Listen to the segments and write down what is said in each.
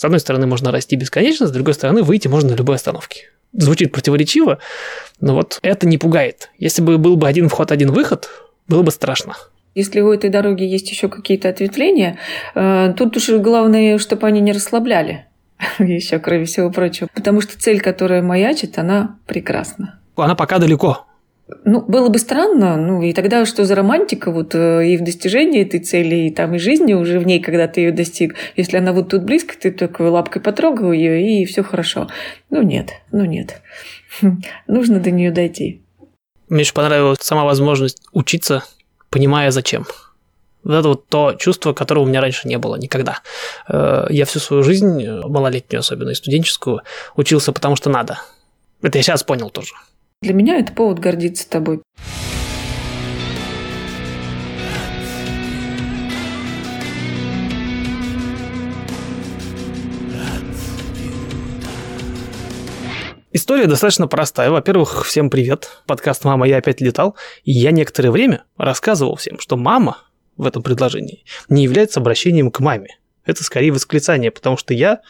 С одной стороны, можно расти бесконечно, с другой стороны, выйти можно на любой остановке. Звучит противоречиво, но вот это не пугает. Если бы был бы один вход, один выход, было бы страшно. Если у этой дороги есть еще какие-то ответвления, э, тут уж главное, чтобы они не расслабляли еще, кроме всего прочего. Потому что цель, которая маячит, она прекрасна. Она пока далеко. Ну, было бы странно, ну и тогда что за романтика вот э, и в достижении этой цели, и там и жизни уже в ней, когда ты ее достиг. Если она вот тут близко, ты такой лапкой потрогал ее, и все хорошо. Ну нет, ну нет. Нужно до нее дойти. Мне еще понравилась сама возможность учиться, понимая зачем. Вот это вот то чувство, которого у меня раньше не было никогда. Э, я всю свою жизнь, малолетнюю особенно и студенческую, учился потому что надо. Это я сейчас понял тоже. Для меня это повод гордиться тобой. История достаточно простая. Во-первых, всем привет. Подкаст «Мама, я опять летал». И я некоторое время рассказывал всем, что мама в этом предложении не является обращением к маме. Это скорее восклицание, потому что я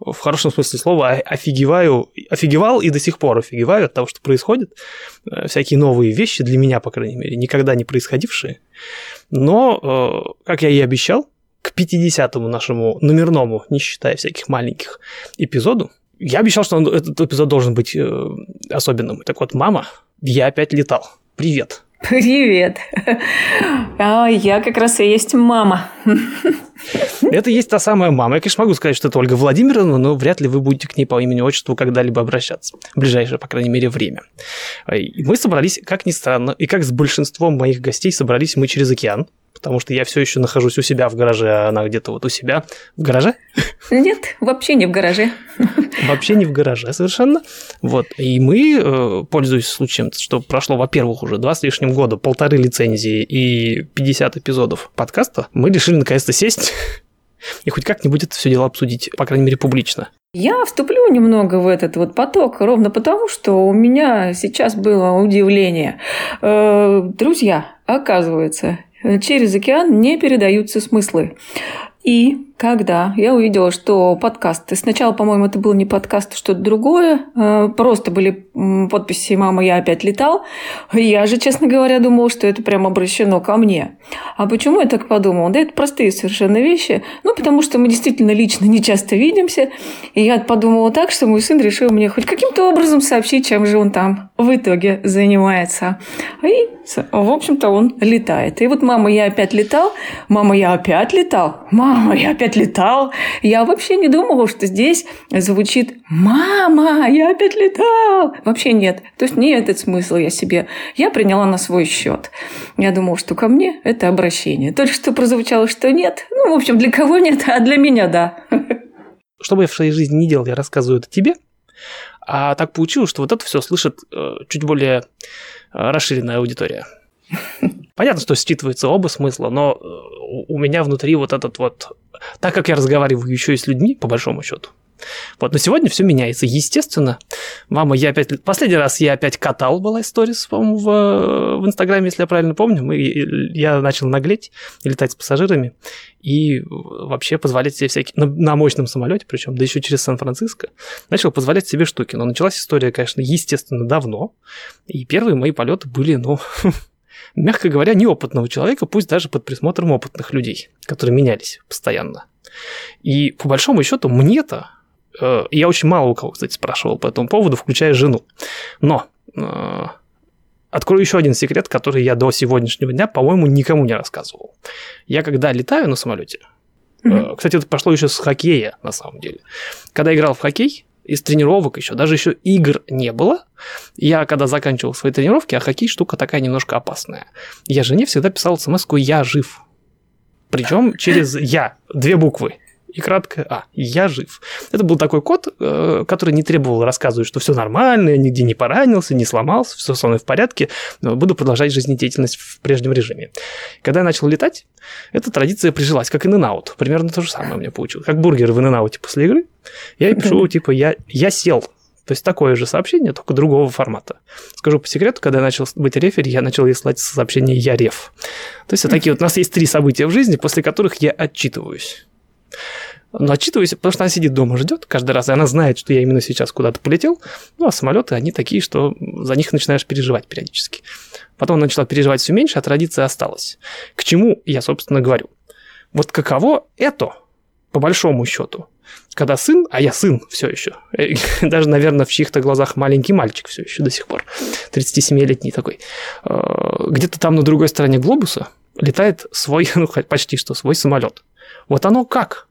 в хорошем смысле слова офигеваю, офигевал и до сих пор офигеваю от того, что происходит. Э, всякие новые вещи, для меня, по крайней мере, никогда не происходившие. Но, э, как я и обещал, к 50-му нашему номерному, не считая всяких маленьких, эпизоду, я обещал, что он, этот эпизод должен быть э, особенным. Так вот, мама, я опять летал. Привет. Привет. А, я как раз и есть мама. Это есть та самая мама. Я, конечно, могу сказать, что это Ольга Владимировна, но вряд ли вы будете к ней по имени-отчеству когда-либо обращаться. В ближайшее, по крайней мере, время. И мы собрались, как ни странно, и как с большинством моих гостей собрались мы через океан потому что я все еще нахожусь у себя в гараже, а она где-то вот у себя в гараже? Нет, вообще не в гараже. Вообще не в гараже совершенно. Вот. И мы, э, пользуясь случаем, что прошло, во-первых, уже два с лишним года, полторы лицензии и 50 эпизодов подкаста, мы решили наконец-то сесть и хоть как-нибудь это все дело обсудить, по крайней мере, публично. Я вступлю немного в этот вот поток, ровно потому, что у меня сейчас было удивление. Э, друзья, оказывается, через океан не передаются смыслы. И когда я увидела, что подкасты, сначала, по-моему, это был не подкаст, а что-то другое, э, просто были подписи «Мама, я опять летал», я же, честно говоря, думала, что это прям обращено ко мне. А почему я так подумала? Да это простые совершенно вещи. Ну, потому что мы действительно лично не часто видимся. И я подумала так, что мой сын решил мне хоть каким-то образом сообщить, чем же он там в итоге занимается. И, в общем-то, он летает. И вот «Мама, я опять летал», «Мама, я опять летал», «Мама, я опять опять летал. Я вообще не думала, что здесь звучит «Мама, я опять летал». Вообще нет. То есть не этот смысл я себе. Я приняла на свой счет. Я думала, что ко мне это обращение. Только что прозвучало, что нет. Ну, в общем, для кого нет, а для меня да. Что бы я в своей жизни не делал, я рассказываю это тебе. А так получилось, что вот это все слышит э, чуть более э, расширенная аудитория. Понятно, что считывается оба смысла, но э, у меня внутри вот этот вот... Так как я разговариваю еще и с людьми, по большому счету, вот, но сегодня все меняется. Естественно, мама, я опять... Последний раз я опять катал, была история, по-моему, в, в Инстаграме, если я правильно помню. Мы, я начал наглеть и летать с пассажирами. И вообще позволять себе всякие... На, на мощном самолете, причем, да еще через Сан-Франциско, начал позволять себе штуки. Но началась история, конечно, естественно, давно. И первые мои полеты были, ну, мягко говоря, неопытного человека, пусть даже под присмотром опытных людей, которые менялись постоянно. И по большому счету мне-то, э, я очень мало у кого, кстати, спрашивал по этому поводу, включая жену. Но э, открою еще один секрет, который я до сегодняшнего дня, по-моему, никому не рассказывал. Я когда летаю на самолете, mm-hmm. кстати, это пошло еще с хоккея, на самом деле. Когда играл в хоккей, из тренировок еще, даже еще игр не было. Я когда заканчивал свои тренировки, а хоккей штука такая немножко опасная. Я жене всегда писал смс «Я жив». Причем через «Я», две буквы и краткое «А». Я жив. Это был такой код, э, который не требовал рассказывать, что все нормально, я нигде не поранился, не сломался, все со мной в порядке, буду продолжать жизнедеятельность в прежнем режиме. Когда я начал летать, эта традиция прижилась, как и in Примерно то же самое у меня получилось. Как бургеры в in после игры. Я пишу, типа, я, я сел. То есть такое же сообщение, только другого формата. Скажу по секрету, когда я начал быть рефери, я начал ей слать сообщение «Я реф». То есть вот такие вот у нас есть три события в жизни, после которых я отчитываюсь. Но отчитываюсь, потому что она сидит дома, ждет каждый раз, и она знает, что я именно сейчас куда-то полетел. Ну, а самолеты, они такие, что за них начинаешь переживать периодически. Потом она начала переживать все меньше, а традиция осталась. К чему я, собственно, говорю? Вот каково это, по большому счету, когда сын, а я сын все еще, даже, наверное, в чьих-то глазах маленький мальчик все еще до сих пор, 37-летний такой, э, где-то там на другой стороне глобуса летает свой, ну, почти что свой самолет. Вот оно как?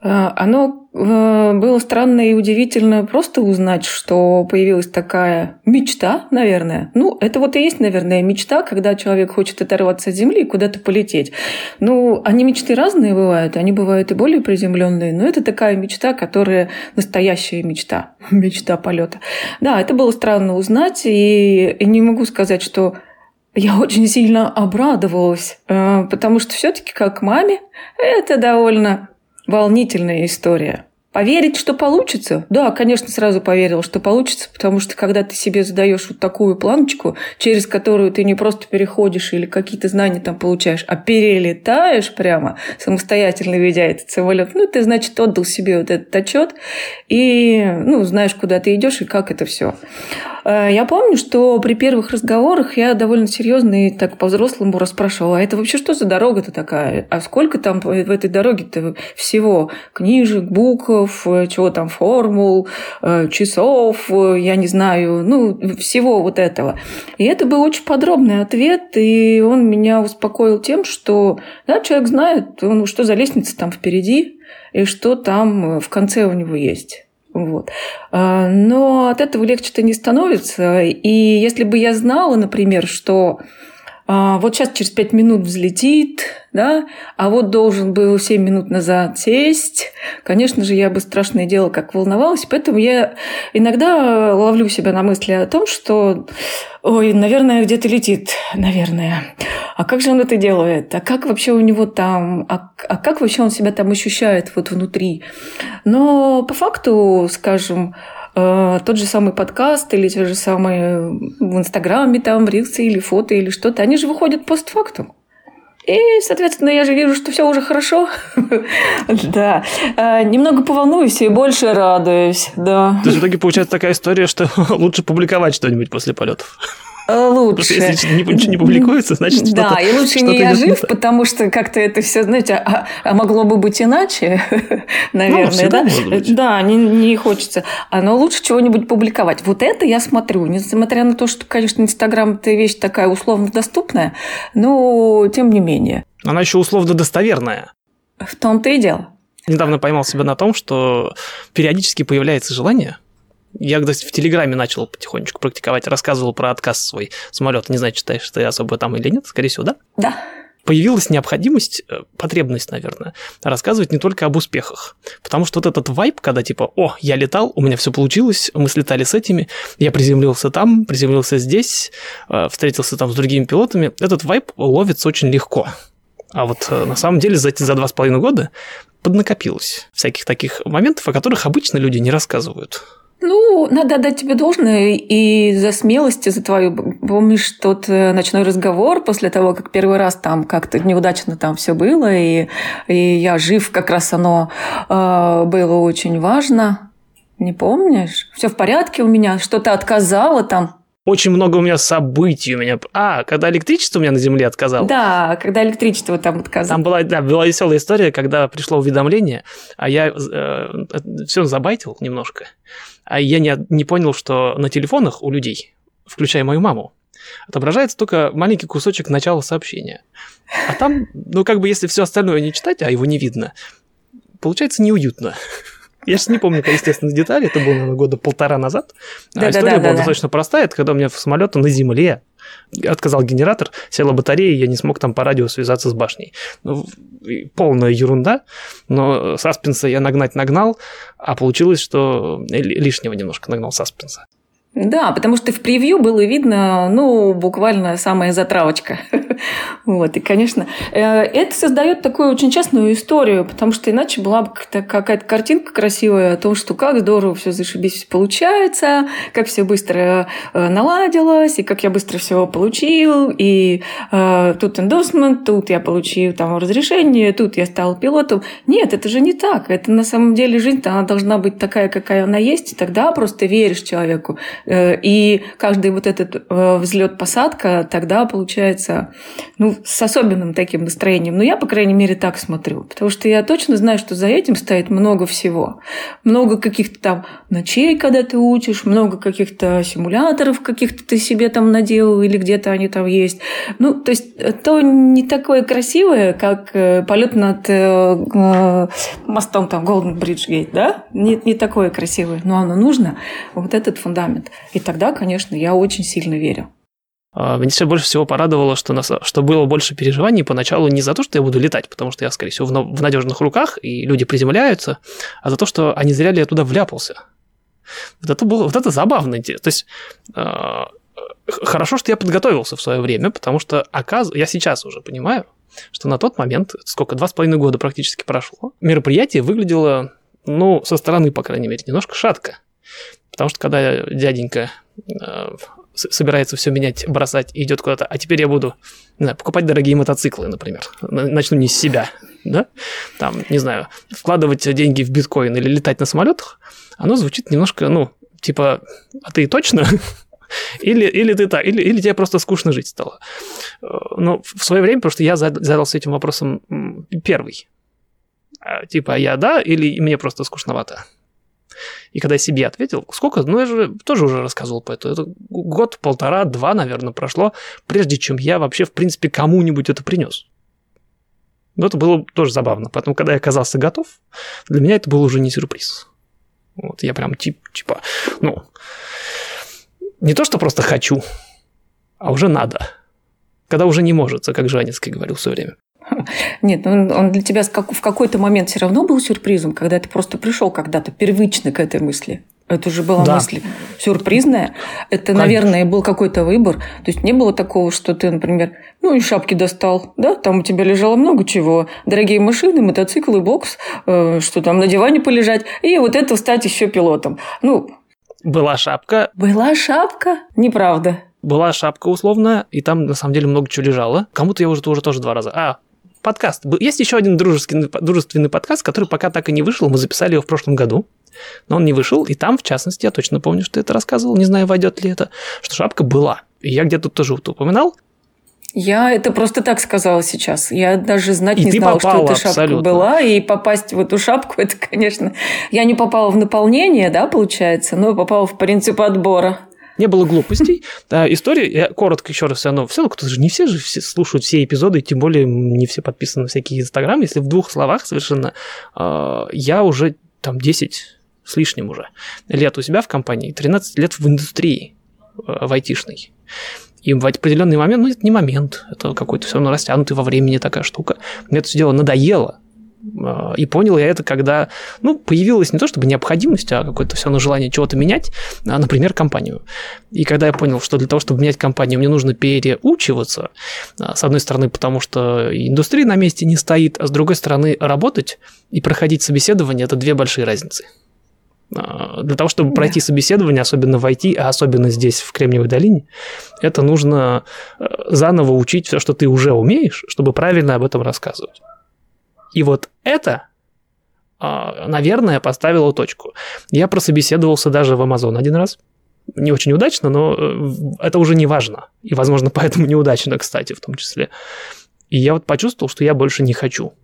Э, оно э, было странно и удивительно просто узнать, что появилась такая мечта, наверное. Ну, это вот и есть, наверное, мечта, когда человек хочет оторваться от земли и куда-то полететь. Ну, они мечты разные бывают, они бывают и более приземленные, но это такая мечта, которая настоящая мечта, мечта полета. Да, это было странно узнать, и не могу сказать, что я очень сильно обрадовалась, э, потому что все-таки как маме это довольно волнительная история. Поверить, что получится? Да, конечно, сразу поверил, что получится, потому что когда ты себе задаешь вот такую планочку, через которую ты не просто переходишь или какие-то знания там получаешь, а перелетаешь прямо, самостоятельно ведя этот самолет, ну, ты, значит, отдал себе вот этот отчет и, ну, знаешь, куда ты идешь и как это все. Э, я помню, что при первых разговорах я довольно серьезно и так по-взрослому расспрашивала, а это вообще что за дорога-то такая? А сколько там в этой дороге-то всего? Книжек, букв, э, чего там, формул, э, часов, я не знаю, ну, всего вот этого. И это был очень подробный ответ, и он меня успокоил тем, что, да, человек знает, ну, что за лестница там впереди, и что там в конце у него есть. Вот. А, но от этого легче-то не становится. И если бы я знала, например, что а, вот сейчас через пять минут взлетит, да, а вот должен был семь минут назад сесть, конечно же, я бы страшное дело как волновалась, поэтому я иногда ловлю себя на мысли о том, что, ой, наверное, где-то летит, наверное. А как же он это делает? А как вообще у него там? А, а как вообще он себя там ощущает вот внутри? Но по факту, скажем, тот же самый подкаст или те же самые в Инстаграме там рилсы или фото или что-то, они же выходят постфактум. И, соответственно, я же вижу, что все уже хорошо. Да. Э, немного поволнуюсь и больше радуюсь. Да. То есть в итоге получается такая история, что лучше публиковать что-нибудь после полетов. Э, лучше. Если ничего не публикуется, значит Да, и лучше не я жив, потому что как-то это все, знаете, а, а могло бы быть иначе, наверное, да? Да, не, не хочется. Но лучше чего-нибудь публиковать. Вот это я смотрю, несмотря на то, что, конечно, Инстаграм – это вещь такая условно доступная, но тем не менее. Она еще условно достоверная. В том-то и дело. Недавно поймал себя на том, что периодически появляется желание – я, кстати, в Телеграме начал потихонечку практиковать, рассказывал про отказ свой самолета. Не знаю, читаешь ты особо там или нет, скорее всего, да? Да. Появилась необходимость, э, потребность, наверное, рассказывать не только об успехах. Потому что вот этот вайп, когда типа, о, я летал, у меня все получилось, мы слетали с этими, я приземлился там, приземлился здесь, э, встретился там с другими пилотами, этот вайп ловится очень легко. А вот э, на самом деле за эти за два с половиной года поднакопилось всяких таких моментов, о которых обычно люди не рассказывают. Ну, надо отдать тебе должное и за смелость, и за твою... Помнишь тот э, ночной разговор после того, как первый раз там как-то неудачно там все было, и, и я жив, как раз оно э, было очень важно. Не помнишь? Все в порядке у меня, что-то отказало там. Очень много у меня событий у меня. А, когда электричество у меня на Земле отказало. Да, когда электричество там отказало. Там была, да, была веселая история, когда пришло уведомление, а я э, все забайтил немножко а я не, не понял, что на телефонах у людей, включая мою маму, отображается только маленький кусочек начала сообщения. А там, ну как бы если все остальное не читать, а его не видно, получается неуютно. Я сейчас не помню, естественно, детали, это было, наверное, года полтора назад. А да, история да, да, была достаточно простая, это когда у меня в самолете на земле отказал генератор, села батарея, и я не смог там по радио связаться с башней. Ну, полная ерунда, но саспенса я нагнать нагнал, а получилось, что лишнего немножко нагнал саспенса. Да, потому что в превью было видно, ну, буквально самая затравочка. вот, и, конечно, э, это создает такую очень частную историю, потому что иначе была бы какая-то картинка красивая о том, что как здорово все зашибись получается, как все быстро э, наладилось, и как я быстро все получил, и э, тут эндосмент, тут я получил там разрешение, тут я стал пилотом. Нет, это же не так. Это на самом деле жизнь, она должна быть такая, какая она есть, и тогда просто веришь человеку и каждый вот этот э, взлет-посадка тогда получается ну, с особенным таким настроением. Но я, по крайней мере, так смотрю. Потому что я точно знаю, что за этим стоит много всего. Много каких-то там ночей, когда ты учишь, много каких-то симуляторов каких-то ты себе там наделал или где-то они там есть. Ну, то есть э, то не такое красивое, как полет над мостом там Golden Bridge Gate, да? Не, не такое красивое, но оно нужно. Вот этот фундамент. И тогда, конечно, я очень сильно верю. А, меня все больше всего порадовало, что, нас, что было больше переживаний поначалу не за то, что я буду летать, потому что я, скорее всего, в, в надежных руках, и люди приземляются, а за то, что они зря ли я туда вляпался. Вот это было, вот это забавно. То есть э, хорошо, что я подготовился в свое время, потому что оказ... я сейчас уже понимаю, что на тот момент, сколько, два с половиной года практически прошло, мероприятие выглядело, ну, со стороны, по крайней мере, немножко шатко. Потому что когда дяденька э, собирается все менять, бросать и идет куда-то, а теперь я буду не знаю, покупать дорогие мотоциклы, например. Начну не с себя, да? Там, не знаю, вкладывать деньги в биткоин или летать на самолетах, оно звучит немножко, ну, типа, а ты точно? Или, или ты так, или, или тебе просто скучно жить стало. Э, но в свое время, потому что я задался этим вопросом первый. А, типа, я да, или мне просто скучновато? И когда я себе ответил, сколько, ну я же тоже уже рассказывал по этому, это год, полтора, два, наверное, прошло, прежде чем я вообще, в принципе, кому-нибудь это принес. Но это было тоже забавно. Поэтому, когда я оказался готов, для меня это был уже не сюрприз. Вот, я прям тип, типа, ну, не то, что просто хочу, а уже надо. Когда уже не может, как Жанецкий говорил все время. Нет, он, он для тебя в какой-то момент все равно был сюрпризом, когда ты просто пришел когда-то первично к этой мысли. Это уже была да. мысль сюрпризная. Это, Конечно. наверное, был какой-то выбор. То есть не было такого, что ты, например, ну и шапки достал, да, там у тебя лежало много чего. Дорогие машины, мотоциклы, бокс, э, что там на диване полежать, и вот это стать еще пилотом. Ну, была шапка. Была шапка? Неправда. Была шапка условная, и там на самом деле много чего лежало. Кому-то я уже тоже, тоже два раза. А, подкаст. Есть еще один дружественный, дружественный подкаст, который пока так и не вышел. Мы записали его в прошлом году. Но он не вышел, и там, в частности, я точно помню, что ты это рассказывал, не знаю, войдет ли это, что шапка была. И я где-то тоже упоминал. Я это просто так сказала сейчас. Я даже знать и не знала, что эта шапка абсолютно. была. И попасть в эту шапку, это, конечно... Я не попала в наполнение, да, получается, но попала в принцип отбора не было глупостей. Да, история, я коротко еще раз все равно, все, кто же не все же все слушают все эпизоды, тем более не все подписаны на всякие инстаграм. Если в двух словах совершенно, э, я уже там 10 с лишним уже лет у себя в компании, 13 лет в индустрии э, в айтишной. И в определенный момент, ну, это не момент, это какой-то все равно растянутый во времени такая штука. Мне это все дело надоело. А, и понял я это, когда, ну, появилась не то чтобы необходимость, а какое-то все равно желание чего-то менять, а, например, компанию. И когда я понял, что для того, чтобы менять компанию, мне нужно переучиваться, а, с одной стороны, потому что индустрия на месте не стоит, а с другой стороны, работать и проходить собеседование – это две большие разницы. Для того, чтобы пройти собеседование, особенно в IT, а особенно здесь, в Кремниевой долине, это нужно заново учить все, что ты уже умеешь, чтобы правильно об этом рассказывать. И вот это, а, наверное, поставило точку. Я прособеседовался даже в Amazon один раз. Не очень удачно, но э, это уже не важно. И, возможно, поэтому неудачно, кстати, в том числе. И я вот почувствовал, что я больше не хочу.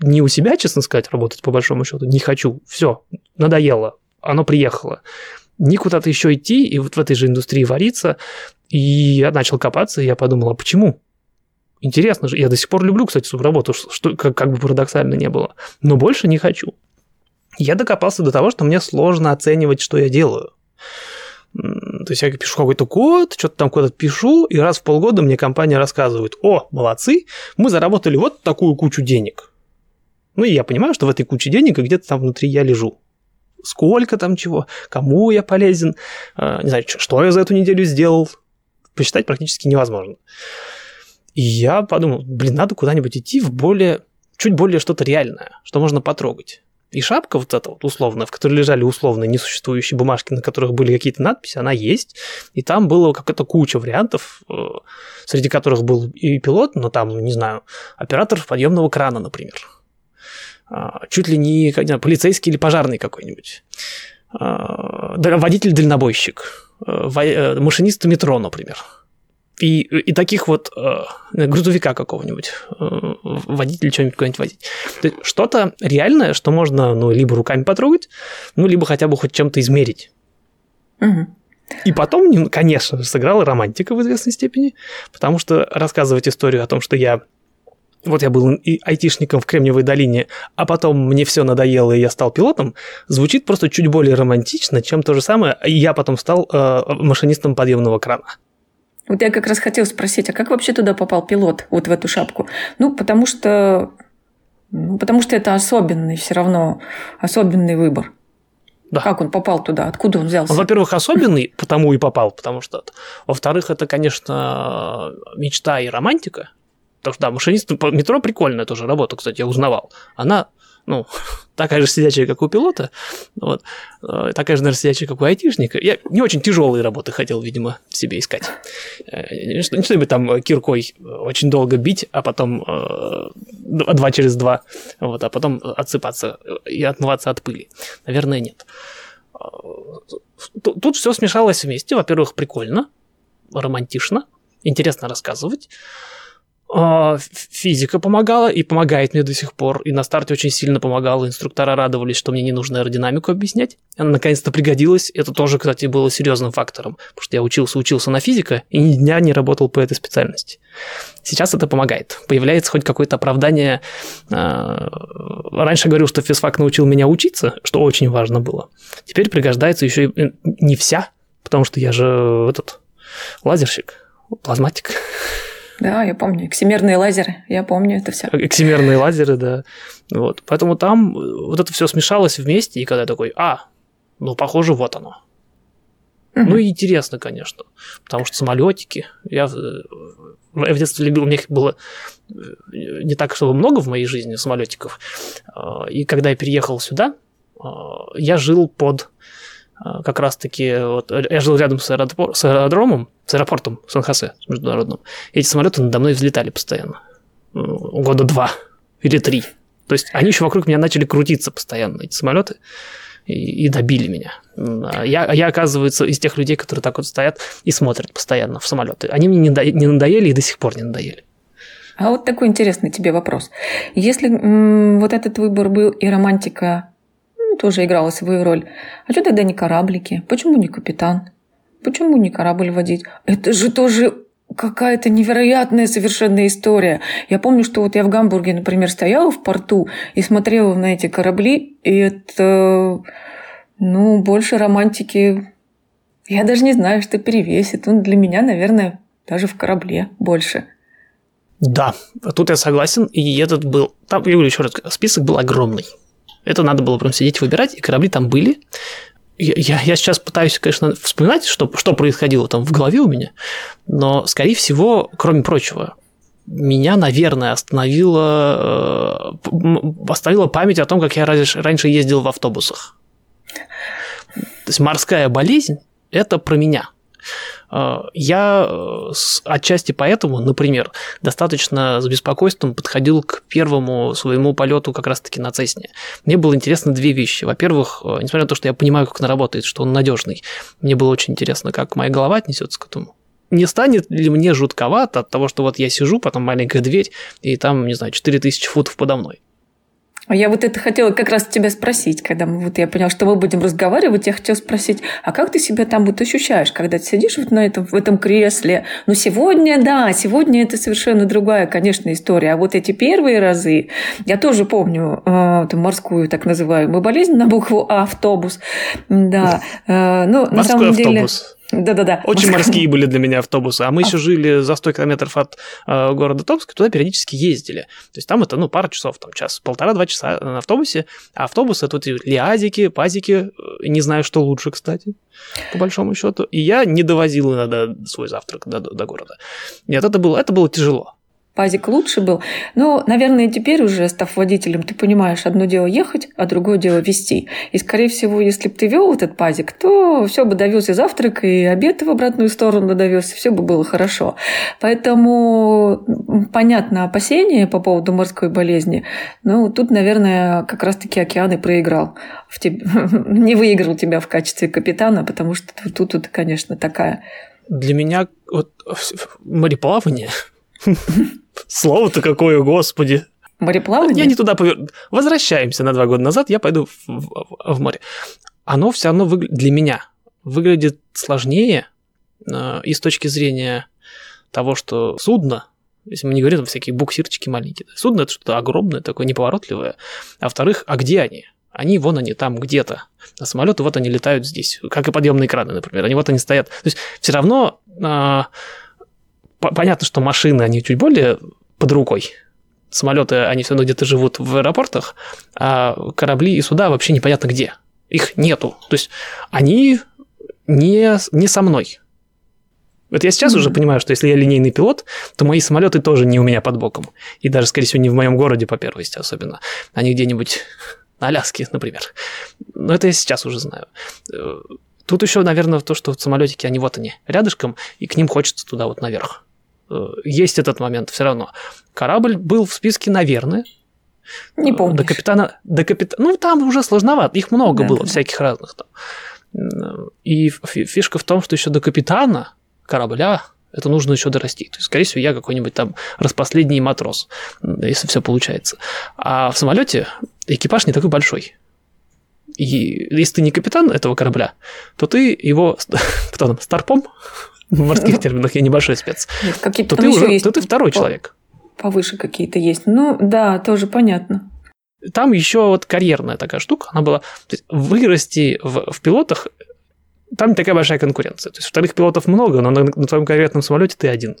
Не у себя, честно сказать, работать, по большому счету, не хочу. Все, надоело. Оно приехало. Не куда-то еще идти и вот в этой же индустрии вариться. И я начал копаться, и я подумал, а почему? Интересно же, я до сих пор люблю, кстати, свою работу, что, как, как бы парадоксально не было, но больше не хочу. Я докопался до того, что мне сложно оценивать, что я делаю. То есть я пишу какой-то код, что-то там куда-то пишу, и раз в полгода мне компания рассказывает, о, молодцы, мы заработали вот такую кучу денег. Ну и я понимаю, что в этой куче денег где-то там внутри я лежу сколько там чего, кому я полезен, э, не знаю, что я за эту неделю сделал, посчитать практически невозможно. И я подумал, блин, надо куда-нибудь идти в более, чуть более что-то реальное, что можно потрогать. И шапка вот эта вот условная, в которой лежали условные несуществующие бумажки, на которых были какие-то надписи, она есть. И там было какая-то куча вариантов, э, среди которых был и пилот, но там, не знаю, оператор подъемного крана, например. А, чуть ли не, не знаю, полицейский или пожарный какой-нибудь. А, водитель-дальнобойщик. Э, машинист метро, например и, и таких вот э, грузовика какого-нибудь, э, водителя что-нибудь куда-нибудь возить. что-то реальное, что можно, ну, либо руками потрогать, ну, либо хотя бы хоть чем-то измерить. Угу. И потом, конечно, сыграла романтика в известной степени, потому что рассказывать историю о том, что я вот я был и айтишником в Кремниевой долине, а потом мне все надоело, и я стал пилотом, звучит просто чуть более романтично, чем то же самое, и я потом стал э, машинистом подъемного крана. Вот я как раз хотел спросить, а как вообще туда попал пилот, вот в эту шапку? Ну, потому что, ну, потому что это особенный все равно, особенный выбор. Да. Как он попал туда? Откуда он взялся? Он, во-первых, особенный, потому и попал, потому что. Во-вторых, это, конечно, мечта и романтика. Потому что, да, машинист метро прикольная тоже работа, кстати, я узнавал. Она ну, такая же сидячая, как у пилота, вот, э, такая же, наверное, сидячая, как у айтишника. Я не очень тяжелые работы хотел, видимо, себе искать. Э, не что-нибудь там киркой очень долго бить, а потом э, два через два, вот, а потом отсыпаться и отмываться от пыли. Наверное, нет. Тут все смешалось вместе. Во-первых, прикольно, романтично, интересно рассказывать. А, физика помогала и помогает мне до сих пор. И на старте очень сильно помогала. Инструктора радовались, что мне не нужно аэродинамику объяснять. Она наконец-то пригодилась. Это тоже, кстати, было серьезным фактором. Потому что я учился, учился на физика и ни дня не работал по этой специальности. Сейчас это помогает. Появляется хоть какое-то оправдание. А, раньше говорил, что физфак научил меня учиться, что очень важно было. Теперь пригождается еще и не вся, потому что я же этот лазерщик, плазматик. Да, я помню. Эксимерные лазеры, я помню это все. Эксимерные лазеры, да. Вот. Поэтому там вот это все смешалось вместе, и когда я такой, а, ну, похоже, вот оно. Угу. Ну и интересно, конечно, потому что самолетики. Я, я в детстве любил, у меня их было э, не так, чтобы много в моей жизни самолетиков. А, и когда я переехал сюда, а, я жил под как раз-таки, вот, я жил рядом с, аэропор- с аэродромом, с аэропортом Сан-Хосе, международным. Эти самолеты надо мной взлетали постоянно. Года два или три. То есть они еще вокруг меня начали крутиться постоянно, эти самолеты, и, и добили меня. А я, я, оказывается, из тех людей, которые так вот стоят и смотрят постоянно в самолеты. Они мне не, не надоели и до сих пор не надоели. А вот такой интересный тебе вопрос. Если м- вот этот выбор был и романтика тоже играла свою роль. А что тогда не кораблики? Почему не капитан? Почему не корабль водить? Это же тоже какая-то невероятная совершенно история. Я помню, что вот я в Гамбурге, например, стояла в порту и смотрела на эти корабли, и это, ну, больше романтики, я даже не знаю, что перевесит. Он для меня, наверное, даже в корабле больше. Да, тут я согласен, и этот был, там, я говорю еще раз, список был огромный. Это надо было прям сидеть и выбирать, и корабли там были. Я, я, я сейчас пытаюсь, конечно, вспоминать, что, что происходило там в голове у меня, но, скорее всего, кроме прочего, меня, наверное, остановила, э, оставила память о том, как я раньше ездил в автобусах. То есть морская болезнь – это про меня – я э, отчасти поэтому, например, достаточно с беспокойством подходил к первому своему полету как раз-таки на Цесне. Мне было интересно две вещи. Во-первых, э, несмотря на то, что я понимаю, как он работает, что он надежный, мне было очень интересно, как моя голова отнесется к этому не станет ли мне жутковато от того, что вот я сижу, потом маленькая дверь, и там, не знаю, 4000 футов подо мной. Я вот это хотела как раз тебя спросить, когда мы, вот я поняла, что мы будем разговаривать, я хотела спросить, а как ты себя там вот ощущаешь, когда ты сидишь вот на этом, в этом кресле? Ну, сегодня, да, сегодня это совершенно другая, конечно, история. А вот эти первые разы, я тоже помню э, там, морскую так называемую болезнь на букву А, автобус. Да, э, ну, на самом автобус. Да-да-да. Очень морские были для меня автобусы. А мы еще жили за 100 километров от э, города Томска, туда периодически ездили. То есть там это, ну, пара часов, там час, полтора-два часа на автобусе. А автобус это вот лиазики, пазики, э, не знаю, что лучше, кстати, по большому счету. И я не довозил иногда свой завтрак до, до города. Нет, это было, это было тяжело пазик лучше был. Но, наверное, теперь уже, став водителем, ты понимаешь, одно дело ехать, а другое дело вести. И, скорее всего, если бы ты вел этот пазик, то все бы довез и завтрак, и обед в обратную сторону довез, все бы было хорошо. Поэтому понятно опасение по поводу морской болезни. Ну, тут, наверное, как раз-таки океан и проиграл. В теб... Не выиграл тебя в качестве капитана, потому что тут, тут конечно, такая... Для меня вот мореплавание Слово-то какое, господи. Мореплавание? Я не туда поверну. Возвращаемся на два года назад, я пойду в, в, в море. Оно все равно выгля... для меня выглядит сложнее э, и с точки зрения того, что судно, если мы не говорим там всякие буксирчики маленькие, судно это что-то огромное, такое неповоротливое. А во-вторых, а где они? Они вон они там где-то. А самолеты вот они летают здесь, как и подъемные краны, например. Они вот они стоят. То есть все равно э, понятно, что машины, они чуть более под рукой. Самолеты, они все равно где-то живут в аэропортах, а корабли и суда вообще непонятно где. Их нету. То есть они не, не со мной. Вот я сейчас mm-hmm. уже понимаю, что если я линейный пилот, то мои самолеты тоже не у меня под боком. И даже, скорее всего, не в моем городе по первости особенно. Они где-нибудь на Аляске, например. Но это я сейчас уже знаю. Э, тут еще, наверное, то, что самолетики, они вот они, рядышком, и к ним хочется туда вот наверх. Э, есть этот момент все равно. Корабль был в списке, наверное. Не помню. До капитана, до капитана, ну там уже сложновато, их много да, было да. всяких разных там. И фишка в том, что еще до капитана корабля это нужно еще дорасти. То есть, скорее всего, я какой-нибудь там распоследний матрос, если все получается. А в самолете экипаж не такой большой. И если ты не капитан этого корабля, то ты его, кто там, старпом, в морских терминах я небольшой спец, Нет, какие-то то, ты уже, есть то ты второй человек. Повыше какие-то есть. Ну, да, тоже понятно. Там еще вот карьерная такая штука, она была... То есть вырасти в, в пилотах, там не такая большая конкуренция. То есть вторых пилотов много, но на, на твоем конкретном самолете ты один.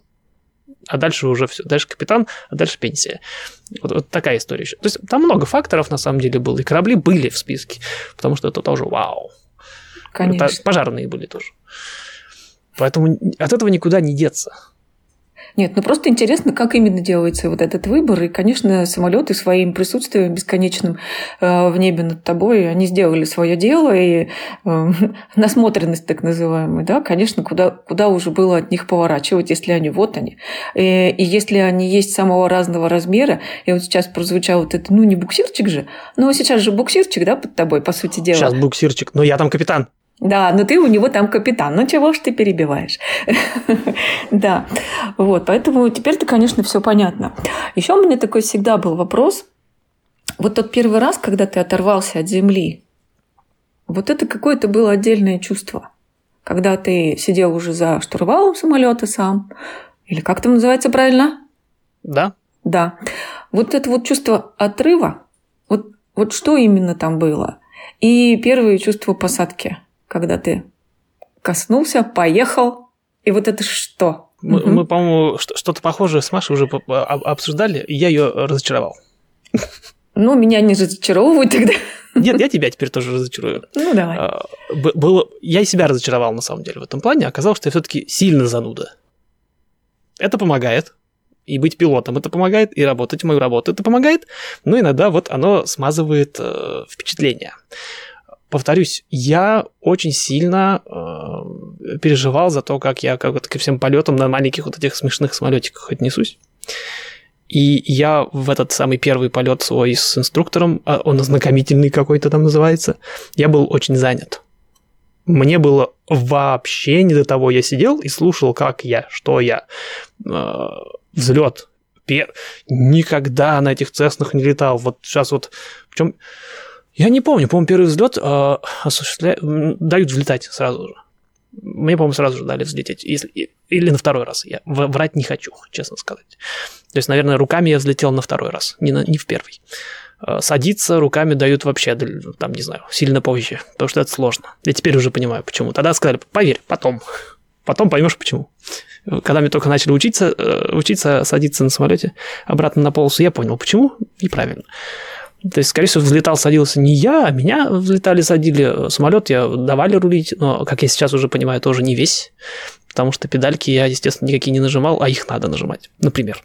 А дальше уже все. Дальше капитан, а дальше пенсия. Вот, вот такая история еще. То есть там много факторов на самом деле было. И корабли были в списке, потому что это тоже вау. Конечно. Это пожарные были тоже. Поэтому от этого никуда не деться. Нет, ну просто интересно, как именно делается вот этот выбор. И, конечно, самолеты своим присутствием бесконечным э, в небе над тобой, они сделали свое дело, и э, насмотренность так называемая, да, конечно, куда, куда уже было от них поворачивать, если они вот они. И, и если они есть самого разного размера, и вот сейчас прозвучал вот это, ну не буксирчик же, но сейчас же буксирчик, да, под тобой, по сути дела. Сейчас буксирчик, но я там капитан. Да, но ты у него там капитан. Ну чего ж ты перебиваешь? да, вот, поэтому теперь-то, конечно, все понятно. Еще у меня такой всегда был вопрос. Вот тот первый раз, когда ты оторвался от земли, вот это какое-то было отдельное чувство. Когда ты сидел уже за штурвалом самолета сам, или как там называется правильно? Да. Да. Вот это вот чувство отрыва, вот, вот что именно там было? И первые чувства посадки – когда ты коснулся, поехал, и вот это что? Мы, угу. мы по-моему, что-то похожее с Машей уже обсуждали, и я ее разочаровал. Ну, меня не разочаровывают тогда. Нет, я тебя теперь тоже разочарую. Ну, давай. А, было, я себя разочаровал, на самом деле, в этом плане. Оказалось, что я все-таки сильно зануда. Это помогает. И быть пилотом это помогает, и работать мою работу это помогает. Но иногда вот оно смазывает э, впечатление повторюсь, я очень сильно э, переживал за то, как я как ко всем полетам на маленьких вот этих смешных самолетиках отнесусь. И я в этот самый первый полет свой с инструктором, а он ознакомительный какой-то там называется, я был очень занят. Мне было вообще не до того. Я сидел и слушал, как я, что я. Э, взлет. Никогда на этих цеснах не летал. Вот сейчас вот... в чем я не помню, по-моему, первый взлет э, осуществля... дают взлетать сразу же. Мне, по-моему, сразу же дали взлететь. Если... Или на второй раз. Я врать не хочу, честно сказать. То есть, наверное, руками я взлетел на второй раз, не, на... не в первый. Э, садиться руками дают вообще, там, не знаю, сильно позже, потому что это сложно. Я теперь уже понимаю, почему. Тогда сказали, поверь, потом. Потом поймешь, почему. Когда мне только начали учиться, э, учиться садиться на самолете обратно на полосу, я понял, почему, и правильно. То есть, скорее всего, взлетал, садился не я, а меня взлетали, садили. Самолет я давали рулить, но, как я сейчас уже понимаю, тоже не весь, потому что педальки я, естественно, никакие не нажимал, а их надо нажимать, например.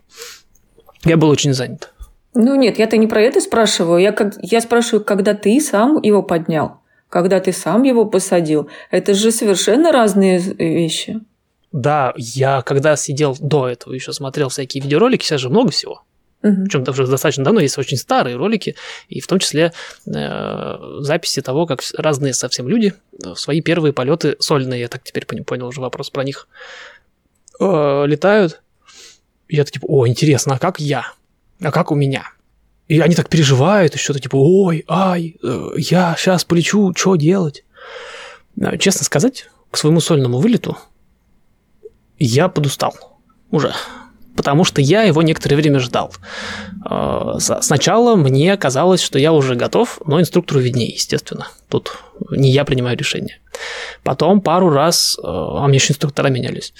Я был очень занят. Ну нет, я-то не про это спрашиваю. Я, как, я спрашиваю, когда ты сам его поднял, когда ты сам его посадил. Это же совершенно разные вещи. Да, я когда сидел до этого, еще смотрел всякие видеоролики, сейчас же много всего. Угу. Причем даже достаточно давно есть очень старые ролики, и в том числе э, записи того, как разные совсем люди в свои первые полеты сольные, я так теперь понял уже вопрос про них, э, летают. И я типа, о, интересно, а как я? а как у меня? И они так переживают, и что-то типа, ой, ай, э, я сейчас полечу, что делать? Честно сказать, к своему сольному вылету я подустал уже, потому что я его некоторое время ждал. Э, сначала мне казалось, что я уже готов, но инструктору виднее, естественно. Тут не я принимаю решение. Потом пару раз, э, а мне еще инструктора менялись,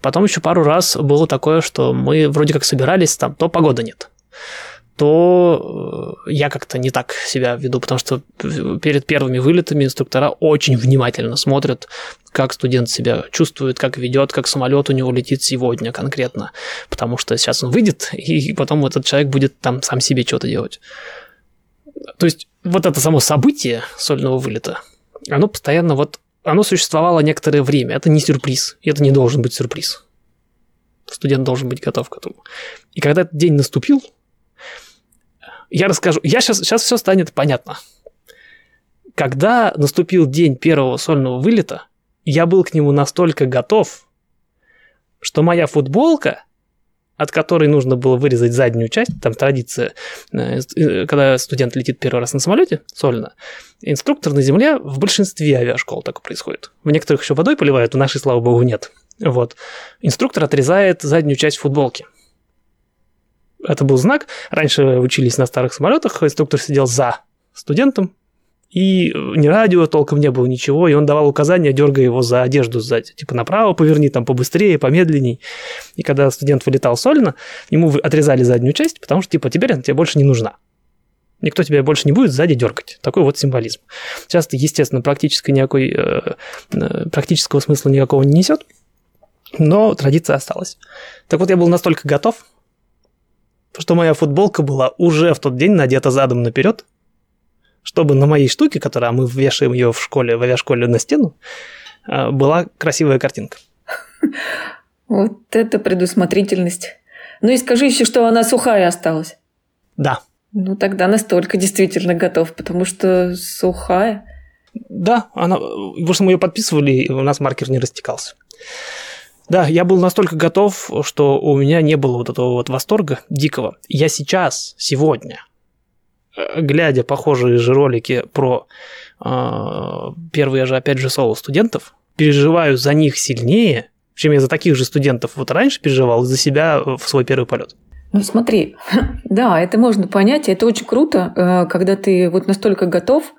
потом еще пару раз было такое, что мы вроде как собирались, там то погода нет – то э, я как-то не так себя веду, потому что перед первыми вылетами инструктора очень внимательно смотрят, как студент себя чувствует, как ведет, как самолет у него летит сегодня конкретно, потому что сейчас он выйдет, и потом этот человек будет там сам себе что-то делать. То есть вот это само событие сольного вылета, оно постоянно вот, оно существовало некоторое время, это не сюрприз, это не должен быть сюрприз. Студент должен быть готов к этому. И когда этот день наступил, я расскажу. Я сейчас, сейчас все станет понятно. Когда наступил день первого сольного вылета, я был к нему настолько готов, что моя футболка, от которой нужно было вырезать заднюю часть, там традиция, э, э, когда студент летит первый раз на самолете, сольно, инструктор на земле в большинстве авиашкол так происходит. В некоторых еще водой поливают, у нашей, слава богу, нет. Вот. Инструктор отрезает заднюю часть футболки это был знак. Раньше учились на старых самолетах, инструктор сидел за студентом, и ни радио толком не было, ничего, и он давал указания, дергая его за одежду сзади. Типа направо поверни, там побыстрее, помедленней. И когда студент вылетал сольно, ему отрезали заднюю часть, потому что, типа, теперь она тебе больше не нужна. Никто тебя больше не будет сзади дергать. Такой вот символизм. Сейчас, естественно, практически никакой, э, э, практического смысла никакого не несет, но традиция осталась. Так вот, я был настолько готов, что моя футболка была уже в тот день надета задом наперед, чтобы на моей штуке, которая мы вешаем ее в школе, в авиашколе на стену, а, была красивая картинка. Вот это предусмотрительность. Ну и скажи еще, что она сухая осталась. Да. Ну тогда настолько действительно готов, потому что сухая. Да, она, потому что мы ее подписывали, и у нас маркер не растекался. Да, я был настолько готов, что у меня не было вот этого вот восторга дикого. Я сейчас, сегодня, э, глядя похожие же ролики про э, первые же, опять же, соло студентов, переживаю за них сильнее, чем я за таких же студентов вот раньше переживал, за себя в свой первый полет. Ну смотри, да, это можно понять, это очень круто, э, когда ты вот настолько готов,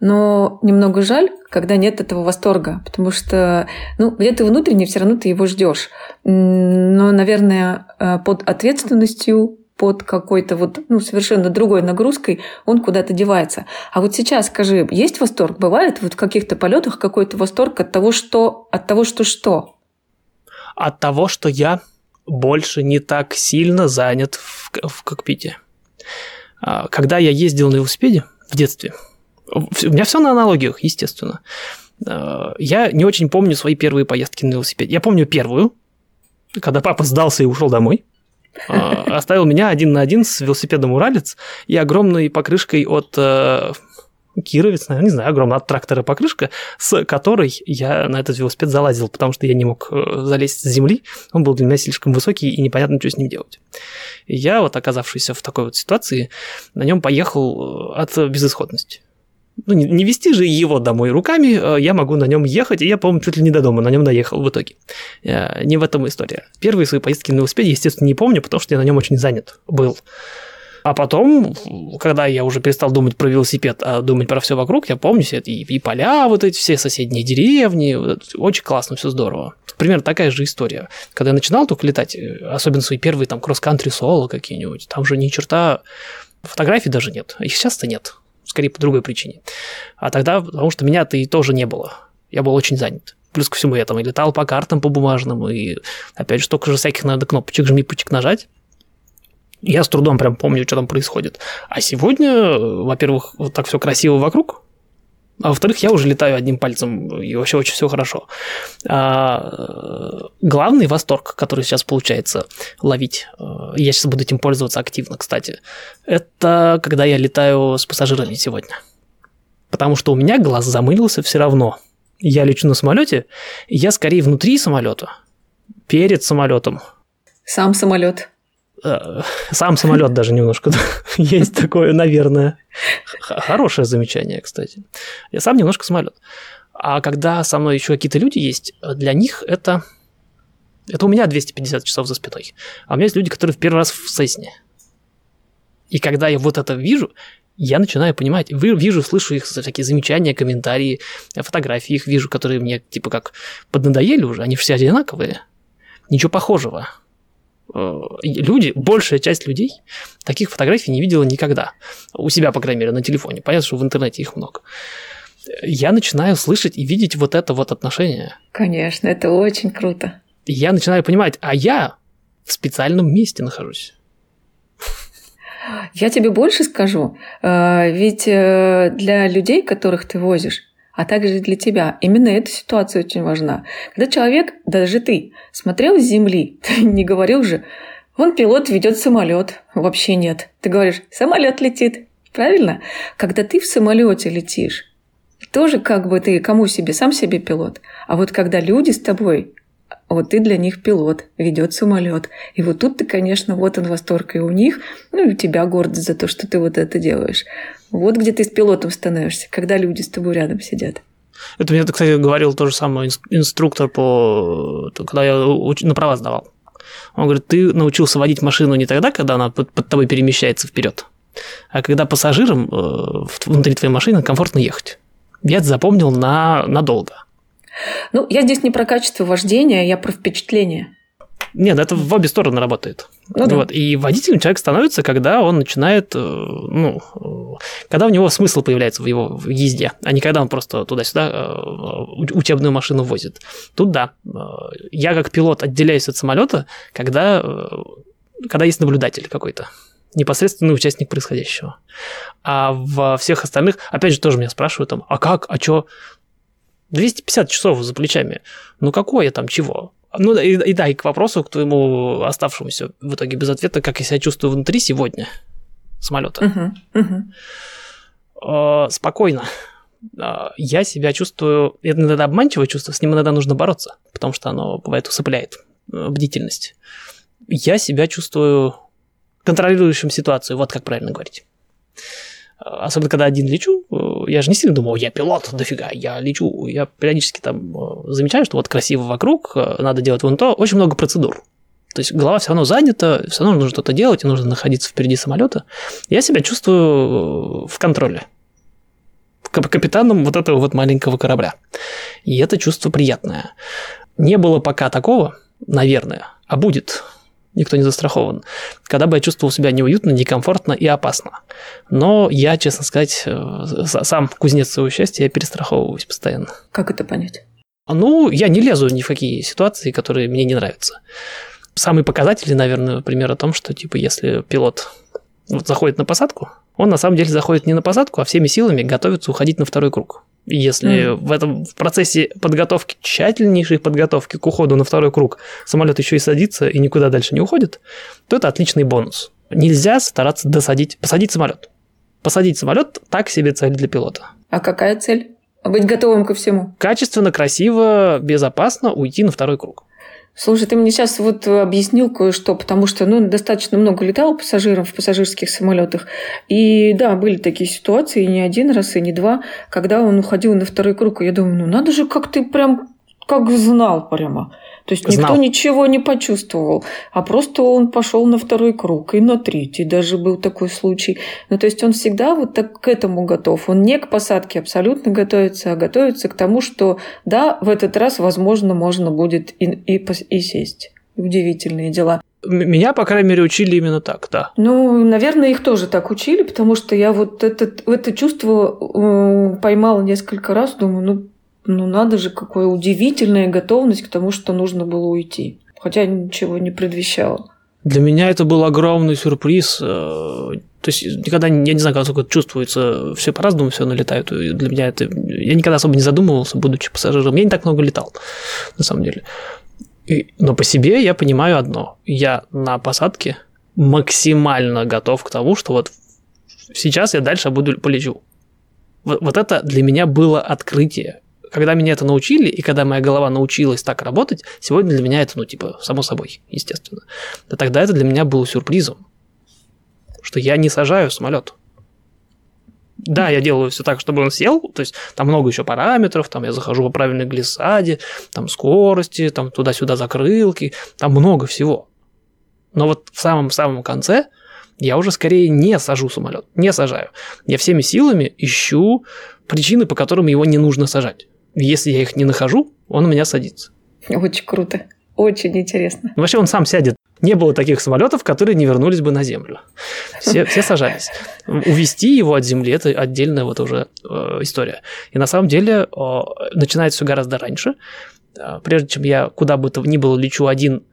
но немного жаль, когда нет этого восторга, потому что, ну, где-то внутренне все равно ты его ждешь. Но, наверное, э, под ответственностью, под какой-то вот, ну, совершенно другой нагрузкой он куда-то девается. А вот сейчас скажи, есть восторг? Бывает вот в каких-то полетах какой-то восторг от того, что, от того, что что? От того, что я больше не так сильно занят в, в кокпите. А, когда я ездил на велосипеде в детстве, у меня все на аналогиях, естественно. Э, я не очень помню свои первые поездки на велосипеде. Я помню первую, когда папа сдался и ушел домой. Э, оставил меня один на один с велосипедом Уралец и огромной покрышкой от э, Кировец, наверное, не знаю, огромная от трактора покрышка, с которой я на этот велосипед залазил, потому что я не мог залезть с земли, он был для меня слишком высокий и непонятно, что с ним делать. И я, вот оказавшийся в такой вот ситуации, на нем поехал от безысходности ну, не, не вести же его домой руками, э, я могу на нем ехать, и я, по-моему, чуть ли не до дома на нем доехал в итоге. Э, не в этом история. Первые свои поездки на велосипеде, естественно, не помню, потому что я на нем очень занят был. А потом, когда я уже перестал думать про велосипед, а думать про все вокруг, я помню все это, и, и поля вот эти, все соседние деревни, вот очень классно, все здорово. Примерно такая же история. Когда я начинал только летать, э, особенно свои первые там кросс-кантри соло какие-нибудь, там же ни черта фотографий даже нет. Их сейчас-то нет, скорее по другой причине. А тогда, потому что меня-то и тоже не было. Я был очень занят. Плюс ко всему я там и летал по картам, по бумажным, и опять же, столько же всяких надо кнопочек жми, пучек нажать. Я с трудом прям помню, что там происходит. А сегодня, во-первых, вот так все красиво вокруг, а во-вторых, я уже летаю одним пальцем, и вообще очень все хорошо. А, главный восторг, который сейчас получается ловить, э, я сейчас буду этим пользоваться активно, кстати, это когда я летаю с пассажирами сегодня. Потому что у меня глаз замылился все равно. Я лечу на самолете, я скорее внутри самолета, перед самолетом. Сам самолет. Э, сам самолет даже немножко есть такое, наверное. Хорошее замечание, кстати. Я сам немножко самолет. А когда со мной еще какие-то люди есть, для них это... Это у меня 250 часов за спиной. А у меня есть люди, которые в первый раз в Сесне. И когда я вот это вижу, я начинаю понимать, вижу, слышу их всякие замечания, комментарии, фотографии их вижу, которые мне типа как поднадоели уже, они все одинаковые. Ничего похожего. Э, люди, большая часть людей таких фотографий не видела никогда. У себя, по крайней мере, на телефоне. Понятно, что в интернете их много. Я начинаю слышать и видеть вот это вот отношение. Конечно, это очень круто. я начинаю понимать, а я в специальном месте нахожусь. Я тебе больше скажу, э, ведь э, для людей, которых ты возишь, а также для тебя. Именно эта ситуация очень важна. Когда человек, даже ты, смотрел с земли, ты не говорил же, вон пилот ведет самолет. Вообще нет. Ты говоришь, самолет летит. Правильно? Когда ты в самолете летишь, тоже как бы ты кому себе, сам себе пилот. А вот когда люди с тобой, вот ты для них пилот, ведет самолет. И вот тут ты, конечно, вот он восторг и у них, ну и у тебя гордость за то, что ты вот это делаешь. Вот где ты с пилотом становишься, когда люди с тобой рядом сидят. Это мне, кстати, говорил тот же самый инструктор по... когда я на права сдавал. Он говорит, ты научился водить машину не тогда, когда она под, под тобой перемещается вперед, а когда пассажирам э, внутри твоей машины комфортно ехать. Я это запомнил на, надолго. Ну, я здесь не про качество вождения, я про впечатление. Нет, это в обе стороны работает. Ну, да. И водителем человек становится, когда он начинает, э, ну, когда у него смысл появляется в его езде, а не когда он просто туда-сюда э, учебную машину возит. Тут да, э, я как пилот отделяюсь от самолета, когда, когда есть наблюдатель какой-то непосредственный участник происходящего. А во всех остальных, опять же, тоже меня спрашивают там, а как, а что? 250 часов за плечами. Ну какое там чего? Ну и, и да, и к вопросу, к твоему оставшемуся в итоге без ответа, как я себя чувствую внутри сегодня самолета. Uh-huh, uh-huh. спокойно. А, я себя чувствую, это иногда обманчивое чувство, с ним иногда нужно бороться, потому что оно бывает усыпляет э, бдительность. Я себя чувствую контролирующим ситуацию, вот как правильно говорить. Особенно, когда один лечу, э, я же не сильно думаю, я пилот, дофига, я лечу. Я периодически там э, замечаю, что вот красиво вокруг, э, надо делать вон то, очень много процедур. То есть голова все равно занята, все равно нужно что-то делать, и нужно находиться впереди самолета. Я себя чувствую в контроле. Капитаном вот этого вот маленького корабля. И это чувство приятное. Не было пока такого, наверное, а будет никто не застрахован. Когда бы я чувствовал себя неуютно, некомфортно и опасно. Но я, честно сказать, э, сам кузнец своего счастья, я перестраховываюсь постоянно. Как это понять? Ну, я не лезу ни в какие ситуации, которые мне не нравятся. Самый показательный, наверное, пример о том, что, типа, если пилот вот заходит на посадку, он на самом деле заходит не на посадку, а всеми силами готовится уходить на второй круг. Если mm. в этом в процессе подготовки, тщательнейшей подготовки к уходу на второй круг самолет еще и садится и никуда дальше не уходит, то это отличный бонус. Нельзя стараться досадить, посадить самолет. Посадить самолет так себе цель для пилота. А какая цель? Быть готовым ко всему. Качественно, красиво, безопасно уйти на второй круг. Слушай, ты мне сейчас вот объяснил кое-что, потому что ну, достаточно много летал пассажиров в пассажирских самолетах. И да, были такие ситуации, не один раз, и не два, когда он уходил на второй круг. И я думаю, ну надо же, как ты прям как знал прямо. То есть никто Знал. ничего не почувствовал, а просто он пошел на второй круг и на третий даже был такой случай. Ну, то есть он всегда вот так к этому готов. Он не к посадке абсолютно готовится, а готовится к тому, что да, в этот раз, возможно, можно будет и, и, и сесть. Удивительные дела. Меня, по крайней мере, учили именно так, да. Ну, наверное, их тоже так учили, потому что я вот это, это чувство э, поймала несколько раз, думаю, ну, ну надо же, какая удивительная готовность к тому, что нужно было уйти. Хотя ничего не предвещало. Для меня это был огромный сюрприз. Э, то есть никогда, я не знаю, как это чувствуется, все по-разному все налетают. Для меня это... Я никогда особо не задумывался, будучи пассажиром. Я не так много летал, на самом деле. И, но по себе я понимаю одно. Я на посадке максимально готов к тому, что вот сейчас я дальше буду полечу. Вот, вот это для меня было открытие. Когда меня это научили, и когда моя голова научилась так работать, сегодня для меня это, ну, типа, само собой, естественно. Да тогда это для меня было сюрпризом, что я не сажаю самолет. Да, я делаю все так, чтобы он сел, то есть там много еще параметров, там я захожу по правильной глиссаде, там скорости, там туда-сюда закрылки, там много всего. Но вот в самом-самом конце я уже скорее не сажу самолет, не сажаю. Я всеми силами ищу причины, по которым его не нужно сажать. Если я их не нахожу, он у меня садится. Очень круто. Очень интересно. Ну, вообще он сам сядет не было таких самолетов, которые не вернулись бы на Землю. Все, все сажались. Увести его от Земли – это отдельная вот уже э, история. И на самом деле э, начинается все гораздо раньше. Э, прежде чем я куда бы то ни было лечу один,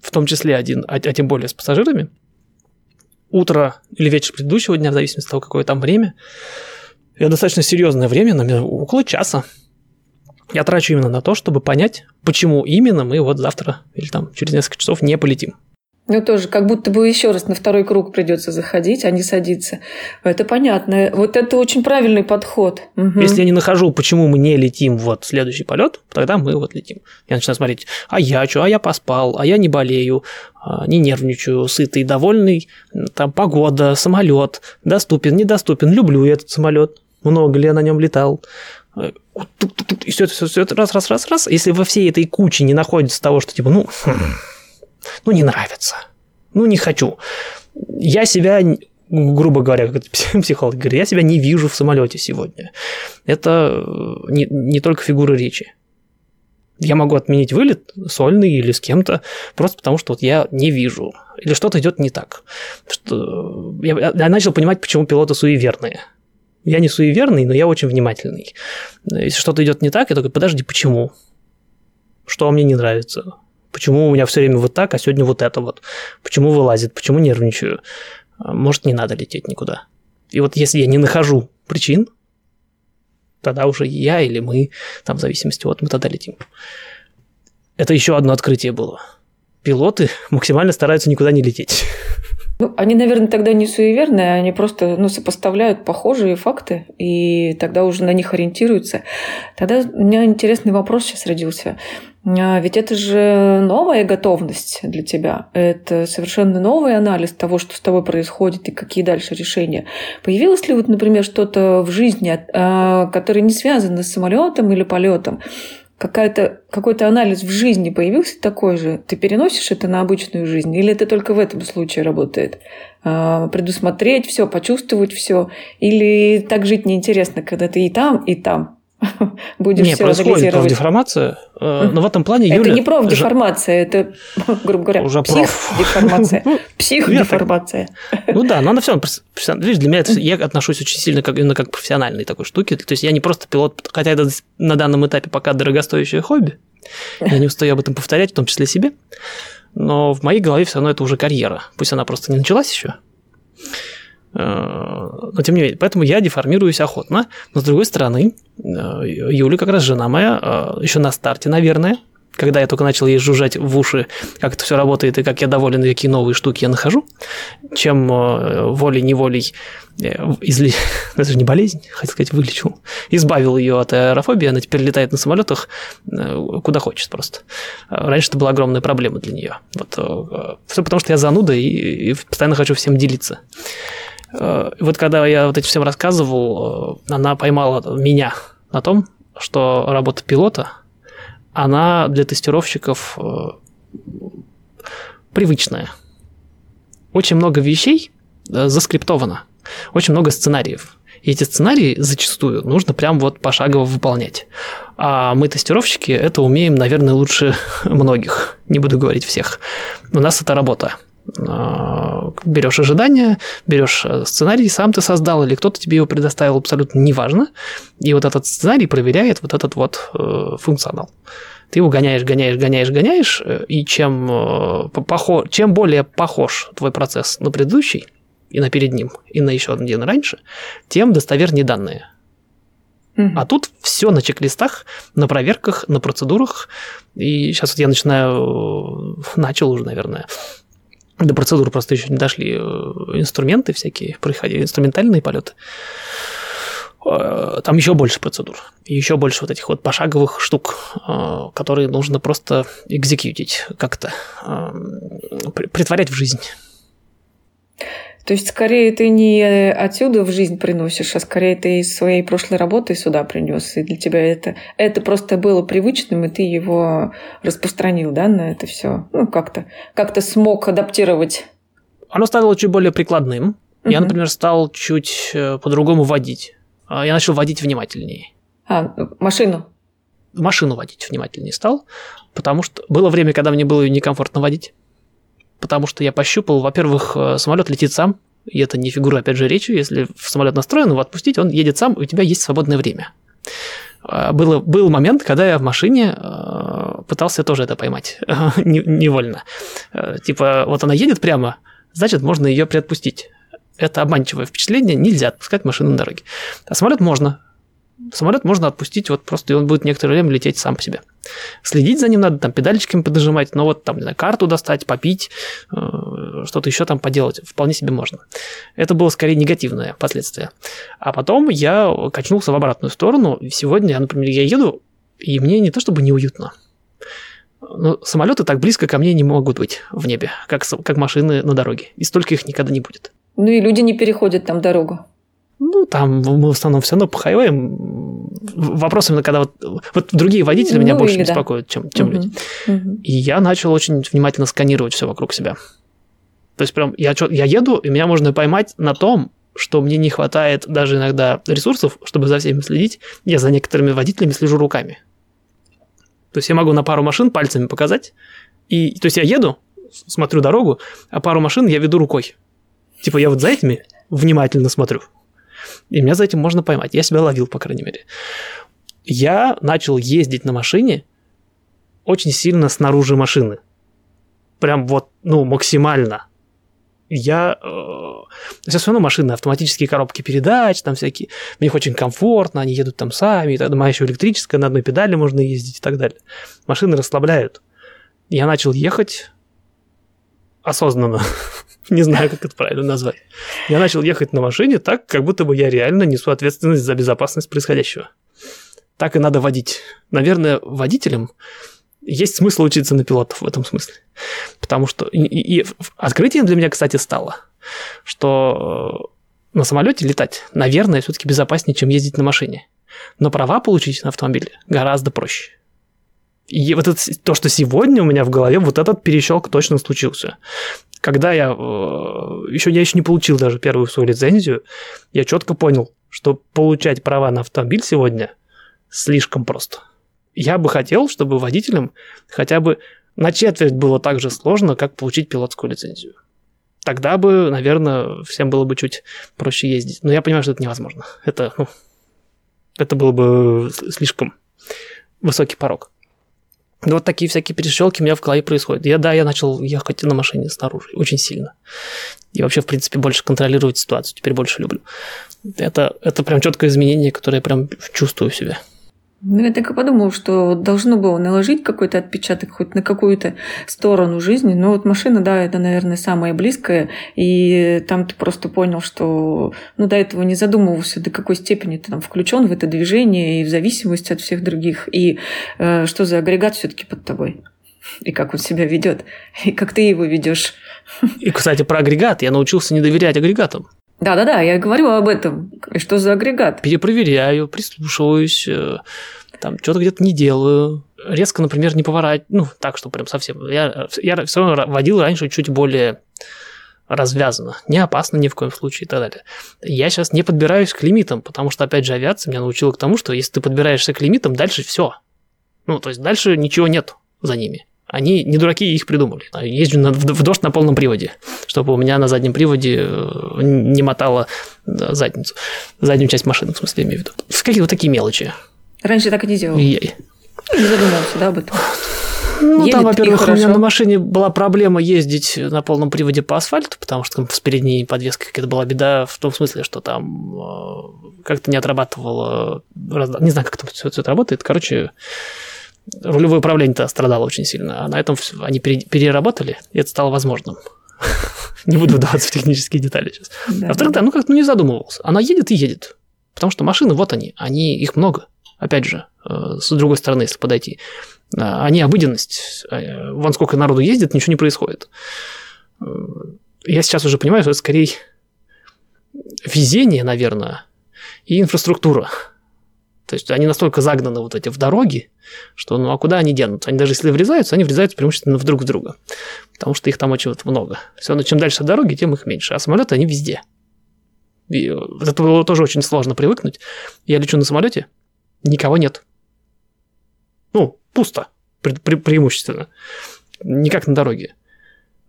в том числе один, а, а тем более с пассажирами, утро или вечер предыдущего дня, в зависимости от того, какое там время, достаточно серьезное время, около часа, я трачу именно на то, чтобы понять, почему именно мы вот завтра или там через несколько часов не полетим. Ну, тоже как будто бы еще раз на второй круг придется заходить, а не садиться. Это понятно. Вот это очень правильный подход. Угу. Если я не нахожу, почему мы не летим вот следующий полет, тогда мы вот летим. Я начинаю смотреть, а я что, а я поспал, а я не болею, а, не нервничаю, сытый, довольный, там погода, самолет, доступен, недоступен, люблю я этот самолет, много ли я на нем летал, и все все это, раз, раз, раз, раз. Если во всей этой куче не находится того, что типа, ну, хм, ну, не нравится, ну, не хочу. Я себя, грубо говоря, как психолог говорит, я себя не вижу в самолете сегодня. Это э, не, не только фигура речи. Я могу отменить вылет сольный или с кем-то, просто потому что вот я не вижу. Или что-то идет не так. Что я, я начал понимать, почему пилоты суеверные. Я не суеверный, но я очень внимательный. Если что-то идет не так, я такой, подожди, почему? Что мне не нравится? Почему у меня все время вот так, а сегодня вот это вот? Почему вылазит? Почему нервничаю? А, может, не надо лететь никуда. И вот если я не нахожу причин, тогда уже я или мы, там в зависимости от, мы тогда летим. Это еще одно открытие было. Пилоты максимально стараются никуда не лететь. Ну, они, наверное, тогда не суеверные, они просто ну, сопоставляют похожие факты, и тогда уже на них ориентируются. Тогда у меня интересный вопрос сейчас родился. А, ведь это же новая готовность для тебя. Это совершенно новый анализ того, что с тобой происходит и какие дальше решения. Появилось ли вот, например, что-то в жизни, а, которое не связано с самолетом или полетом, какая-то, какой-то анализ в жизни появился такой же, ты переносишь это на обычную жизнь, или это только в этом случае работает? А, предусмотреть все, почувствовать все, или так жить неинтересно, когда ты и там, и там? будешь не, все происходит профдеформация, э, но в этом плане Юля... Это не профдеформация, это, грубо говоря, уже психдеформация. Психдеформация. Ну да, но она все равно... Видишь, для меня это, я отношусь очень сильно как, именно как к профессиональной такой штуке. То есть я не просто пилот, хотя это на данном этапе пока дорогостоящее хобби. Я не устаю об этом повторять, в том числе себе. Но в моей голове все равно это уже карьера. Пусть она просто не началась еще. Э, но тем не менее, поэтому я деформируюсь охотно. Но с другой стороны, э, Юля как раз жена моя, э, еще на старте, наверное, когда я только начал ей жужжать в уши, как это все работает и как я доволен, и какие новые штуки я нахожу, чем волей-неволей изли... это же не болезнь, хотел сказать, вылечил, избавил ее от аэрофобии, она теперь летает на самолетах куда хочет просто. Раньше это была огромная проблема для нее. Вот. Все потому, что я зануда и, и постоянно хочу всем делиться. Э, вот когда я вот этим всем рассказывал, э, она поймала меня на том, что работа пилота она для тестировщиков э, привычная. Очень много вещей заскриптовано, очень много сценариев. И эти сценарии зачастую нужно прям вот пошагово выполнять. А мы, тестировщики, это умеем, наверное, лучше многих. Не буду говорить всех. У нас это работа. А, берешь ожидания, берешь э, сценарий, сам ты создал, или кто-то тебе его предоставил, абсолютно неважно. И вот этот сценарий проверяет вот этот вот э, функционал. Ты его гоняешь, гоняешь, гоняешь, гоняешь, э, и чем, похож, чем более похож твой процесс на предыдущий, и на перед ним, и на еще один день раньше, тем достовернее данные. Mm-hmm. А тут все на чек-листах, на проверках, на процедурах. И сейчас вот я начинаю, начал уже, наверное, до процедуры просто еще не дошли э, инструменты всякие, происходили инструментальные полеты. Э, там еще больше процедур, еще больше вот этих вот пошаговых штук, э, которые нужно просто экзекьютить как-то, притворять в жизнь. То есть, скорее, ты не отсюда в жизнь приносишь, а скорее ты из своей прошлой работы сюда принес. И для тебя это, это просто было привычным, и ты его распространил, да, на это все. Ну, как-то как смог адаптировать. Оно стало чуть более прикладным. Угу. Я, например, стал чуть э, по-другому водить. А, я начал водить внимательнее. А, машину? Машину водить внимательнее стал, потому что было время, когда мне было некомфортно водить потому что я пощупал, во-первых, э, самолет летит сам, и это не фигура, опять же, речи. Если самолет настроен, его отпустить, он едет сам, и у тебя есть свободное время. А, было, был момент, когда я в машине э, пытался тоже это поймать невольно. Э, типа, вот она едет прямо, значит, можно ее приотпустить. Это обманчивое впечатление, нельзя отпускать машину на дороге. А самолет можно самолет можно отпустить, вот просто и он будет некоторое время лететь сам по себе. Следить за ним надо, там педальчиками поднажимать, но вот там, не знаю, карту достать, попить, э, что-то еще там поделать, вполне себе можно. Это было скорее негативное последствие. А потом я качнулся в обратную сторону. Сегодня, например, я еду, и мне не то чтобы неуютно, но самолеты так близко ко мне не могут быть в небе, как, как машины на дороге. И столько их никогда не будет. Ну и люди не переходят там дорогу. Ну, там мы в основном все равно по хайвеям. Вопрос именно, когда вот, вот другие водители ну, меня больше или, беспокоят, чем, чем угу. люди. Угу. И я начал очень внимательно сканировать все вокруг себя. То есть прям я, я еду, и меня можно поймать на том, что мне не хватает даже иногда ресурсов, чтобы за всеми следить. Я за некоторыми водителями слежу руками. То есть я могу на пару машин пальцами показать. И, то есть я еду, смотрю дорогу, а пару машин я веду рукой. Типа я вот за этими внимательно смотрю. И меня за этим можно поймать. Я себя ловил, по крайней мере. Я начал ездить на машине очень сильно снаружи машины. Прям вот, ну, максимально. Я... Э, все равно машины, автоматические коробки передач, там всякие. Мне их очень комфортно, они едут там сами. Тогда моя еще электрическая, на одной педали можно ездить и так далее. Машины расслабляют. Я начал ехать осознанно. Не знаю, как это правильно назвать. Я начал ехать на машине так, как будто бы я реально несу ответственность за безопасность происходящего. Так и надо водить. Наверное, водителям есть смысл учиться на пилотов в этом смысле. Потому что... И, и открытием для меня, кстати, стало, что э, на самолете летать, наверное, все-таки безопаснее, чем ездить на машине. Но права получить на автомобиле гораздо проще. И вот это, то, что сегодня у меня в голове, вот этот перещелк точно случился. Когда я э, еще, я еще не получил даже первую свою лицензию, я четко понял, что получать права на автомобиль сегодня слишком просто. Я бы хотел, чтобы водителям хотя бы на четверть было так же сложно, как получить пилотскую лицензию. Тогда бы, наверное, всем было бы чуть проще ездить. Но я понимаю, что это невозможно. Это, ну, это было бы слишком высокий порог. Ну, вот такие всякие перещелки у меня в голове происходят. Я, да, я начал ехать на машине снаружи очень сильно. И вообще, в принципе, больше контролировать ситуацию. Теперь больше люблю. Это, это прям четкое изменение, которое я прям чувствую в себе. Ну, я так и подумал, что должно было наложить какой-то отпечаток хоть на какую-то сторону жизни. Но вот машина, да, это, наверное, самое близкое. И там ты просто понял, что ну, до этого не задумывался, до какой степени ты там включен в это движение и в зависимости от всех других. И э, что за агрегат все-таки под тобой. И как он себя ведет, и как ты его ведешь. И, кстати, про агрегат. Я научился не доверять агрегатам. Да-да-да, я говорю об этом. Что за агрегат? Перепроверяю, прислушиваюсь, э, там что-то где-то не делаю. Резко, например, не поворачиваю, ну, так, что прям совсем. Я, я все равно водил раньше чуть более развязано. Не опасно ни в коем случае и так далее. Я сейчас не подбираюсь к лимитам, потому что, опять же, авиация меня научила к тому, что если ты подбираешься к лимитам, дальше все. Ну, то есть дальше ничего нет за ними. Они не дураки, их придумали. Езжу на, в, в дождь на полном приводе, чтобы у меня на заднем приводе э, не мотало задницу. Заднюю часть машины, в смысле, имею в виду. Какие вот такие мелочи. Раньше так и не делал. Я... Не задумывался, да, об этом? Ну, Едет там, во-первых, у меня на машине была проблема ездить на полном приводе по асфальту, потому что там с передней подвеской какая-то была беда в том смысле, что там э, как-то не отрабатывало, не знаю, как там все это работает. Короче, рулевое управление-то страдало очень сильно, а на этом они переработали, и это стало возможным. Не буду вдаваться в технические детали сейчас. А во-вторых, да, ну как-то ну, не задумывался. Она едет и едет. Потому что машины, вот они, они, их много. Опять же, э, с другой стороны, если подойти. А, они обыденность. А, вон сколько народу ездит, ничего не происходит. Э, я сейчас уже понимаю, что это скорее везение, наверное, и инфраструктура. То есть они настолько загнаны вот эти в дороги, что ну а куда они денутся? Они даже если врезаются, они врезаются преимущественно в друг в друга, потому что их там очень вот много. Все, но чем дальше от дороги, тем их меньше. А самолеты, они везде. И это было тоже очень сложно привыкнуть. Я лечу на самолете, никого нет. Ну, пусто, пре- пре- преимущественно. Не как на дороге.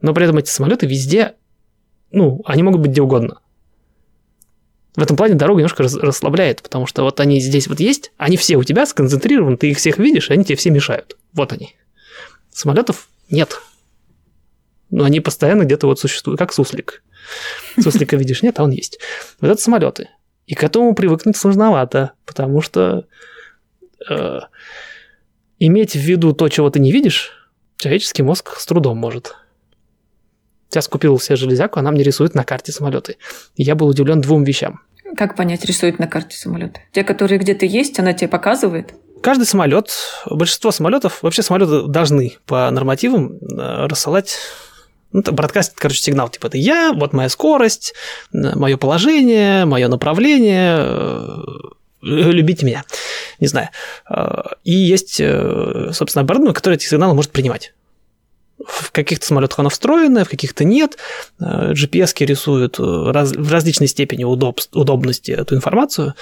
Но при этом эти самолеты везде, ну, они могут быть где угодно. В этом плане дорога немножко расслабляет, потому что вот они здесь вот есть, они все у тебя сконцентрированы, ты их всех видишь, и они тебе все мешают. Вот они. Самолетов нет. Но они постоянно где-то вот существуют, как суслик. Суслика видишь, нет, а он есть. Вот это самолеты. И к этому привыкнуть сложновато, потому что э, иметь в виду то, чего ты не видишь, человеческий мозг с трудом может. Сейчас купил себе железяку, она мне рисует на карте самолеты. И я был удивлен двум вещам. Как понять, рисует на карте самолеты? Те, которые где-то есть, она тебе показывает? Каждый самолет, большинство самолетов, вообще самолеты должны по нормативам э, рассылать ну, бродкастит, короче, сигнал, типа, это я, вот моя скорость, мое положение, мое направление, э, любите меня, не знаю. Э, и есть, собственно, оборудование, которое эти сигналы может принимать. В каких-то самолетах оно встроенное, в каких-то нет. Э, GPS рисуют э, раз, в различной степени удоб, удобности эту информацию.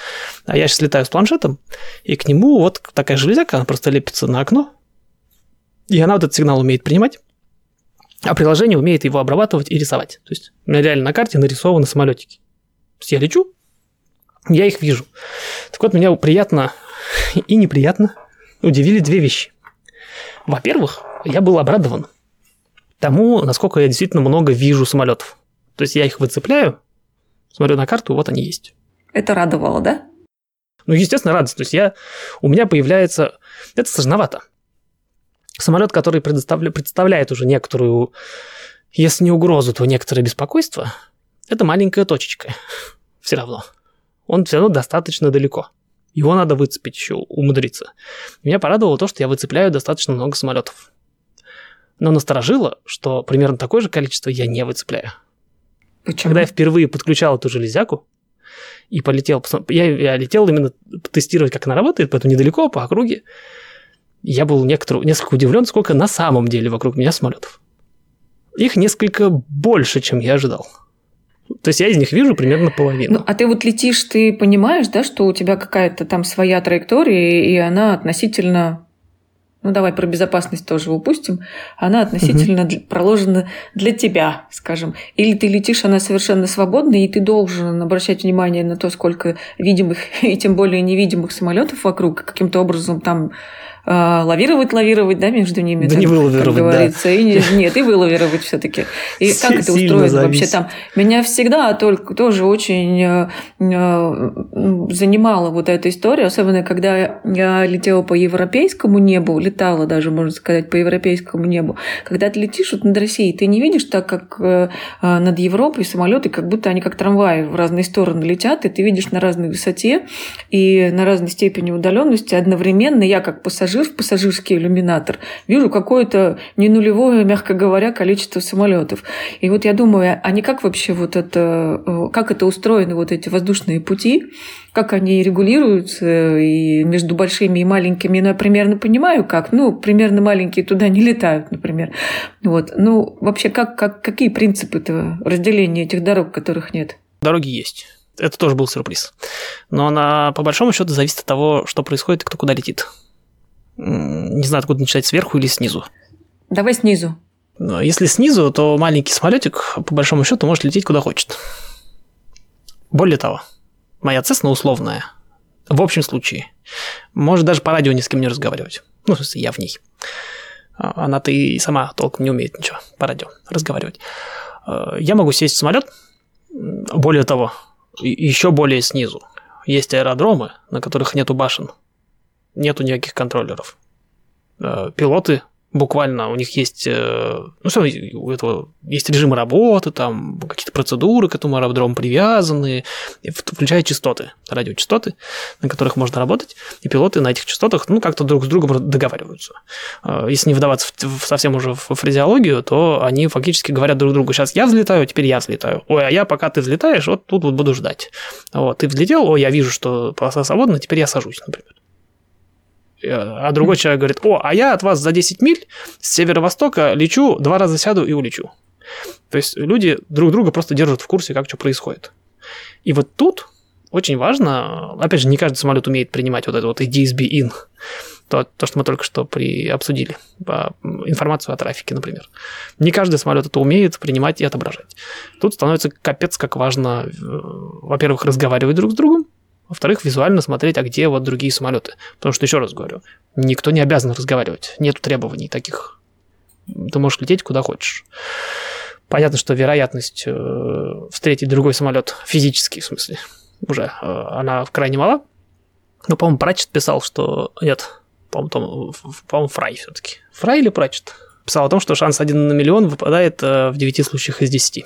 А я сейчас летаю с планшетом, и к нему вот такая железяка, она просто лепится на окно, и она вот этот сигнал умеет принимать, а приложение умеет его обрабатывать и рисовать. То есть у меня реально на карте нарисованы самолетики. То есть я лечу, я их вижу. Так вот, меня приятно и неприятно удивили две вещи. Во-первых, я был обрадован тому, насколько я действительно много вижу самолетов. То есть я их выцепляю, смотрю на карту, вот они есть. Это радовало, да? Ну, естественно, радость. То есть я, у меня появляется... Это сложновато. Самолет, который предоставля... представляет уже некоторую, если не угрозу, то некоторое беспокойство, это маленькая точечка. Все равно. Он все равно достаточно далеко. Его надо выцепить еще, умудриться. Меня порадовало то, что я выцепляю достаточно много самолетов. Но насторожило, что примерно такое же количество я не выцепляю. Почему? Когда я впервые подключал эту железяку и полетел, я, я летел именно тестировать, как она работает, поэтому недалеко, по округе, я был некоторые, несколько удивлен, сколько на самом деле вокруг меня самолетов. Их несколько больше, чем я ожидал. То есть я из них вижу примерно половину. Ну, а ты вот летишь, ты понимаешь, да, что у тебя какая-то там своя траектория, и она относительно ну давай про безопасность тоже упустим, она относительно угу. проложена для тебя, скажем. Или ты летишь, она совершенно свободна, и ты должен обращать внимание на то, сколько видимых и тем более невидимых самолетов вокруг, каким-то образом там лавировать, лавировать, да, между ними, да так, не вылавировать, как говорится. Да. И, нет, и вылавировать все-таки. И как это устроено вообще там? Меня всегда только тоже очень э, э, занимала вот эта история, особенно когда я летела по европейскому небу, летала даже, можно сказать, по европейскому небу. Когда ты летишь вот над Россией, ты не видишь так, как э, над Европой самолеты, как будто они как трамваи в разные стороны летят, и ты видишь на разной высоте и на разной степени удаленности одновременно. Я как пассажир пассажир в пассажирский иллюминатор, вижу какое-то не нулевое, мягко говоря, количество самолетов. И вот я думаю, а не как вообще вот это, э, как это устроены вот эти воздушные пути, как они регулируются и между большими и маленькими, ну, я примерно понимаю, как. Ну, примерно маленькие туда не летают, например. Вот. Ну, вообще, как, как, какие принципы этого разделения этих дорог, которых нет? Дороги есть. Это тоже был сюрприз. Но она, по большому счету, зависит от того, что происходит и кто куда летит. Не знаю, откуда начинать, сверху или снизу. Давай снизу. Если снизу, то маленький самолетик, по большому счету, может лететь куда хочет. Более того, моя Цесна условная, в общем случае, может даже по радио ни с кем не разговаривать. Ну, в смысле, я в ней. А, она-то и сама толком не умеет ничего по радио разговаривать. А, я могу сесть в самолет, более того, еще более снизу. Есть аэродромы, на которых нету башен, нету никаких контроллеров. А, пилоты буквально у них есть, э, ну все, у этого есть режимы работы, там какие-то процедуры к этому аэродрому привязаны, включая частоты, радиочастоты, на которых можно работать, и пилоты на этих частотах, ну, как-то друг с другом договариваются. Э, если не вдаваться в, совсем уже в фразеологию, то они фактически говорят друг другу, сейчас я взлетаю, теперь я взлетаю. Ой, а я пока ты взлетаешь, вот тут вот буду ждать. Вот, ты взлетел, ой, я вижу, что полоса свободна, теперь я сажусь, например а другой человек говорит, о, а я от вас за 10 миль с северо-востока лечу, два раза сяду и улечу. То есть люди друг друга просто держат в курсе, как что происходит. И вот тут очень важно, опять же, не каждый самолет умеет принимать вот это вот DSB in, то, то что мы только что при, обсудили, информацию о трафике, например. Не каждый самолет это умеет принимать и отображать. Тут становится капец как важно, э, во-первых, разговаривать друг с другом, во-вторых, визуально смотреть, а где вот другие самолеты. Потому что, еще раз говорю, никто не обязан разговаривать. Нет требований таких. Ты можешь лететь куда хочешь. Понятно, что вероятность э, встретить другой самолет физически, в смысле, уже э, она крайне мала. Но, по-моему, Пратчет писал, что... Нет, по-моему, по Фрай все-таки. Фрай или Пратчет? Писал о том, что шанс один на миллион выпадает э, в 9 случаях из 10.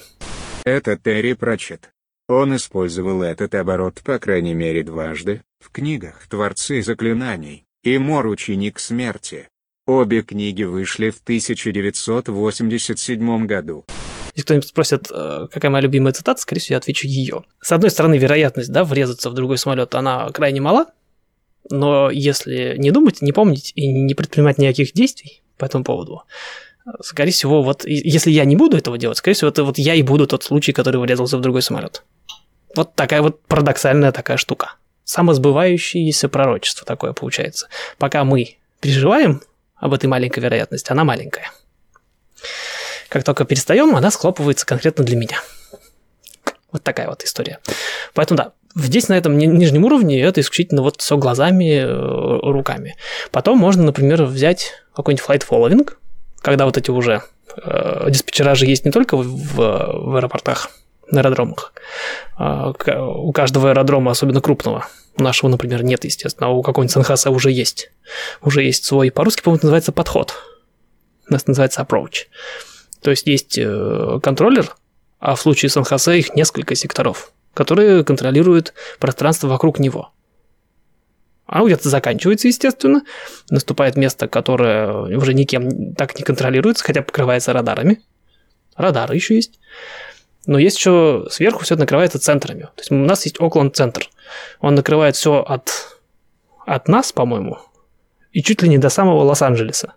Это Терри Пратчет. Он использовал этот оборот по крайней мере дважды, в книгах «Творцы заклинаний» и «Мор ученик смерти». Обе книги вышли в 1987 году. Если кто-нибудь спросит, э, какая моя любимая цитата, скорее всего, я отвечу ее. С одной стороны, вероятность да, врезаться в другой самолет, она крайне мала, но если не думать, не помнить и не предпринимать никаких действий по этому поводу, скорее всего, вот если я не буду этого делать, скорее всего, это вот я и буду тот случай, который врезался в другой самолет. Вот такая вот парадоксальная такая штука. Самосбывающееся пророчество такое получается. Пока мы переживаем об этой маленькой вероятности, она маленькая. Как только перестаем, она схлопывается конкретно для меня. Вот такая вот история. Поэтому да, здесь на этом нижнем уровне это исключительно вот все глазами, э, руками. Потом можно, например, взять какой-нибудь flight following, когда вот эти уже э, диспетчера же есть не только в, в, в аэропортах, на аэродромах. А, у каждого аэродрома, особенно крупного, нашего, например, нет, естественно, а у какого-нибудь Санхаса уже есть. Уже есть свой, по-русски, по-моему, называется подход. У нас называется approach. То есть есть э, контроллер, а в случае Санхаса их несколько секторов, которые контролируют пространство вокруг него. Оно где-то заканчивается, естественно, наступает место, которое уже никем так не контролируется, хотя покрывается радарами. Радары еще есть. Но есть еще сверху все это накрывается центрами. То есть у нас есть Окленд-центр. Он накрывает все от, от нас, по-моему, и чуть ли не до самого Лос-Анджелеса.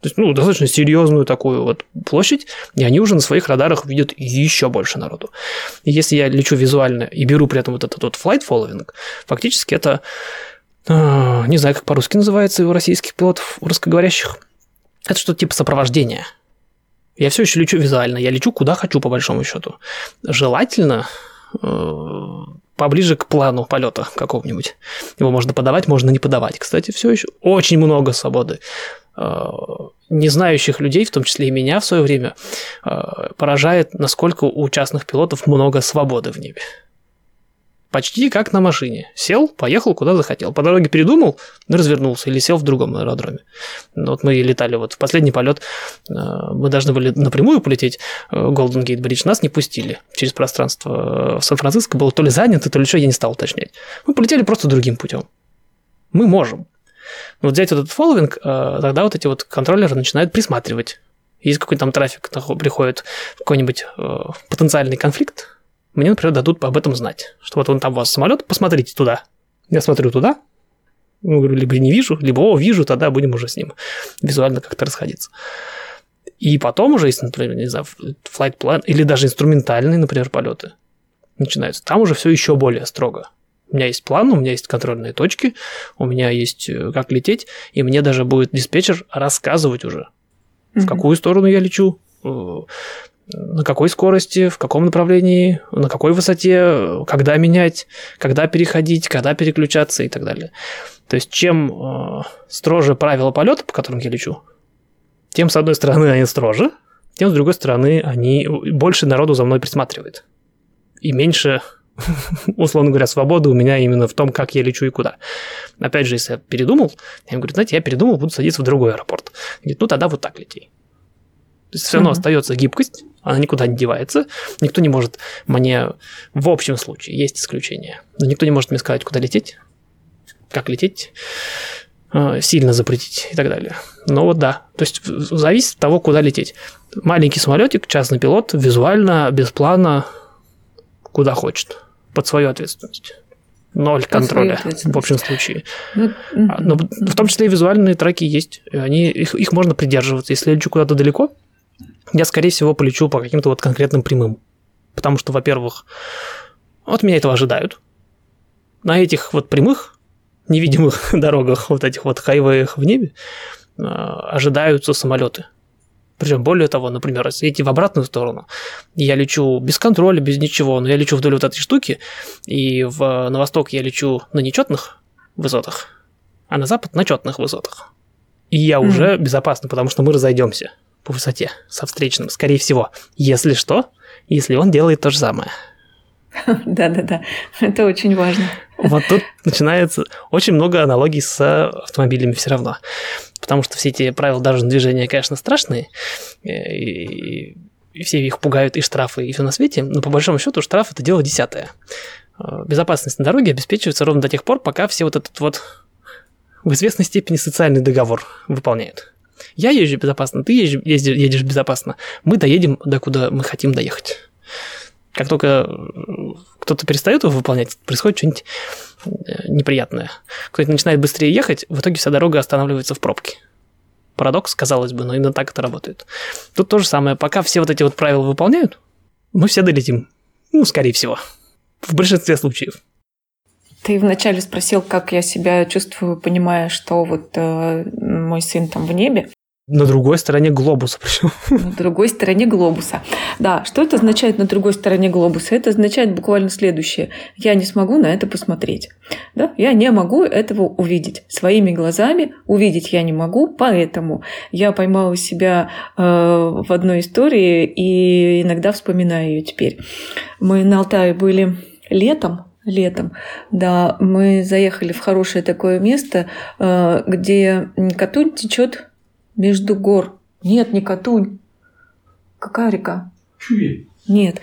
То есть, ну, достаточно серьезную такую вот площадь, и они уже на своих радарах видят еще больше народу. И если я лечу визуально и беру при этом вот этот вот flight following, фактически это, э, не знаю, как по-русски называется у российских пилотов, русскоговорящих, это что-то типа сопровождения – я все еще лечу визуально, я лечу куда хочу, по большому счету. Желательно э, поближе к плану полета какого-нибудь. Его можно подавать, можно не подавать. Кстати, все еще очень много свободы. Э, не знающих людей, в том числе и меня в свое время, э, поражает, насколько у частных пилотов много свободы в небе. Почти как на машине. Сел, поехал куда захотел. По дороге передумал, развернулся или сел в другом аэродроме. Ну, вот мы летали вот в последний полет, э, мы должны были напрямую полететь Golden Gate Bridge, нас не пустили через пространство. В Сан-Франциско было то ли занято, то ли что, я не стал уточнять. Мы полетели просто другим путем. Мы можем. Вот взять вот этот фолловинг, тогда вот эти вот контроллеры начинают присматривать. Если какой-то там трафик приходит какой-нибудь потенциальный конфликт, мне, например, дадут об этом знать. Что вот он там у вас самолет, посмотрите туда. Я смотрю туда, ну, говорю, либо не вижу, либо о, вижу, тогда будем уже с ним визуально как-то расходиться. И потом уже, если, например, не знаю, flight plan или даже инструментальные, например, полеты начинаются, там уже все еще более строго. У меня есть план, у меня есть контрольные точки, у меня есть э, как лететь, и мне даже будет диспетчер рассказывать уже, mm-hmm. в какую сторону я лечу, э, на какой скорости, в каком направлении, на какой высоте, когда менять, когда переходить, когда переключаться и так далее. То есть чем э, строже правила полета, по которым я лечу, тем, с одной стороны, они строже, тем, с другой стороны, они больше народу за мной присматривает. И меньше, условно говоря, свободы у меня именно в том, как я лечу и куда. Опять же, если я передумал, я им говорю, знаете, я передумал, буду садиться в другой аэропорт. Говорит, ну тогда вот так лети. То есть все равно mm-hmm. остается гибкость, она никуда не девается. Никто не может мне, в общем случае, есть исключения, но никто не может мне сказать, куда лететь, как лететь, э, сильно запретить и так далее. Но вот да, то есть зависит от того, куда лететь. Маленький самолетик, частный пилот, визуально, без плана, куда хочет, под свою ответственность. Ноль контроля в общем случае. Ну, а, Но в том числе и визуальные траки есть. Они, их, их можно придерживаться. Если я лечу куда-то далеко, я, скорее всего, полечу по каким-то вот конкретным прямым. Потому что, во-первых, вот меня этого ожидают. На этих вот прямых, невидимых дорогах, вот этих вот хайвеях в небе, а, ожидаются самолеты. Причем, более того, например, если идти в обратную сторону, я лечу без контроля, без ничего, но я лечу вдоль вот этой штуки, и в, на восток я лечу на нечетных высотах, а на запад на четных высотах. И я mm-hmm. уже безопасна, потому что мы разойдемся по высоте со встречным, скорее всего. Если что, если он делает то же самое. Да-да-да, это очень важно. Вот тут начинается очень много аналогий с автомобилями все равно. Потому что все эти правила дорожного движения, конечно, страшные, и, и все их пугают, и штрафы, и все на свете, но по большому счету штраф – это дело десятое. Безопасность на дороге обеспечивается ровно до тех пор, пока все вот этот вот в известной степени социальный договор выполняют. Я езжу безопасно, ты едешь, едешь безопасно. Мы доедем до куда мы хотим доехать. Как только кто-то перестает его выполнять, происходит что-нибудь э, неприятное. Кто-то начинает быстрее ехать, в итоге вся дорога останавливается в пробке. Парадокс, казалось бы, но именно так это работает. Тут то же самое. Пока все вот эти вот правила выполняют, мы все долетим. Ну, скорее всего. В большинстве случаев. Ты вначале спросил, как я себя чувствую, понимая, что вот э, мой сын там в небе. На другой стороне глобуса причем. На другой стороне глобуса. Да, что это означает на другой стороне глобуса? Это означает буквально следующее. Я не смогу на это посмотреть. Да? Я не могу этого увидеть. Своими глазами увидеть я не могу, поэтому я поймала себя э, в одной истории и иногда вспоминаю ее теперь. Мы на Алтае были летом, летом. Да, мы заехали в хорошее такое место, э, где Катунь течет между гор. Нет, не Катунь. Какая река? Чуй. Нет.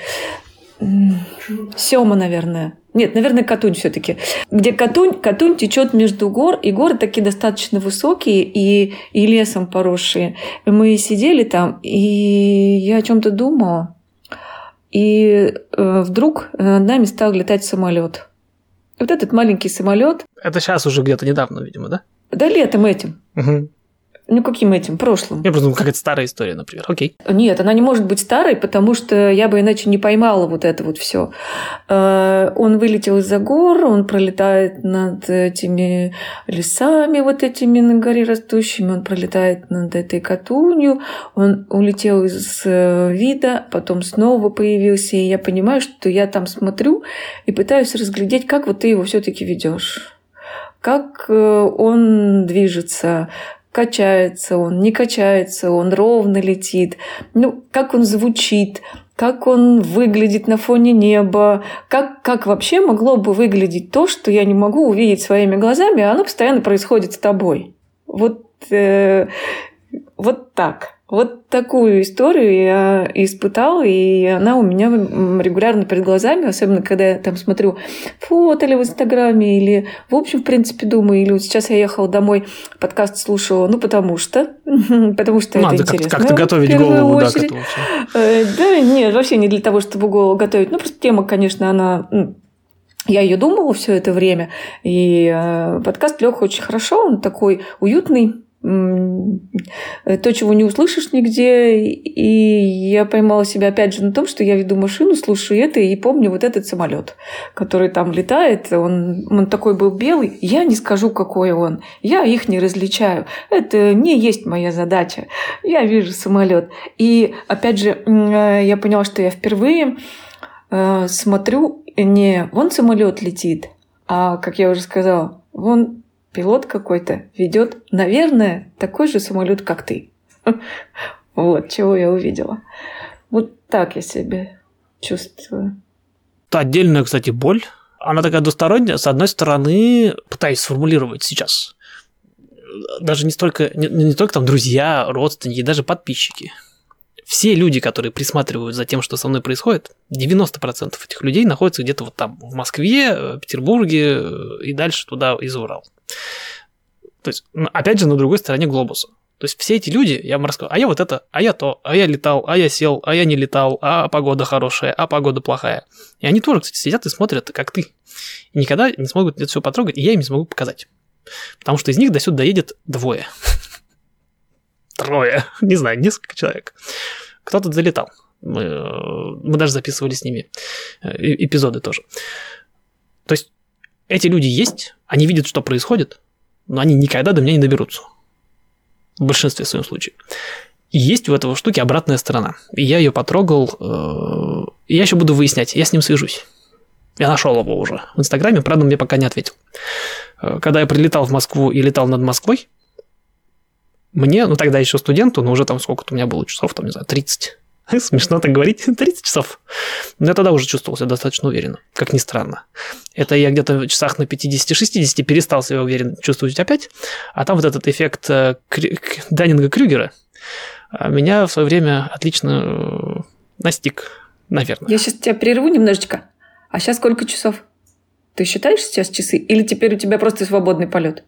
Сема, наверное. Нет, наверное, Катунь все-таки. Где Катунь, Катунь течет между гор, и горы такие достаточно высокие и, и лесом поросшие. Мы сидели там, и я о чем-то думала. И э, вдруг над нами стал летать самолет. Вот этот маленький самолет. Это сейчас уже где-то недавно, видимо, да? Да, летом этим. Угу. Ну, каким этим? Прошлым. Я просто думал, какая-то старая история, например. Окей. Нет, она не может быть старой, потому что я бы иначе не поймала вот это вот все. Э, он вылетел из-за гор, он пролетает над этими лесами вот этими на горе растущими, он пролетает над этой Катунью, он улетел из э, вида, потом снова появился, и я понимаю, что я там смотрю и пытаюсь разглядеть, как вот ты его все-таки ведешь как э, он движется, качается он, не качается он, ровно летит, ну, как он звучит, как он выглядит на фоне неба, как, как вообще могло бы выглядеть то, что я не могу увидеть своими глазами, а оно постоянно происходит с тобой. Вот, э, вот так. Вот такую историю я испытала, и она у меня регулярно перед глазами, особенно когда я там смотрю фото или в Инстаграме, или в общем, в принципе, думаю, или вот сейчас я ехала домой, подкаст слушала, ну, потому что, потому что Надо это как- интересно. как-то готовить голову, да, к этому. Э, Да, нет, вообще не для того, чтобы голову готовить. Ну, просто тема, конечно, она... Я ее думала все это время, и э, подкаст лег очень хорошо, он такой уютный, то, чего не услышишь нигде, и я поймала себя опять же на том, что я веду машину, слушаю это, и помню вот этот самолет, который там летает, он, он такой был белый, я не скажу, какой он, я их не различаю, это не есть моя задача, я вижу самолет. И опять же, э, я поняла, что я впервые э, смотрю не вон самолет летит, а, как я уже сказала, вон пилот какой-то ведет, наверное, такой же самолет, как ты. Вот чего я увидела. Вот так я себя чувствую. Это отдельная, кстати, боль. Она такая двусторонняя. С одной стороны, пытаюсь сформулировать сейчас. Даже не столько, не, не только там друзья, родственники, даже подписчики. Все люди, которые присматривают за тем, что со мной происходит, 90% этих людей находятся где-то вот там, в Москве, Петербурге и дальше туда из Урал. То есть, м, опять же, на другой стороне глобуса. То есть все эти люди, я вам рассказываю, а я вот это, а я то, а я летал, а я сел, а я не летал, а погода хорошая, а погода плохая. И они тоже, кстати, сидят и смотрят, как ты. И никогда не смогут это все потрогать, и я им не смогу показать. Потому что из них до сюда доедет двое. Трое. Не знаю, несколько человек. Кто-то залетал. Мы, э, мы даже записывали с ними э- эпизоды тоже. То есть эти люди есть, они видят, что происходит, но они никогда до меня не доберутся. В большинстве своем случае. И есть у этого штуки обратная сторона. И я ее потрогал, э, и я еще буду выяснять, я с ним свяжусь. Я нашел его уже в Инстаграме, правда, он мне пока не ответил. Э, Когда я прилетал в Москву и летал над Москвой, мне, ну тогда еще студенту, но уже там сколько-то у меня было часов, там, не знаю, 30. Смешно так говорить, 30 часов. Но я тогда уже чувствовал себя достаточно уверенно, как ни странно. Это я где-то в часах на 50-60 перестал себя уверенно чувствовать опять, а там вот этот эффект э, Крю- Даннинга-Крюгера э, меня в свое время отлично э, настиг, наверное. Я сейчас тебя прерву немножечко. А сейчас сколько часов? Ты считаешь сейчас часы? Или теперь у тебя просто свободный полет?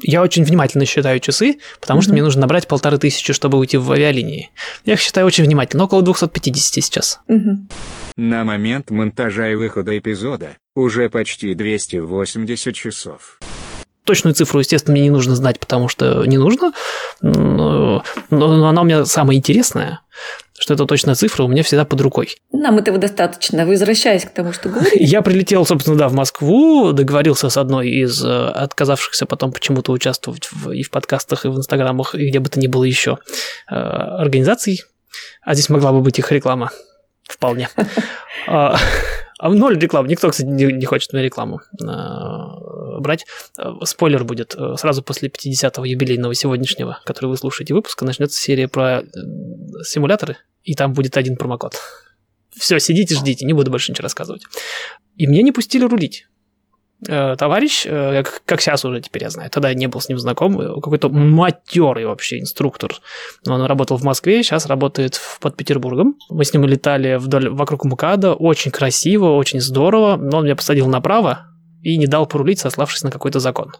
Я очень внимательно считаю часы, потому что Мгм. мне нужно набрать полторы тысячи, чтобы уйти в авиалинии. Я их считаю очень внимательно, около 250 сейчас. Мгм. На момент монтажа и выхода эпизода уже почти 280 часов. Точную цифру, естественно, мне не нужно знать, потому что не нужно, но, но она у меня самая интересная, что эта точная цифра у меня всегда под рукой. Нам этого достаточно. Возвращаясь к тому, что говорили. Я прилетел, собственно, да, в Москву, договорился с одной из э, отказавшихся потом почему-то участвовать в- и в подкастах, и в инстаграмах, и где бы то ни было еще э, организаций. А здесь могла бы быть их реклама. Вполне. А ноль рекламы. Никто, кстати, не не хочет мне рекламу э, брать. Э, Спойлер будет. Э, Сразу после 50-го юбилейного сегодняшнего, который вы слушаете выпуска, начнется серия про э, симуляторы, и там будет один промокод. Все, сидите, ждите, не буду больше ничего рассказывать. И мне не пустили рулить. Э, Товарищ, э, как, как сейчас уже теперь я знаю, тогда я не был с ним знаком, э, какой-то матерый вообще инструктор. Он работал в Москве, сейчас работает под Петербургом. Мы с ним летали вдоль, вокруг МКАДа, очень красиво, очень здорово, но он меня посадил направо и не дал порулить, сославшись на какой-то закон.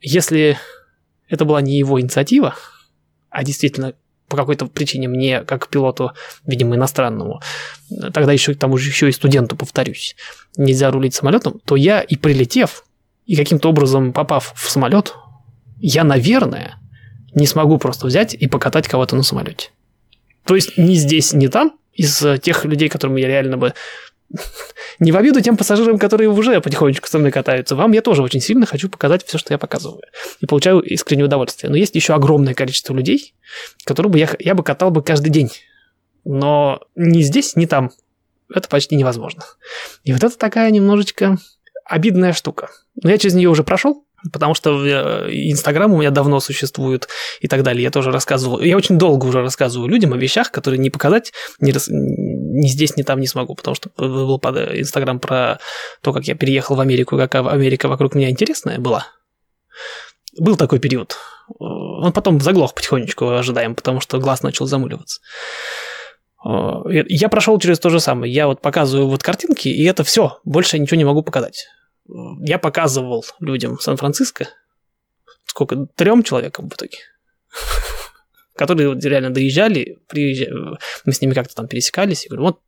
Если это была не его инициатива, а действительно по какой-то причине мне, как пилоту, видимо, иностранному, тогда еще к тому же еще и студенту, повторюсь, нельзя рулить самолетом, то я и прилетев, и каким-то образом попав в самолет, я, наверное, не смогу просто взять и покатать кого-то на самолете. То есть ни здесь, ни там, из тех людей, которым я реально бы не в обиду тем пассажирам, которые уже потихонечку со мной катаются. Вам я тоже очень сильно хочу показать все, что я показываю. И получаю искреннее удовольствие. Но есть еще огромное количество людей, которым бы я, я бы катал бы каждый день. Но ни здесь, ни там. Это почти невозможно. И вот это такая немножечко обидная штука. Но я через нее уже прошел, потому что э, Инстаграм у меня давно существует и так далее. Я тоже рассказывал. Я очень долго уже рассказываю людям о вещах, которые не показать ни, рас- ни здесь, ни там не смогу, потому что был под Инстаграм про то, как я переехал в Америку, какая Америка вокруг меня интересная была. Был такой период. Он потом заглох потихонечку, ожидаем, потому что глаз начал замыливаться. Я прошел через то же самое. Я вот показываю вот картинки, и это все. Больше я ничего не могу показать. Я показывал людям Сан-Франциско. Сколько? Трем человекам в итоге. Которые вот реально доезжали, приезжали, мы с ними как-то там пересекались, и говорю, вот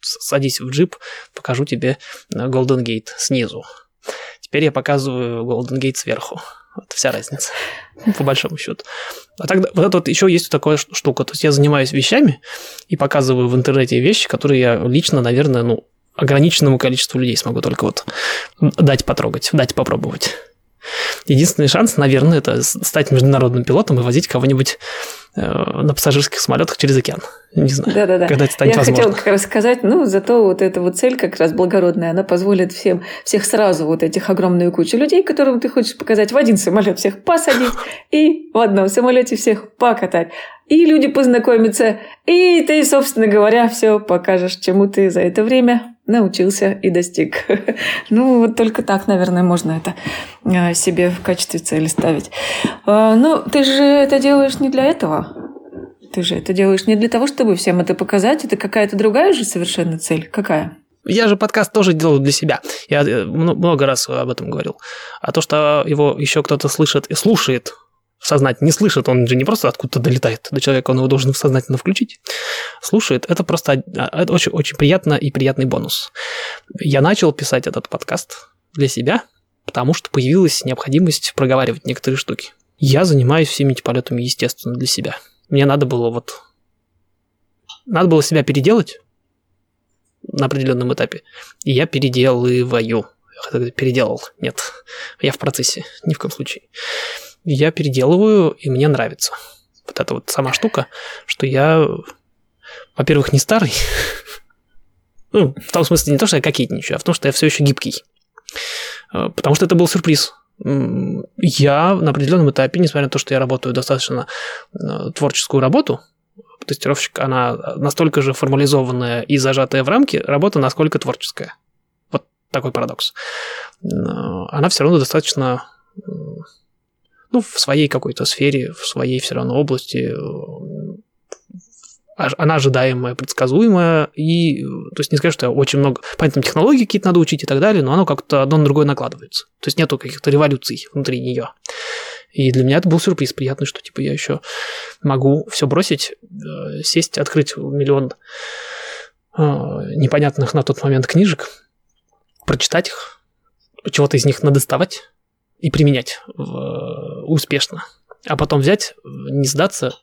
садись в джип, покажу тебе Golden Gate снизу. Теперь я показываю Golden Gate сверху. Вот вся разница, по большому счету. А тогда вот это вот еще есть такая штука. То есть я занимаюсь вещами и показываю в интернете вещи, которые я лично, наверное, ну, ограниченному количеству людей смогу только вот дать потрогать, дать попробовать. Единственный шанс, наверное, это стать международным пилотом и возить кого-нибудь э, на пассажирских самолетах через океан. Не знаю, да, да, да. когда это станет Я возможно. хотела как раз сказать, ну, зато вот эта вот цель как раз благородная, она позволит всем, всех сразу вот этих огромную кучу людей, которым ты хочешь показать, в один самолет всех посадить и в одном самолете всех покатать. И люди познакомятся, и ты, собственно говоря, все покажешь, чему ты за это время научился и достиг. Ну, вот только так, наверное, можно это э, себе в качестве цели ставить. А, ну, ты же это делаешь не для этого. Ты же это делаешь не для того, чтобы всем это показать. Это какая-то другая же совершенно цель. Какая? Я же подкаст тоже делаю для себя. Я э, много раз об этом говорил. А то, что его еще кто-то слышит и слушает, сознательно не слышит, он же не просто откуда-то долетает до человека, он его должен сознательно включить. Слушает, это просто а, это очень, очень приятно и приятный бонус. Я начал писать этот подкаст для себя, потому что появилась необходимость проговаривать некоторые штуки. Я занимаюсь всеми этими полетами, естественно, для себя. Мне надо было вот... Надо было себя переделать на определенном этапе, и я переделываю. Переделал. Нет, я в процессе, ни в коем случае я переделываю, и мне нравится. Вот эта вот сама штука, что я, во-первых, не старый, ну, в том смысле не то, что я кокетничаю, а в том, что я все еще гибкий. Э, потому что это был сюрприз. Я на определенном этапе, несмотря на то, что я работаю достаточно э, творческую работу, тестировщик, она настолько же формализованная и зажатая в рамки, работа насколько творческая. Вот такой парадокс. Э, она все равно достаточно ну, в своей какой-то сфере, в своей все равно области, э, она ожидаемая, предсказуемая, и, то есть не скажу, что очень много, понятно, технологии какие-то надо учить и так далее, но оно как-то одно на другое накладывается. То есть нету каких-то революций внутри нее. И для меня это был сюрприз приятный, что типа я еще могу все бросить, э, сесть, открыть миллион э, непонятных на тот момент книжек, прочитать их, чего-то из них надоставать, и применять успешно. А потом взять, не сдаться,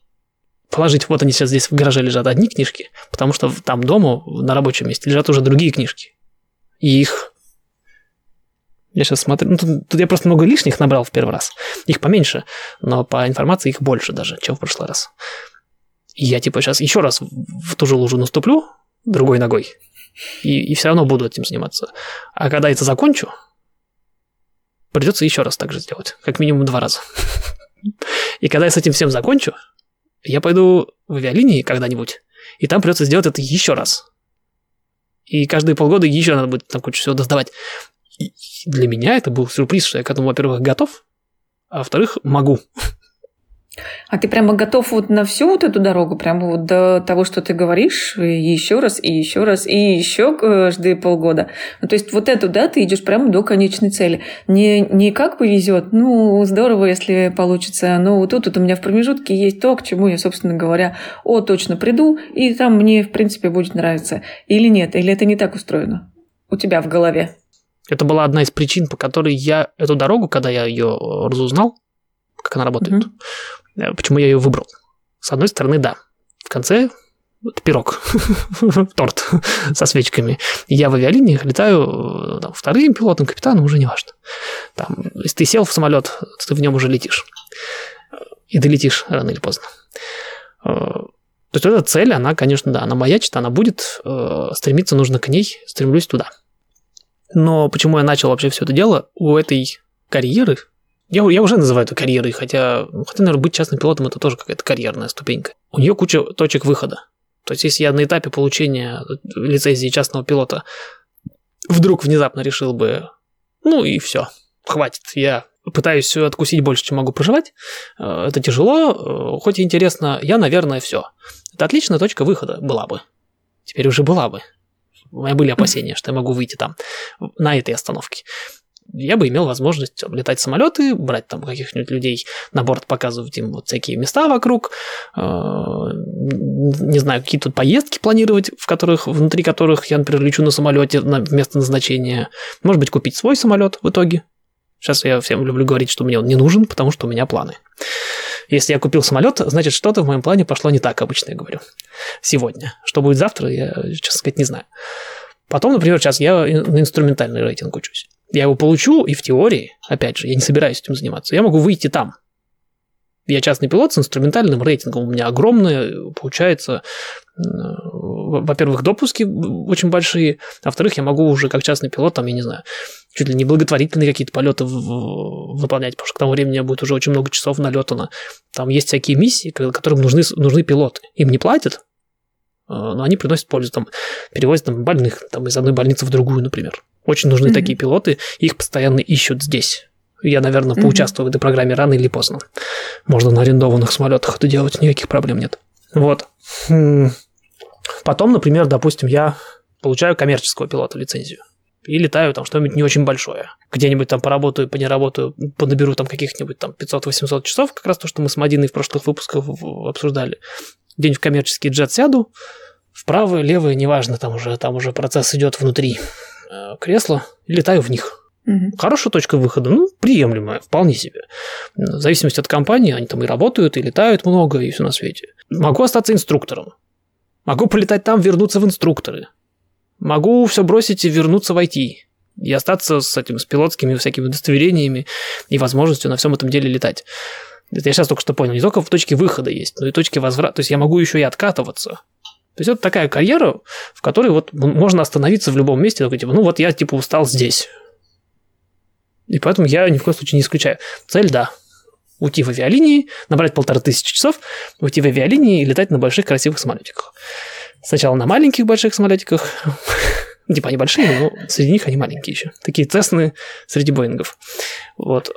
положить, вот они сейчас здесь в гараже лежат одни книжки, потому что там дома, на рабочем месте, лежат уже другие книжки. И их... Я сейчас смотрю... Ну, тут, тут я просто много лишних набрал в первый раз. Их поменьше, но по информации их больше даже, чем в прошлый раз. И я типа сейчас еще раз в ту же лужу наступлю другой ногой, и, и все равно буду этим заниматься. А когда это закончу, придется еще раз так же сделать, как минимум два раза. И когда я с этим всем закончу, я пойду в авиалинии когда-нибудь, и там придется сделать это еще раз. И каждые полгода еще надо будет там кучу всего доставать. И для меня это был сюрприз, что я к этому, во-первых, готов, а во-вторых, могу. А ты прямо готов вот на всю вот эту дорогу, прямо вот до того, что ты говоришь, и еще раз, и еще раз, и еще каждые полгода. Ну, то есть вот эту, да, ты идешь прямо до конечной цели. Не, не как повезет, ну, здорово, если получится, но вот тут вот у меня в промежутке есть то, к чему я, собственно говоря, о, точно приду, и там мне, в принципе, будет нравиться. Или нет, или это не так устроено у тебя в голове. Это была одна из причин, по которой я эту дорогу, когда я ее разузнал, как она работает, mm-hmm Э, почему я ее выбрал? С одной стороны, да. В конце пирог, торт со свечками. Я в авиалиниях летаю э, там, вторым пилотом, капитаном, уже не важно. Там, если ты сел в самолет, ты в нем уже летишь. И долетишь рано или поздно. Э, то есть эта цель, она, конечно, да, она маячит, она будет, стремиться нужно к ней, стремлюсь туда. Но почему я начал вообще все это дело? У этой карьеры, я, я уже называю это карьерой, хотя, ну, хотя, наверное, быть частным пилотом это тоже какая-то карьерная ступенька. У нее куча точек выхода. То есть, если я на этапе получения лицензии частного пилота вдруг внезапно решил бы, ну и все, хватит, я пытаюсь откусить больше, чем могу проживать. Э, это тяжело, э, хоть и интересно. Я, наверное, все. Это отличная точка выхода была бы. Теперь уже была бы. У меня были опасения, что я могу выйти там, на этой остановке я бы имел возможность летать самолеты, брать там каких-нибудь людей на борт, показывать им вот всякие места вокруг, э, не знаю, какие тут поездки планировать, в которых, внутри которых я, например, лечу на самолете на место назначения. Может быть, купить свой самолет в итоге. Сейчас я всем люблю говорить, что мне он не нужен, потому что у меня планы. Если я купил самолет, значит, что-то в моем плане пошло не так, обычно я говорю. Сегодня. Что будет завтра, я, честно сказать, не знаю. Потом, например, сейчас я на инструментальный рейтинг учусь. Я его получу, и в теории, опять же, я не собираюсь этим заниматься, я могу выйти там. Я частный пилот с инструментальным рейтингом. У меня огромное, получается, во-первых, допуски очень большие, а во-вторых, я могу уже как частный пилот, там, я не знаю, чуть ли не благотворительные какие-то полеты выполнять, потому что к тому времени у меня будет уже очень много часов налетано. Там есть всякие миссии, которым нужны, нужны пилоты. Им не платят, а, но они приносят пользу, там, перевозят там, больных там, из одной больницы в другую, например. Очень нужны mm-hmm. такие пилоты, их постоянно ищут здесь. Я, наверное, mm-hmm. поучаствую в этой программе рано или поздно. Можно на арендованных самолетах это делать, никаких проблем нет. Вот. Потом, например, допустим, я получаю коммерческого пилота лицензию и летаю там что-нибудь не очень большое. Где-нибудь там поработаю, понеработаю, понаберу там каких-нибудь там 500-800 часов, как раз то, что мы с Мадиной в прошлых выпусках обсуждали где-нибудь в коммерческий джет сяду, вправо, левое, неважно, там уже, там уже процесс идет внутри кресла, и летаю в них. Угу. Хорошая точка выхода, ну, приемлемая, вполне себе. В зависимости от компании, они там и работают, и летают много, и все на свете. Могу остаться инструктором. Могу полетать там, вернуться в инструкторы. Могу все бросить и вернуться в IT. И остаться с этим, с пилотскими всякими удостоверениями и возможностью на всем этом деле летать. Это я сейчас только что понял. Не только в точке выхода есть, но и точке возврата. То есть я могу еще и откатываться. То есть это такая карьера, в которой вот можно остановиться в любом месте, такой, типа, ну вот я типа устал здесь. И поэтому я ни в коем случае не исключаю. Цель, да, уйти в авиалинии, набрать полторы тысячи часов, уйти в авиалинии и летать на больших красивых самолетиках. Сначала на маленьких больших самолетиках, типа они большие, но среди них они маленькие еще. Такие Цесны среди Боингов. Вот.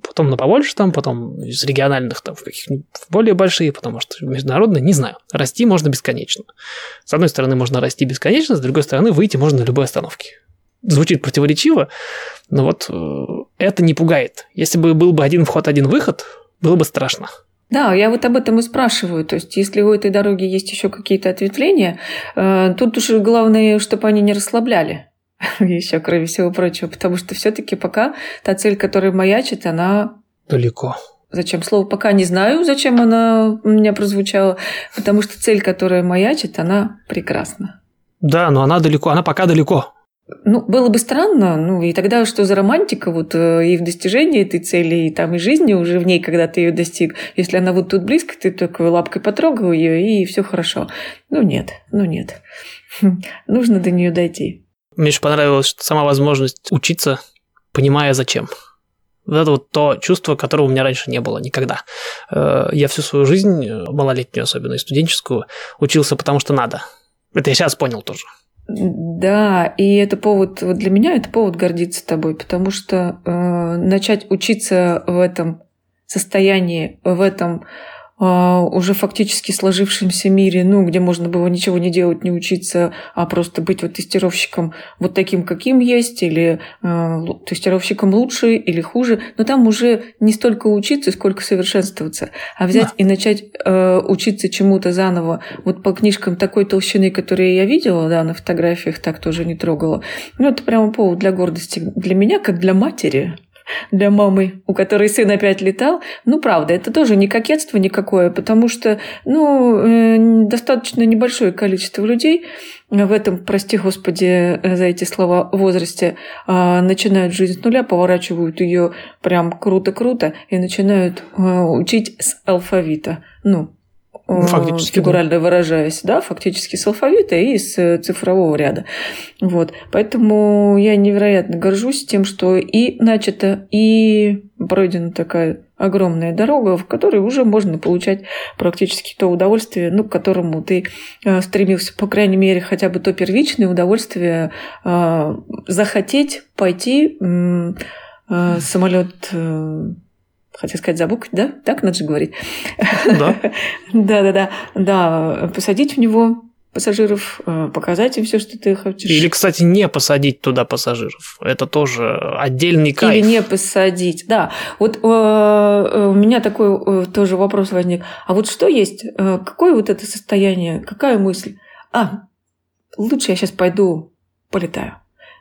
Потом на побольше там, потом из региональных там в каких-нибудь более большие, потому что международные, не знаю. Расти можно бесконечно. С одной стороны, можно расти бесконечно, с другой стороны, выйти можно на любой остановке. Звучит противоречиво, но вот э, это не пугает. Если бы был бы один вход, один выход, было бы страшно. Да, я вот об этом и спрашиваю. То есть, если у этой дороги есть еще какие-то ответвления, э, тут уж главное, чтобы они не расслабляли. еще, кроме всего прочего, потому что все-таки пока та цель, которая маячит, она далеко. Зачем слово пока не знаю, зачем она у меня прозвучала, потому что цель, которая маячит, она прекрасна. Да, но она далеко, она пока далеко. Ну, было бы странно, ну и тогда что за романтика вот э, и в достижении этой цели, и там и жизни уже в ней, когда ты ее достиг. Если она вот тут близко, ты только лапкой потрогал ее и все хорошо. Ну нет, ну нет. Нужно до нее дойти. Мне еще понравилась сама возможность учиться, понимая зачем. Вот это вот то чувство, которого у меня раньше не было никогда. Э, я всю свою жизнь, э, малолетнюю особенно и студенческую, учился потому что надо. Это я сейчас понял тоже. Да, и это повод, вот для меня это повод гордиться тобой, потому что э, начать учиться в этом состоянии, в этом уже фактически сложившемся мире, ну, где можно было ничего не делать, не учиться, а просто быть вот тестировщиком вот таким, каким есть, или э, тестировщиком лучше или хуже, но там уже не столько учиться, сколько совершенствоваться, а взять да. и начать э, учиться чему-то заново, вот по книжкам такой толщины, которые я видела, да, на фотографиях так тоже не трогала. Ну, это прямо повод для гордости для меня, как для матери для мамы, у которой сын опять летал. Ну, правда, это тоже не кокетство никакое, потому что, ну, э, достаточно небольшое количество людей в этом, прости господи за эти слова, возрасте а, начинают жизнь с нуля, поворачивают ее прям круто-круто и начинают а, учить с алфавита. Ну, фактически, фигурально да. выражаясь, да, фактически с алфавита и с э, цифрового ряда. Вот. Поэтому я невероятно горжусь тем, что и начата, и пройдена такая огромная дорога, в которой уже можно получать практически то удовольствие, ну, к которому ты э, стремился, по крайней мере, хотя бы то первичное удовольствие э, захотеть пойти э, самолет, э, хотел сказать, забук, да? Так надо же говорить. Да. Да-да-да. Да, посадить в него пассажиров, э, показать им все, что ты хочешь. Или, кстати, не посадить туда пассажиров. Это тоже отдельный кайф. Или не посадить, да. Вот э, э, у меня такой э, тоже вопрос возник. А вот что есть? Э, какое вот это состояние? Какая мысль? А, лучше я сейчас пойду полетаю.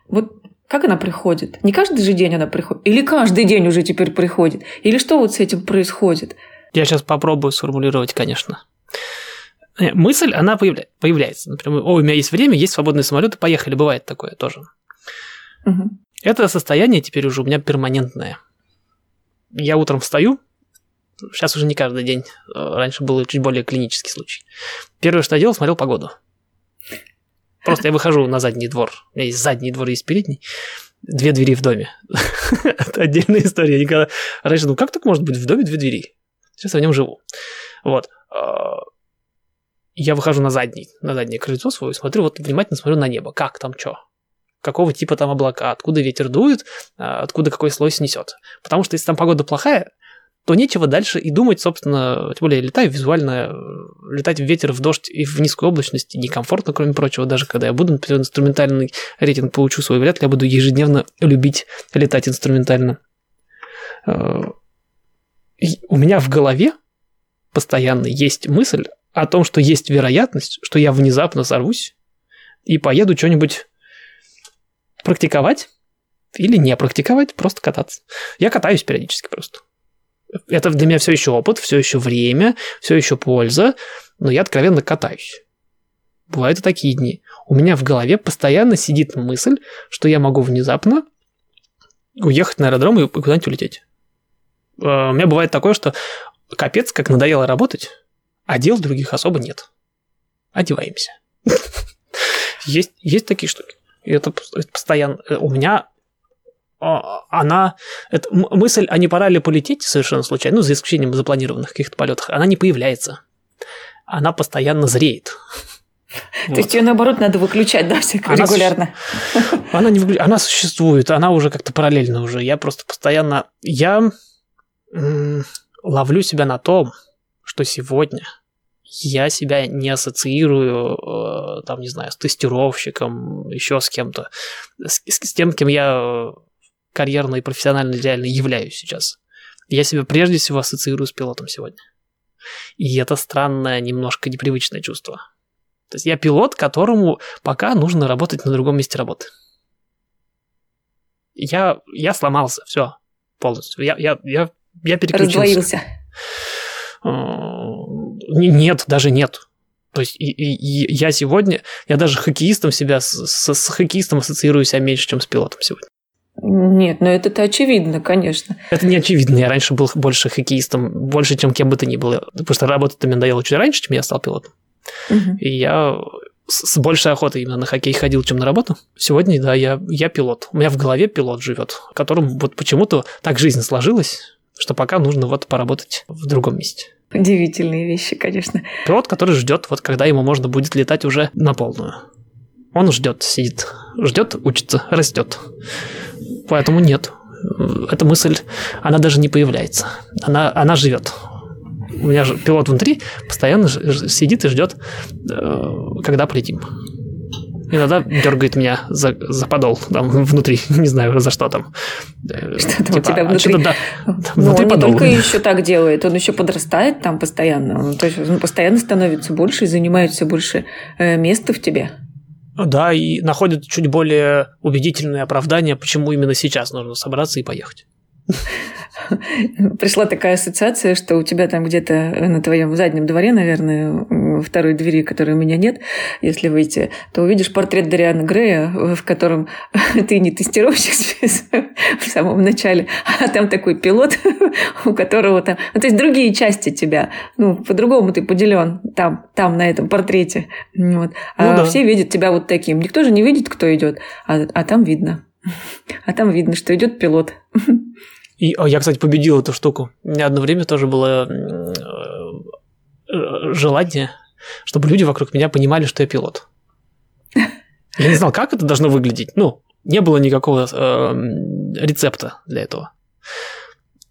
Вот как она приходит? Не каждый же день она приходит? Или каждый день уже теперь приходит? Или что вот с этим происходит? Я сейчас попробую сформулировать, конечно. Э, мысль, она появля... появляется. Например, о, у меня есть время, есть свободный самолет, поехали. Бывает такое тоже. Угу. Это состояние теперь уже у меня перманентное. Я утром встаю, сейчас уже не каждый день, э, раньше был чуть более клинический случай. Первое, что я делал, смотрел погоду. Просто я выхожу на задний двор. У меня есть задний двор, есть передний. Две двери в доме. Это отдельная история. Я никогда раньше думал, как так может быть в доме две двери? Сейчас я в нем живу. Вот. А, я выхожу на задний, на заднее крыльцо свое, смотрю, вот внимательно смотрю на небо. Как там что? Какого типа там облака? Откуда ветер дует? А, откуда какой слой снесет? Потому что если там погода плохая, то нечего дальше и думать, собственно, тем более летаю визуально, э, летать в ветер, в дождь и в низкую облачность некомфортно, кроме прочего, даже когда я буду, например, инструментальный рейтинг получу свой, вряд ли я буду ежедневно любить летать инструментально. Э, и у меня в голове постоянно есть мысль о том, что есть вероятность, что я внезапно сорвусь и поеду что-нибудь практиковать или не практиковать, просто кататься. Я катаюсь периодически просто это для меня все еще опыт, все еще время, все еще польза, но я откровенно катаюсь. Бывают и такие дни. У меня в голове постоянно сидит мысль, что я могу внезапно уехать на аэродром и куда-нибудь улететь. Э, у меня бывает такое, что капец, как надоело работать, а дел других особо нет. Одеваемся. Есть, такие штуки. Это постоянно... Э, у меня она, эта мысль, а не пора ли полететь совершенно случайно, ну, за исключением запланированных каких-то полетов, она не появляется. Она постоянно зреет. То есть ее наоборот надо выключать, да, всяко она регулярно. Суще... Она не выключ... она существует, она уже как-то параллельно уже. Я просто постоянно, я ловлю себя на том, что сегодня я себя не ассоциирую, э, там, не знаю, с тестировщиком, еще с кем-то, с, с тем, кем я карьерно и профессионально реально являюсь сейчас. Я себя прежде всего ассоциирую с пилотом сегодня. И это странное, немножко непривычное чувство. То есть я пилот, которому пока нужно работать на другом месте работы. Я, я сломался, все, полностью. Я, я, я, я переключился. Раздвоился. Нет, даже нет. То есть и, и, и я сегодня, я даже хоккеистом себя, с, с, с хоккеистом ассоциирую себя меньше, чем с пилотом сегодня. Нет, но это-то очевидно, конечно. Это не очевидно. Я раньше был больше хоккеистом, больше, чем кем бы то ни было. Потому что работать мне надоело чуть раньше, чем я стал пилотом. Угу. И я с большей охотой именно на хоккей ходил, чем на работу. Сегодня, да, я, я пилот. У меня в голове пилот живет, которым вот почему-то так жизнь сложилась, что пока нужно вот поработать в другом месте. Удивительные вещи, конечно. Пилот, который ждет, вот когда ему можно будет летать уже на полную. Он ждет, сидит, ждет, учится, растет. Поэтому нет. Эта мысль, она даже не появляется. Она, она живет. У меня же пилот внутри постоянно сидит и ждет, э, когда полетим. Иногда дергает меня за, за подол там внутри, не знаю за что там. Э, что там типа, у тебя внутри? Да, ну, он не только еще так делает, он еще подрастает там постоянно. То есть он постоянно становится больше и занимает все больше э, места в тебе. Да, и находят чуть более убедительное оправдание, почему именно сейчас нужно собраться и поехать. Пришла такая ассоциация, что у тебя там где-то на твоем заднем дворе, наверное, второй двери, которой у меня нет, если выйти, то увидишь портрет Дариана Грея, в котором ты не тестировщик в самом начале, а там такой пилот, у которого там... Ну, то есть другие части тебя. Ну, по-другому ты поделен там, там, на этом портрете. Вот. А ну, да. все видят тебя вот таким. Никто же не видит, кто идет, а, а там видно. А там видно, что идет пилот. И о, я, кстати, победил эту штуку. У меня одно время тоже было э, желание, чтобы люди вокруг меня понимали, что я пилот. Я не знал, как это должно выглядеть. Ну, не было никакого э, рецепта для этого.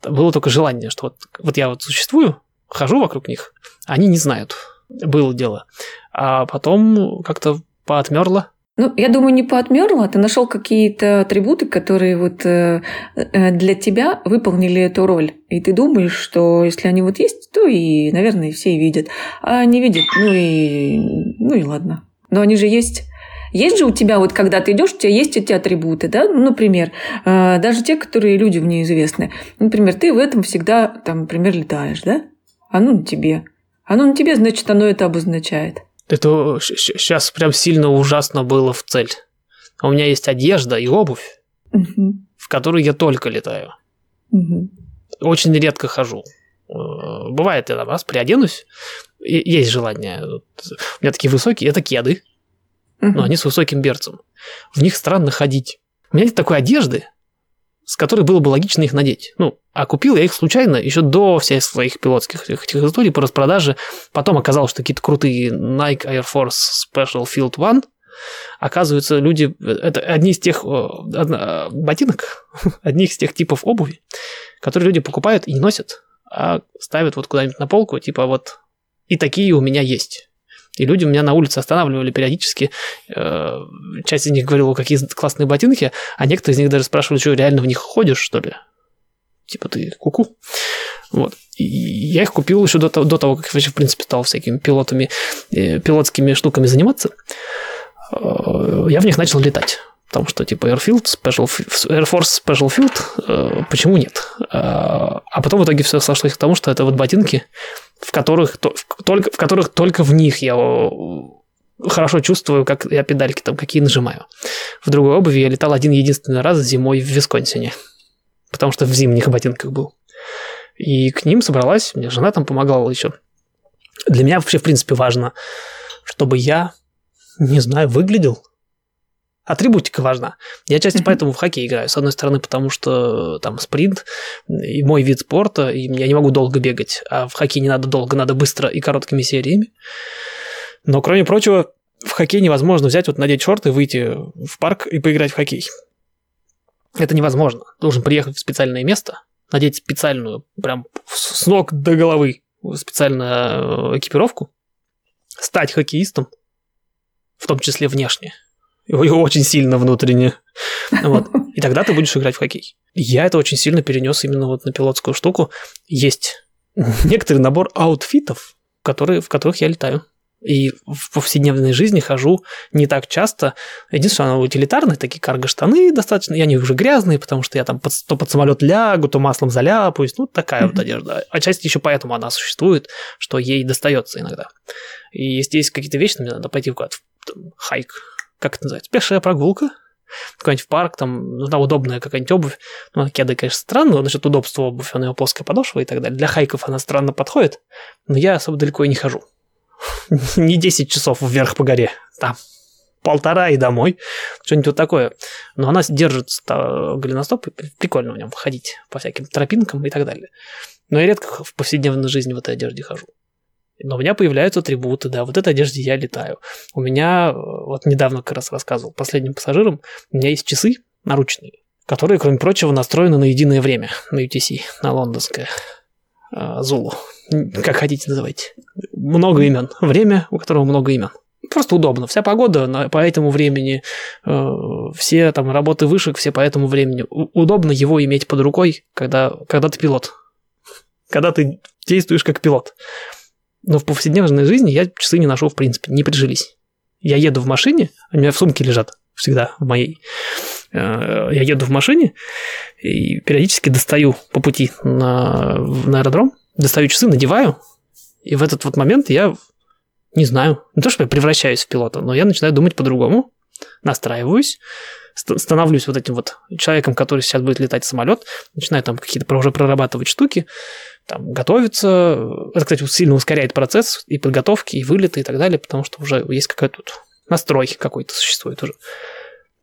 Было только желание, что вот, вот я вот существую, хожу вокруг них, они не знают. Было дело. А потом как-то поотмерло. Ну, я думаю, не поотмерло, а ты нашел какие-то атрибуты, которые вот э, э, для тебя выполнили эту роль. И ты думаешь, что если они вот есть, то и, наверное, все видят. А не видят, ну и, ну и ладно. Но они же есть. Есть же у тебя, вот когда ты идешь, у тебя есть эти атрибуты, да, ну, например, э, даже те, которые людям неизвестны. Например, ты в этом всегда, там, например, летаешь, да? Оно на тебе. Оно на тебе, значит, оно это обозначает. Это сейчас прям сильно ужасно было в цель. У меня есть одежда и обувь, угу. в которую я только летаю. Угу. Очень редко хожу. Э, бывает, я раз приоденусь, есть желание. У меня такие высокие, это кеды, но они с высоким берцем. В них странно ходить. У меня нет такой одежды, с которой было бы логично их надеть. Ну, а купил я их случайно еще до всех своих пилотских этих историй по распродаже. Потом оказалось, что какие-то крутые Nike Air Force Special Field One. Оказывается, люди... Это одни из тех ботинок, одни из тех типов обуви, которые люди покупают и не носят, а ставят вот куда-нибудь на полку, типа вот и такие у меня есть. И люди меня на улице останавливали периодически. Э, часть из них говорила, какие классные ботинки, а некоторые из них даже спрашивали, что реально в них ходишь, что ли? Типа ты куку. -ку. Вот. И я их купил еще до того, до того, как вообще, в принципе, стал всякими пилотами, э, пилотскими штуками заниматься. Э, я в них начал летать. Потому что, типа, Airfield, Special, Air Force Special Field, почему нет? А потом в итоге все сошлось к тому, что это вот ботинки, в которых, только, в которых только в них я хорошо чувствую, как я педальки там какие нажимаю. В другой обуви я летал один единственный раз зимой в Висконсине, потому что в зимних ботинках был. И к ним собралась, мне жена там помогала еще. Для меня вообще, в принципе, важно, чтобы я, не знаю, выглядел атрибутика важна. Я часто поэтому в хоккей играю. С одной стороны, потому что там спринт и мой вид спорта, и я не могу долго бегать. А в хоккей не надо долго, надо быстро и короткими сериями. Но, кроме прочего, в хоккей невозможно взять, вот надеть шорты, выйти в парк и поиграть в хоккей. Это невозможно. Должен приехать в специальное место, надеть специальную, прям с ног до головы специальную экипировку, стать хоккеистом, в том числе внешне – очень сильно внутренне. Вот. И тогда ты будешь играть в хоккей. Я это очень сильно перенес именно вот на пилотскую штуку. Есть некоторый набор аутфитов, которые, в которых я летаю. И в повседневной жизни хожу не так часто. Единственное, она утилитарная, такие карго-штаны достаточно. И они уже грязные, потому что я там под, то под самолет лягу, то маслом заляпаюсь. Ну, такая вот одежда. Отчасти еще поэтому она существует, что ей достается иногда. И если есть какие-то вещи, мне надо пойти в какой-то хайк, как это называется, пешая прогулка, какой-нибудь в парк, там нужна удобная какая-нибудь обувь. Ну, кеды, конечно, странно, но насчет удобства обувь, она его плоская подошва и так далее. Для хайков она странно подходит, но я особо далеко и не хожу. не 10 часов вверх по горе, там полтора и домой, что-нибудь вот такое. Но она держит голеностоп, и прикольно в нем ходить по всяким тропинкам и так далее. Но я редко в повседневной жизни в этой одежде хожу. Но у меня появляются атрибуты, да, вот этой одежде я летаю. У меня, э, вот недавно как раз рассказывал последним пассажирам, у меня есть часы наручные, которые, кроме прочего, настроены на единое время, на UTC, на лондонское, Зулу, как хотите называйте. Много имен. Время, у которого много имен. Просто удобно. Вся погода по этому времени, э, все там работы вышек, все по этому времени. Удобно его иметь под рукой, когда, когда ты пилот. Когда ты действуешь как пилот. Но в повседневной жизни я часы не ношу в принципе, не прижились. Я еду в машине, они у меня в сумке лежат всегда в моей. Э, я еду в машине и периодически достаю по пути на, на аэродром, достаю часы, надеваю, и в этот вот момент я не знаю, не то, что я превращаюсь в пилота, но я начинаю думать по-другому, настраиваюсь, становлюсь вот этим вот человеком, который сейчас будет летать в самолет, начинаю там какие-то уже прорабатывать штуки, там, готовиться. Это, кстати, сильно ускоряет процесс и подготовки, и вылеты, и так далее, потому что уже есть какой-то тут настрой какой-то существует уже.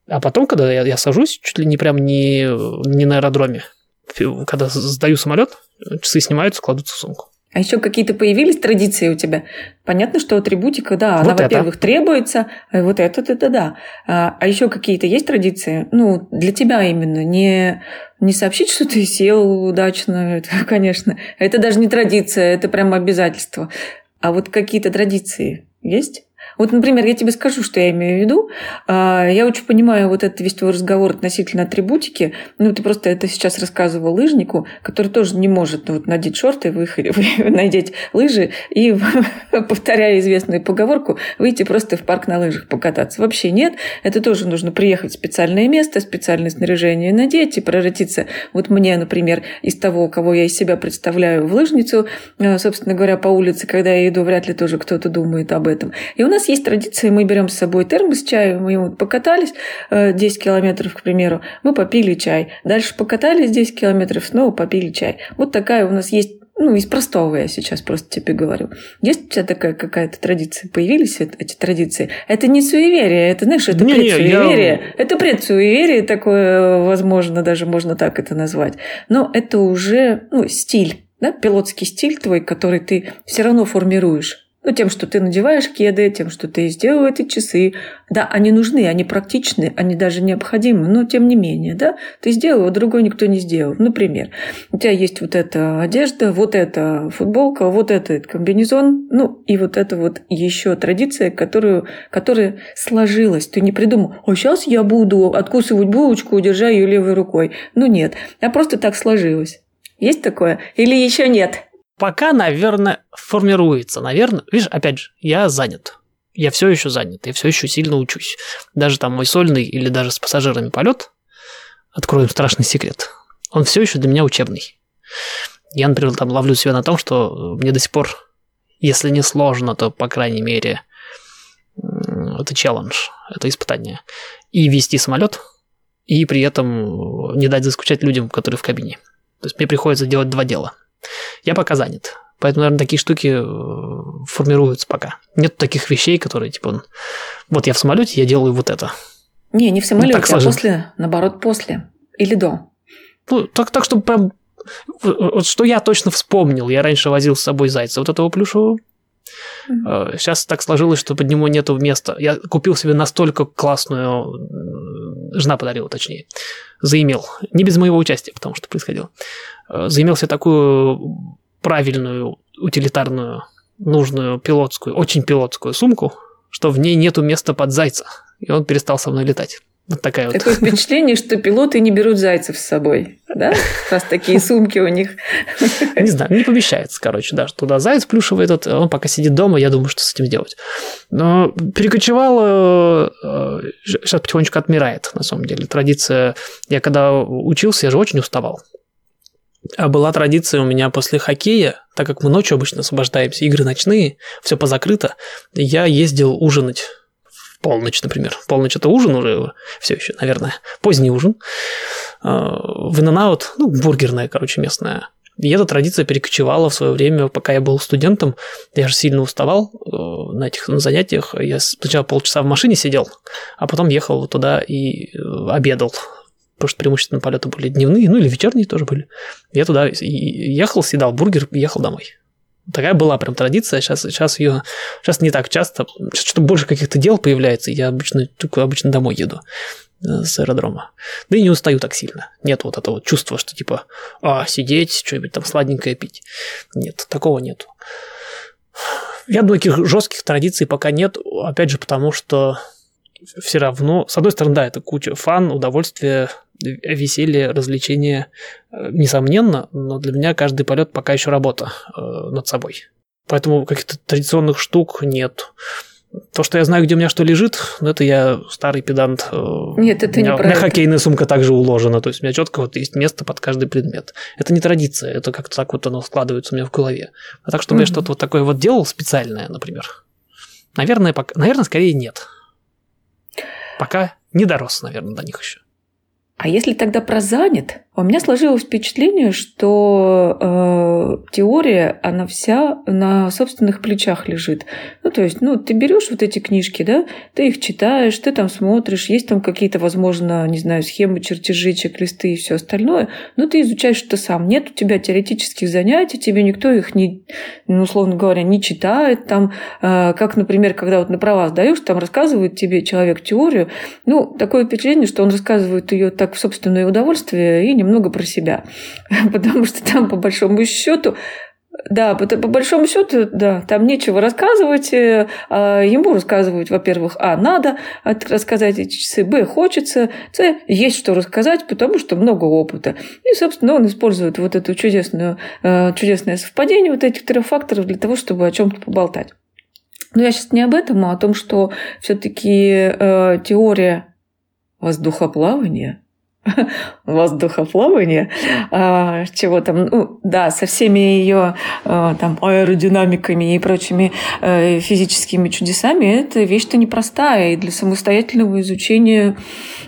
А потом, когда я, я сажусь, чуть ли не прям не, не на аэродроме, когда сдаю самолет, часы снимаются, кладутся в сумку. А еще какие-то появились традиции у тебя? Понятно, что атрибутика, да, вот она, во-первых, требуется, а вот это, это, да. А, а еще какие-то есть традиции? Ну, для тебя именно. Не, не сообщить, что ты сел удачно, это, конечно. Это даже не традиция, это прямо обязательство. А вот какие-то традиции есть? Вот, например, я тебе скажу, что я имею в виду. А, я очень понимаю вот этот весь твой разговор относительно атрибутики. Ну, ты просто это сейчас рассказывал лыжнику, который тоже не может вот, надеть шорты, выходить, надеть лыжи и, повторяя известную поговорку, выйти просто в парк на лыжах покататься. Вообще нет. Это тоже нужно приехать в специальное место, специальное снаряжение надеть и превратиться. Вот мне, например, из того, кого я из себя представляю, в лыжницу, э, собственно говоря, по улице, когда я иду, вряд ли тоже кто-то думает об этом. И у нас есть традиция, мы берем с собой термос чая, мы покатались 10 э, километров, к примеру, мы попили чай. Дальше покатались 10 километров, снова попили чай. Вот такая у нас есть ну, из простого я сейчас просто тебе говорю. Есть у тебя такая какая-то традиция? Появились эти традиции? Это не суеверие, это, знаешь, это не, предсуеверие. Я... Это предсуеверие такое, возможно, даже можно так это назвать. Но это уже ну, стиль, да, пилотский стиль твой, который ты все равно формируешь. Ну, тем, что ты надеваешь кеды, тем, что ты сделал эти часы. Да, они нужны, они практичны, они даже необходимы, но тем не менее, да, ты сделал, а другой никто не сделал. Например, у тебя есть вот эта одежда, вот эта футболка, вот этот комбинезон, ну, и вот это вот еще традиция, которую, которая сложилась. Ты не придумал, а сейчас я буду откусывать булочку, держа ее левой рукой. Ну, нет, а просто так сложилось. Есть такое? Или еще нет? Пока, наверное, формируется. Наверное, видишь, опять же, я занят. Я все еще занят, я все еще сильно учусь. Даже там мой сольный или даже с пассажирами полет, откроем страшный секрет, он все еще для меня учебный. Я, например, там ловлю себя на том, что мне до сих пор, если не сложно, то, по крайней мере, это челлендж, это испытание. И вести самолет, и при этом не дать заскучать людям, которые в кабине. То есть мне приходится делать два дела – я пока занят. Поэтому, наверное, такие штуки э, формируются пока. Нет таких вещей, которые, типа, вот я в самолете, я делаю вот это. Не, не в самолете, ну, а после, наоборот, после или до. Ну, так, так чтобы прям... Вот что я точно вспомнил, я раньше возил с собой зайца, вот этого плюшевого. Mm-hmm. Сейчас так сложилось, что под него нету места. Я купил себе настолько классную... Жена подарила, точнее. Заимел. Не без моего участия, потому что происходило. Э, заимел себе такую правильную, утилитарную, нужную пилотскую, очень пилотскую сумку, что в ней нету места под зайца, и он перестал со мной летать. Вот такая Такое вот. впечатление, что пилоты не берут зайцев с собой, да? Раз такие сумки у них. Не знаю, не помещается, короче, да. Туда заяц плюшевый этот, он пока сидит дома, я думаю, что с этим делать. Но перекочевал, сейчас э, потихонечку отмирает, на самом деле. Традиция, я когда учился, я же очень уставал. А была традиция у меня после хоккея, так как мы ночью обычно освобождаемся, игры ночные, все позакрыто, я ездил ужинать в полночь, например. В полночь это ужин уже, все еще, наверное, поздний ужин. А, в In ну, бургерная, короче, местная. И эта традиция перекочевала в свое время, пока я был студентом. Я же сильно уставал э, на этих на занятиях. Я сначала полчаса в машине сидел, а потом ехал туда и э, обедал потому что преимущественно полеты были дневные, ну или вечерние тоже были. Я туда ехал, съедал бургер ехал домой. Такая была прям традиция, сейчас, сейчас ее сейчас не так часто, сейчас что-то больше каких-то дел появляется, я обычно, только обычно домой еду э, с аэродрома. Да и не устаю так сильно. Нет вот этого чувства, что типа а, сидеть, что-нибудь там сладенькое пить. Нет, такого нету. Я думаю, таких жестких традиций пока нет, опять же, потому что все равно, с одной стороны, да, это куча фан, удовольствия, веселье, развлечение, э, несомненно, но для меня каждый полет пока еще работа э, над собой. Поэтому каких-то традиционных штук нет. То, что я знаю, где у меня что лежит, ну, это я старый педант. Э, нет, это у меня, не У меня хоккейная сумка также уложена, то есть у меня четко вот есть место под каждый предмет. Это не традиция, это как-то так вот оно складывается у меня в голове. А так, чтобы mm-hmm. я что-то вот такое вот делал специальное, например, наверное, пока, наверное, скорее нет. Пока не дорос, наверное, до них еще. А если тогда про занят, у меня сложилось впечатление, что э, теория, она вся на собственных плечах лежит. Ну, то есть, ну, ты берешь вот эти книжки, да, ты их читаешь, ты там смотришь, есть там какие-то, возможно, не знаю, схемы, чертежи, чек-листы и все остальное, но ты изучаешь это сам. Нет у тебя теоретических занятий, тебе никто их не, ну, условно говоря, не читает. Там, э, как, например, когда вот на права сдаешь, там рассказывает тебе человек теорию, ну, такое впечатление, что он рассказывает ее так в собственное удовольствие и не немного про себя. Потому что там, по большому счету, да, по, по большому счету, да, там нечего рассказывать. Э, а ему рассказывать, во-первых, а, надо рассказать эти часы, б, хочется, с, есть что рассказать, потому что много опыта. И, собственно, он использует вот это чудесное, э, чудесное совпадение вот этих трех факторов для того, чтобы о чем-то поболтать. Но я сейчас не об этом, а о том, что все-таки э, теория воздухоплавания – воздухоплавания, а, чего там, ну, да, со всеми ее а, там аэродинамиками и прочими э, физическими чудесами, это вещь-то непростая, и для самостоятельного изучения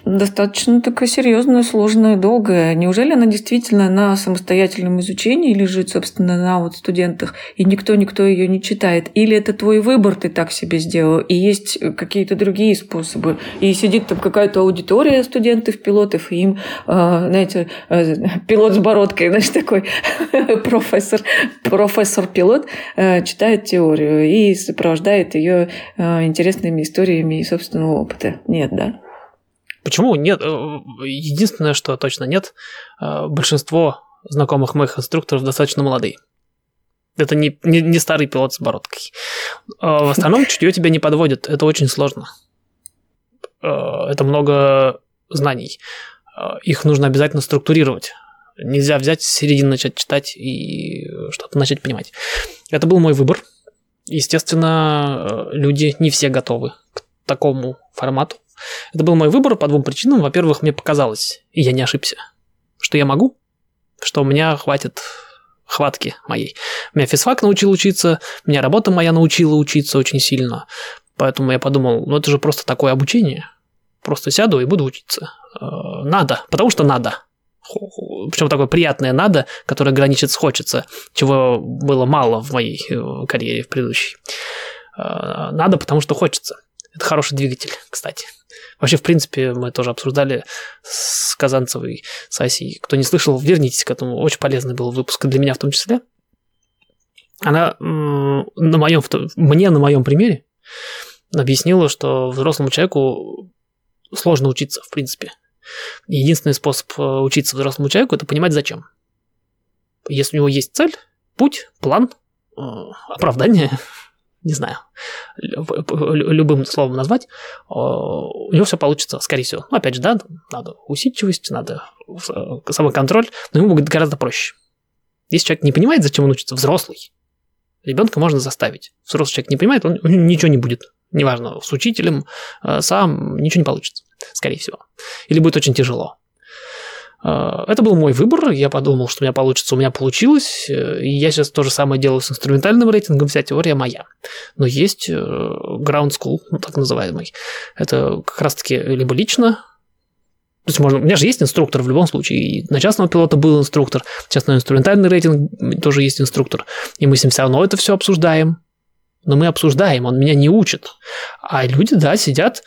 достаточно такая серьезная, сложная, долгая. Неужели она действительно на самостоятельном изучении лежит, собственно, на вот студентах, и никто-никто ее не читает? Или это твой выбор ты так себе сделал, и есть какие-то другие способы, и сидит там какая-то аудитория студентов-пилотов, и им ним, а, знаете, э, пилот с бородкой, значит, такой профессор, профессор-пилот э, читает теорию и сопровождает ее э, интересными историями и собственного опыта. Нет, да? Почему нет? Единственное, что точно нет, большинство знакомых моих инструкторов достаточно молодые. Это не, не, не старый пилот с бородкой. В остальном чутье тебя не подводит. Это очень сложно. Это много знаний. Э, их нужно обязательно структурировать. Нельзя взять с середины начать читать и что-то начать понимать. Это был мой выбор. Естественно, э, люди не все готовы к такому формату. Это был мой выбор по двум причинам. Во-первых, мне показалось, и я не ошибся, что я могу, что у меня хватит хватки моей. Меня физфак научил учиться, меня работа моя научила учиться очень сильно. Поэтому я подумал, ну это же просто такое обучение. Просто сяду и буду учиться. Э, надо, потому что надо. Причем такое приятное надо, которое граничит с хочется, чего было мало в моей э, карьере в предыдущей. Э, надо, потому что хочется. Это хороший двигатель, кстати. Вообще, в принципе, мы тоже обсуждали с Казанцевой, с Асей. Кто не слышал, вернитесь к этому. Очень полезный был выпуск для меня в том числе. Она на моем, мне на моем примере объяснила, что взрослому человеку сложно учиться, в принципе. Единственный способ э, учиться взрослому человеку – это понимать зачем. Если у него есть цель, путь, план, э, оправдание, не знаю, любым словом назвать, э, у него все получится, скорее всего. Ну, опять же, да, надо усидчивость, надо самоконтроль, но ему будет гораздо проще. Если человек не понимает, зачем он учится, взрослый, ребенка можно заставить. Взрослый человек не понимает, он ничего не будет неважно, с учителем, э, сам, ничего не получится, скорее всего. Или будет очень тяжело. Э, это был мой выбор, я подумал, что у меня получится, у меня получилось, э, и я сейчас то же самое делаю с инструментальным рейтингом, вся теория моя. Но есть ground school, ну, так называемый. Это как раз-таки либо лично, то есть можно, у меня же есть инструктор в любом случае. И на частного пилота был инструктор, сейчас на инструментальный рейтинг тоже есть инструктор. И мы с ним все равно это все обсуждаем но мы обсуждаем, он меня не учит. А люди, да, сидят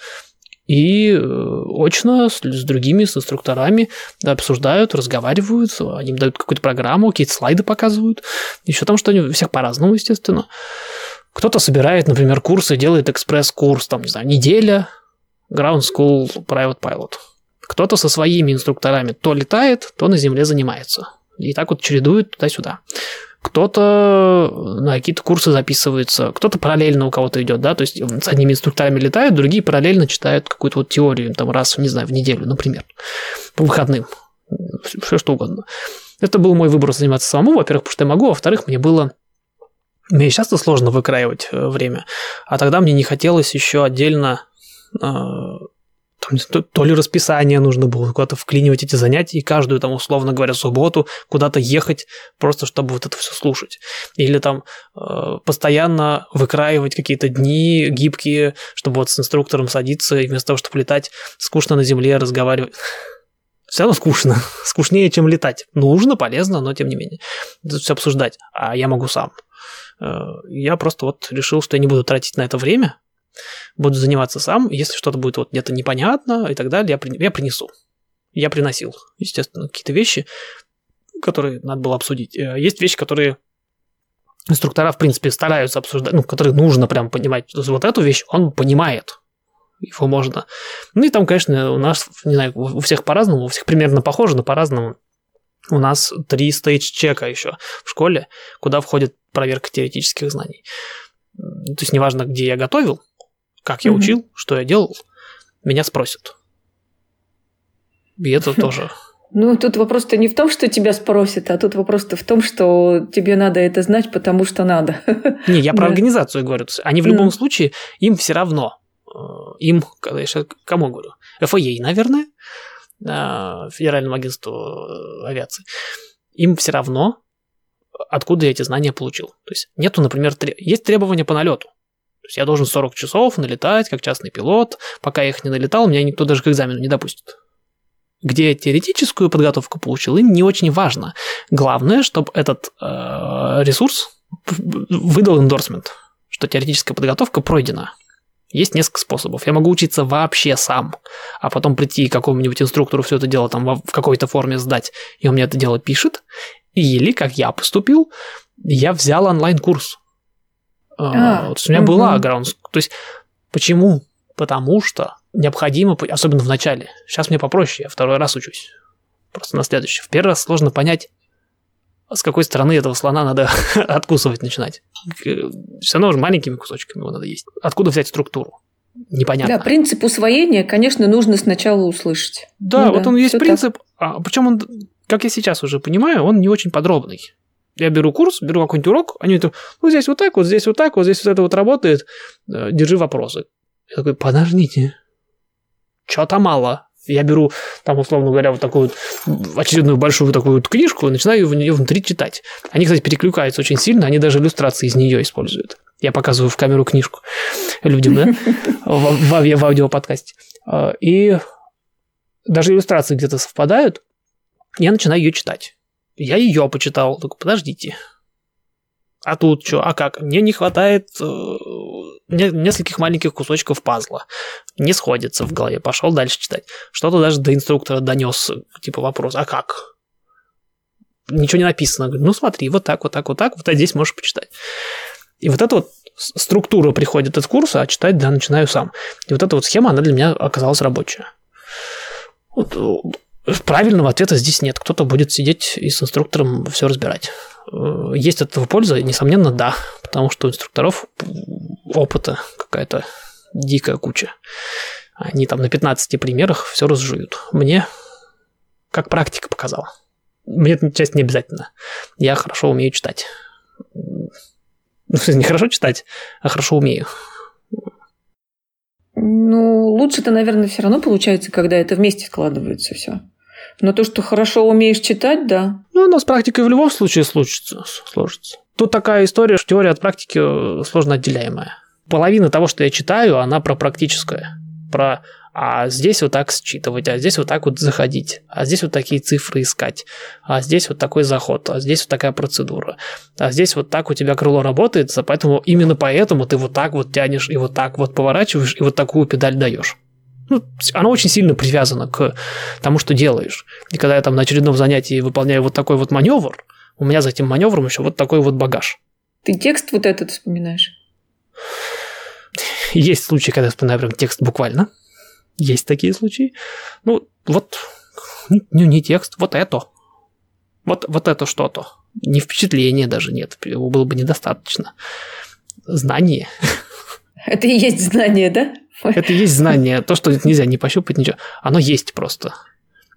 и э, очно с, с другими, с инструкторами да, обсуждают, разговаривают, они им дают какую-то программу, какие-то слайды показывают, еще там что-нибудь, всех по-разному, естественно. Кто-то собирает, например, курсы, делает экспресс-курс, там, не знаю, неделя, Ground School Private Pilot. Кто-то со своими инструкторами то летает, то на земле занимается. И так вот чередует туда-сюда кто-то на какие-то курсы записывается, кто-то параллельно у кого-то идет, да, то есть с одними инструкторами летают, другие параллельно читают какую-то вот теорию, там, раз, не знаю, в неделю, например, по выходным, все что угодно. Это был мой выбор заниматься самому, во-первых, потому что я могу, во-вторых, мне было мне часто сложно выкраивать э, время, а тогда мне не хотелось еще отдельно э, там, то ли расписание нужно было куда-то вклинивать эти занятия, и каждую, там, условно говоря, субботу куда-то ехать, просто чтобы вот это все слушать. Или там э, постоянно выкраивать какие-то дни гибкие, чтобы вот с инструктором садиться, и вместо того, чтобы летать, скучно на земле разговаривать. все равно скучно. Скучнее, чем летать. Нужно, полезно, но тем не менее. Все обсуждать. А я могу сам. Э, я просто вот решил, что я не буду тратить на это время. Буду заниматься сам. Если что-то будет вот где-то непонятно и так далее, я, при... я принесу. Я приносил, естественно, какие-то вещи, которые надо было обсудить. Э, есть вещи, которые инструктора, в принципе, стараются обсуждать, ну, которые нужно прям понимать. То есть вот эту вещь он понимает его можно. Ну и там, конечно, у нас, не знаю, у всех по-разному, у всех примерно похоже, но по-разному. У нас три стейдж-чека еще в школе, куда входит проверка теоретических знаний. То есть неважно, где я готовил, как я учил, что я делал, меня спросят. И это тоже ну, тут вопрос-то не в том, что тебя спросят, а тут вопрос-то в том, что тебе надо это знать, потому что надо. Не, я про организацию говорю. Они в любом случае, им все равно. Э, им, я сейчас кому говорю? ФАЕ, наверное, э, Федеральному агентству э, авиации. Им все равно, откуда я эти знания получил. То есть нету, например, есть требования по налету. То есть я должен 40 часов налетать, как частный пилот. Пока я их не налетал, меня никто даже к экзамену не допустит. Где теоретическую подготовку получил, им не очень важно. Главное, чтобы этот э, ресурс выдал эндорсмент, что теоретическая подготовка пройдена. Есть несколько способов. Я могу учиться вообще сам, а потом прийти к какому-нибудь инструктору все это дело там в какой-то форме сдать, и он мне это дело пишет. Или, как я поступил, я взял онлайн-курс. А, вот у меня угу. была граунд. То есть, почему? Потому что необходимо, особенно в начале. Сейчас мне попроще, я второй раз учусь. Просто на следующий. В первый раз сложно понять, с какой стороны этого слона надо откусывать начинать. Все равно уже маленькими кусочками его надо есть. Откуда взять структуру? Непонятно. Да, принцип усвоения, конечно, нужно сначала услышать. Да, ну, вот да, он есть принцип, а, причем он, как я сейчас уже понимаю, он не очень подробный. Я беру курс, беру какой-нибудь урок, они говорят, ну здесь вот так, вот здесь вот так, вот здесь вот это вот работает, э, держи вопросы. Я такой, подождите, что-то мало. Я беру, там, условно говоря, вот такую вот очередную большую такую вот книжку и начинаю в нее внутри читать. Они, кстати, перекликаются очень сильно, они даже иллюстрации из нее используют. Я показываю в камеру книжку людям, да, в, в, в аудиоподкасте. А, и даже иллюстрации где-то совпадают, я начинаю ее читать. Я ее почитал, только подождите, а тут что, а как? Мне не хватает э, нескольких маленьких кусочков пазла. Не сходится в голове. Пошел дальше читать. Что-то даже до инструктора донес, типа вопрос, а как? Ничего не написано. Говорю, ну смотри, вот так, вот так, вот так, вот здесь можешь почитать. И вот эта вот структура приходит из курса, а читать, да, начинаю сам. И вот эта вот схема, она для меня оказалась рабочая. Вот, э, правильного ответа здесь нет. Кто-то будет сидеть и с инструктором все разбирать. Э, есть от этого польза? Несомненно, да, потому что у инструкторов опыта какая-то дикая куча. Они там на 15 примерах все разжуют. Мне, как практика показала, мне эта часть не обязательно. Я хорошо умею читать. Ну, не хорошо читать, а хорошо умею. Ну, лучше-то, наверное, все равно получается, когда это вместе складывается все. Но то, что хорошо умеешь читать, да. Ну, оно с практикой в любом случае случится, сложится. Тут такая история, что теория от практики э, сложно отделяемая. Половина того, что я читаю, она про практическое. Про а здесь вот так считывать, а здесь вот так вот заходить, а здесь вот такие цифры искать, а здесь вот такой заход, а здесь вот такая процедура, а здесь вот так у тебя крыло работает, поэтому именно поэтому ты вот так вот тянешь и вот так вот поворачиваешь и вот такую педаль даешь ну, оно очень сильно привязано к тому, что делаешь. И когда я там на очередном занятии выполняю вот такой вот маневр, у меня за этим маневром еще вот такой вот багаж. Ты текст вот этот вспоминаешь? Есть случаи, когда я вспоминаю прям текст буквально. Есть такие случаи. Ну, вот, ну, не текст, вот это. Вот, вот это что-то. Не впечатление даже нет, его было бы недостаточно. Знание. Это и есть знание, да? Это есть знание. То, что нельзя не пощупать, ничего. Оно есть просто.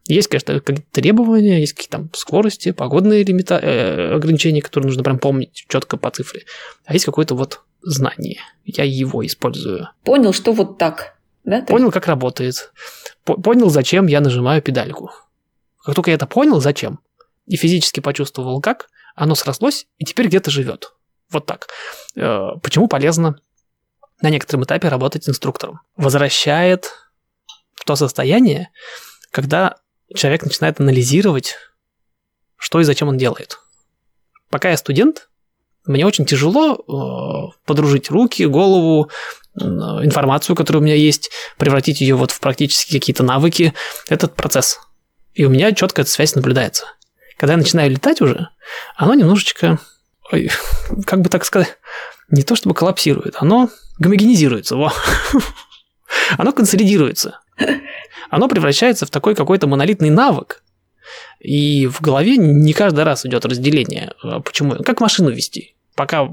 Есть, конечно, какие-то требования, есть какие-то там скорости, погодные лимита... э, ограничения, которые нужно прям помнить четко по цифре. А есть какое-то вот знание. Я его использую. Понял, что вот так. Да, понял, как работает. Понял, зачем я нажимаю педальку. Как только я это понял, зачем, и физически почувствовал, как, оно срослось и теперь где-то живет. Вот так. Э, почему полезно на некотором этапе работать инструктором. Возвращает в то состояние, когда человек начинает анализировать, что и зачем он делает. Пока я студент, мне очень тяжело э, подружить руки, голову, э, информацию, которая у меня есть, превратить ее вот в практически какие-то навыки. Этот процесс. И у меня четко эта связь наблюдается. Когда я начинаю летать уже, оно немножечко, ой, как бы так сказать, не то чтобы коллапсирует, оно гомогенизируется. Во. Оно консолидируется. Оно превращается в такой какой-то монолитный навык, и в голове не каждый раз идет разделение. А почему? Как машину вести? Пока,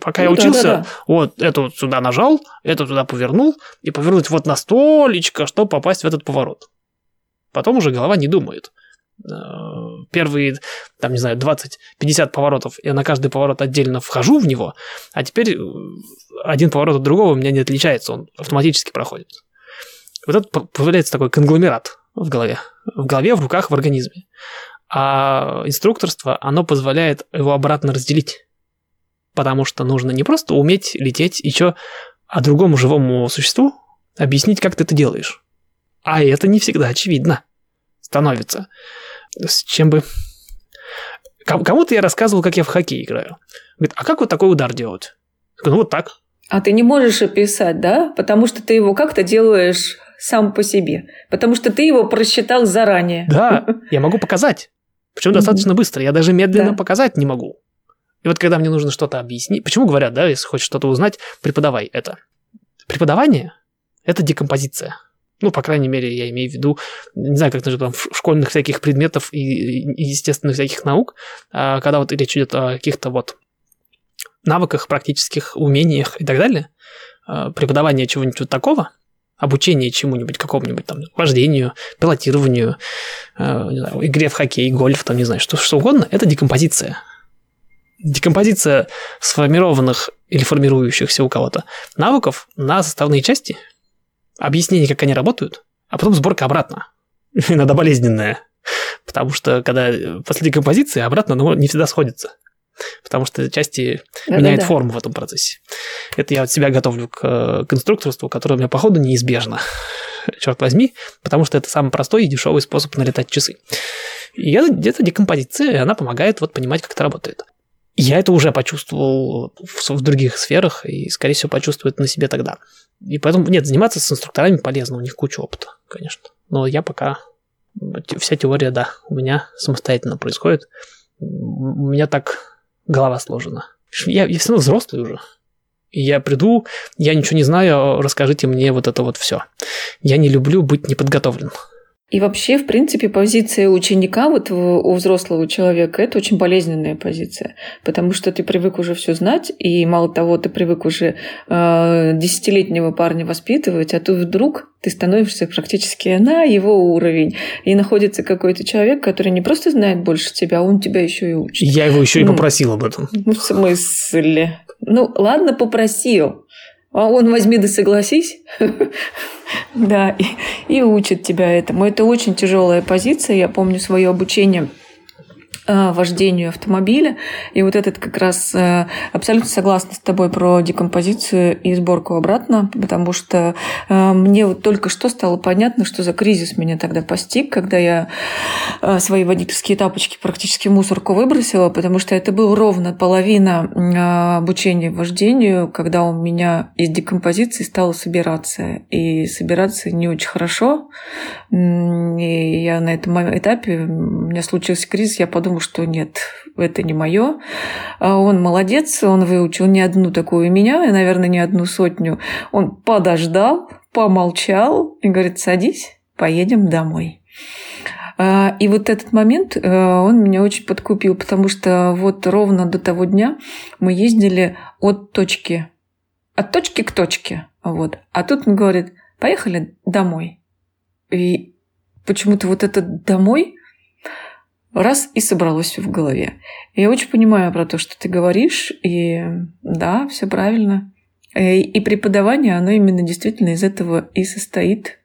пока ну, я учился, да, да, да. вот это вот сюда нажал, это туда повернул, и повернуть вот на столечко, чтобы попасть в этот поворот. Потом уже голова не думает. Э, первые, там, не знаю, 20-50 поворотов, я на каждый поворот отдельно вхожу в него, а теперь э, один поворот от другого у меня не отличается, он автоматически проходит. Вот это появляется такой конгломерат в голове. В голове, в руках, в организме. А инструкторство, оно позволяет его обратно разделить. Потому что нужно не просто уметь лететь и что, а другому живому существу объяснить, как ты это делаешь. А это не всегда очевидно становится. С чем бы... Кому-то я рассказывал, как я в хоккей играю. Говорит, а как вот такой удар делать? ну вот так. А ты не можешь описать, да? Потому что ты его как-то делаешь сам по себе. Потому что ты его просчитал заранее. Да, я могу показать. Причем достаточно быстро. Я даже медленно да. показать не могу. И вот когда мне нужно что-то объяснить... Почему говорят, да, если хочешь что-то узнать, преподавай это. Преподавание – это декомпозиция. Ну, по крайней мере, я имею в виду, не знаю, как даже там школьных всяких предметов и, и естественных всяких наук, а, когда вот речь идет о каких-то вот навыках, практических умениях и так далее, а, преподавание чего-нибудь вот такого, обучение чему-нибудь, какому-нибудь там вождению, пилотированию, а, знаю, игре в хоккей, гольф, там, не знаю, что, что угодно, это декомпозиция. Декомпозиция сформированных или формирующихся у кого-то навыков на составные части, объяснение, как они работают, а потом сборка обратно. Иногда болезненная. Потому что когда после декомпозиции обратно ну, не всегда сходится потому что части да, меняют да, форму в этом процессе. Это я от себя готовлю к конструкторству, которое у меня, походу, неизбежно. Черт возьми, потому что это самый простой и дешевый способ налетать часы. И это где-то декомпозиция, и она помогает вот понимать, как это работает. Я это уже почувствовал в, в других сферах и, скорее всего, почувствую это на себе тогда. И поэтому, нет, заниматься с инструкторами полезно, у них куча опыта, конечно. Но я пока... Вся теория, да, у меня самостоятельно происходит. У меня так голова сложена. Я, я все равно взрослый уже. Я приду, я ничего не знаю, расскажите мне вот это вот все. Я не люблю быть неподготовленным. И вообще, в принципе, позиция ученика вот у взрослого человека – это очень болезненная позиция, потому что ты привык уже все знать, и мало того, ты привык уже э, десятилетнего парня воспитывать, а тут вдруг ты становишься практически на его уровень, и находится какой-то человек, который не просто знает больше тебя, а он тебя еще и учит. Я его еще ну, и попросил об этом. Ну, в смысле? Ну, ладно, попросил. А он возьми да согласись. Да, и учит тебя этому. Это очень тяжелая позиция. Я помню свое обучение вождению автомобиля. И вот этот как раз э, абсолютно согласна с тобой про декомпозицию и сборку обратно, потому что э, мне вот только что стало понятно, что за кризис меня тогда постиг, когда я свои водительские тапочки практически мусорку выбросила, потому что это был ровно половина обучения вождению, когда у меня из декомпозиции стало собираться. И собираться не очень хорошо. И я на этом этапе, у меня случился кризис, я подумала, что нет, это не мое. А он молодец, он выучил не одну такую меня, и, наверное, не одну сотню. Он подождал, помолчал и говорит, садись, поедем домой. А, и вот этот момент, э, он меня очень подкупил, потому что вот ровно до того дня мы ездили от точки, от точки к точке. Вот. А тут он говорит, поехали домой. И почему-то вот это домой раз и собралось в голове. Я очень понимаю про то, что ты говоришь, и да, все правильно. Э, и преподавание, оно именно действительно из этого и состоит.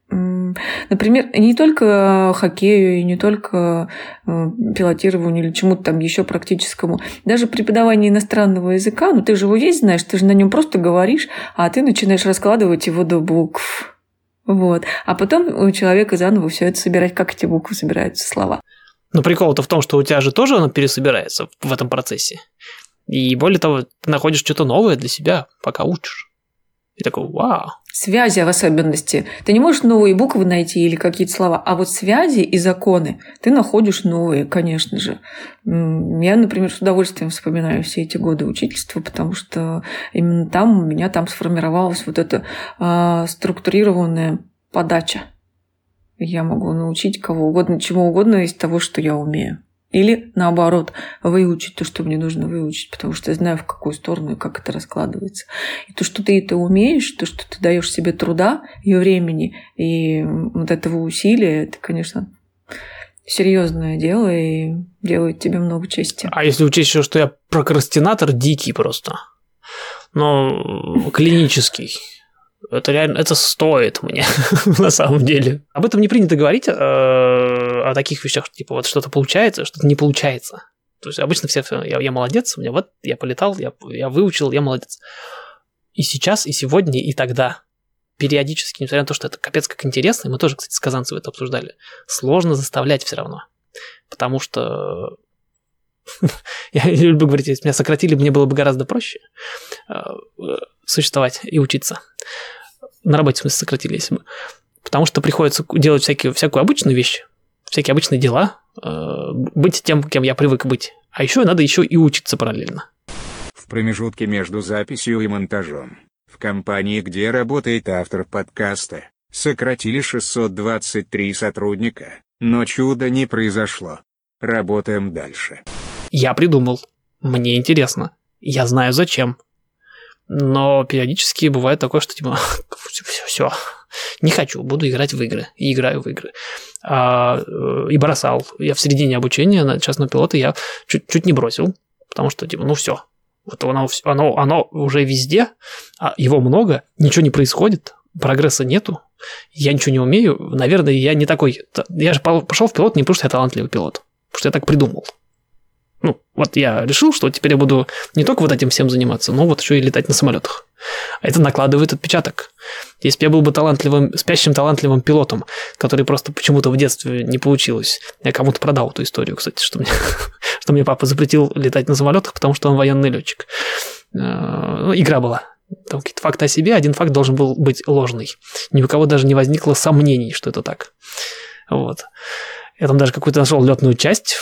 Например, не только хоккею, и не только э, пилотированию или чему-то там еще практическому. Даже преподавание иностранного языка, ну ты же его весь знаешь, ты же на нем просто говоришь, а ты начинаешь раскладывать его до букв Вот. А потом у человека заново все это собирать, как эти буквы собираются, слова. Но прикол-то в том, что у тебя же тоже оно пересобирается в этом процессе. И более того, ты находишь что-то новое для себя, пока учишь. И такой, вау. Связи в особенности. Ты не можешь новые буквы найти или какие-то слова, а вот связи и законы ты находишь новые, конечно же. Я, например, с удовольствием вспоминаю все эти годы учительства, потому что именно там у меня там сформировалась вот эта э, структурированная подача. Я могу научить кого угодно, чему угодно из того, что я умею. Или наоборот, выучить то, что мне нужно выучить, потому что я знаю, в какую сторону и как это раскладывается. И то, что ты это умеешь, то, что ты даешь себе труда и времени, и вот этого усилия, это, конечно, серьезное дело и делает тебе много чести. А если учесть еще, что я прокрастинатор дикий просто, но клинический, это реально, это стоит мне на самом деле. Об этом не принято говорить, э, о таких вещах, типа вот что-то получается, что-то не получается. То есть обычно все, я, я молодец, у меня вот, я полетал, я, я выучил, я молодец. И сейчас, и сегодня, и тогда периодически, несмотря на то, что это капец как интересно, мы тоже, кстати, с Казанцевым это обсуждали, сложно заставлять все равно. Потому что я люблю говорить, если меня сократили, мне было бы гораздо проще э, существовать и учиться. На работе, в смысле, сократили, если бы. Потому что приходится делать всякие, всякую обычную вещь, всякие обычные дела, э, быть тем, кем я привык быть. А еще надо еще и учиться параллельно. В промежутке между записью и монтажом, в компании, где работает автор подкаста, сократили 623 сотрудника, но чуда не произошло. Работаем дальше. Я придумал. Мне интересно. Я знаю зачем. Но периодически бывает такое, что типа все, все, не хочу, буду играть в игры. И играю в игры. А, э, и бросал. Я в середине обучения на частного пилота я чуть, чуть не бросил, потому что типа, ну все, вот оно, оно, оно уже везде, а его много, ничего не происходит, прогресса нету, я ничего не умею, наверное, я не такой... Я же пошел в пилот не потому, что я талантливый пилот, потому что я так придумал. Ну, вот я решил, что теперь я буду не только вот этим всем заниматься, но вот еще и летать на самолетах. А это накладывает отпечаток. Если бы я был бы талантливым, спящим талантливым пилотом, который просто почему-то в детстве не получилось, я кому-то продал эту историю, кстати, что мне, что мне папа запретил летать на самолетах, потому что он военный летчик. Э, ну, игра была. Там какие-то факты о себе, один факт должен был быть ложный. Ни у кого даже не возникло сомнений, что это так. Вот. Я там даже какую-то нашел летную часть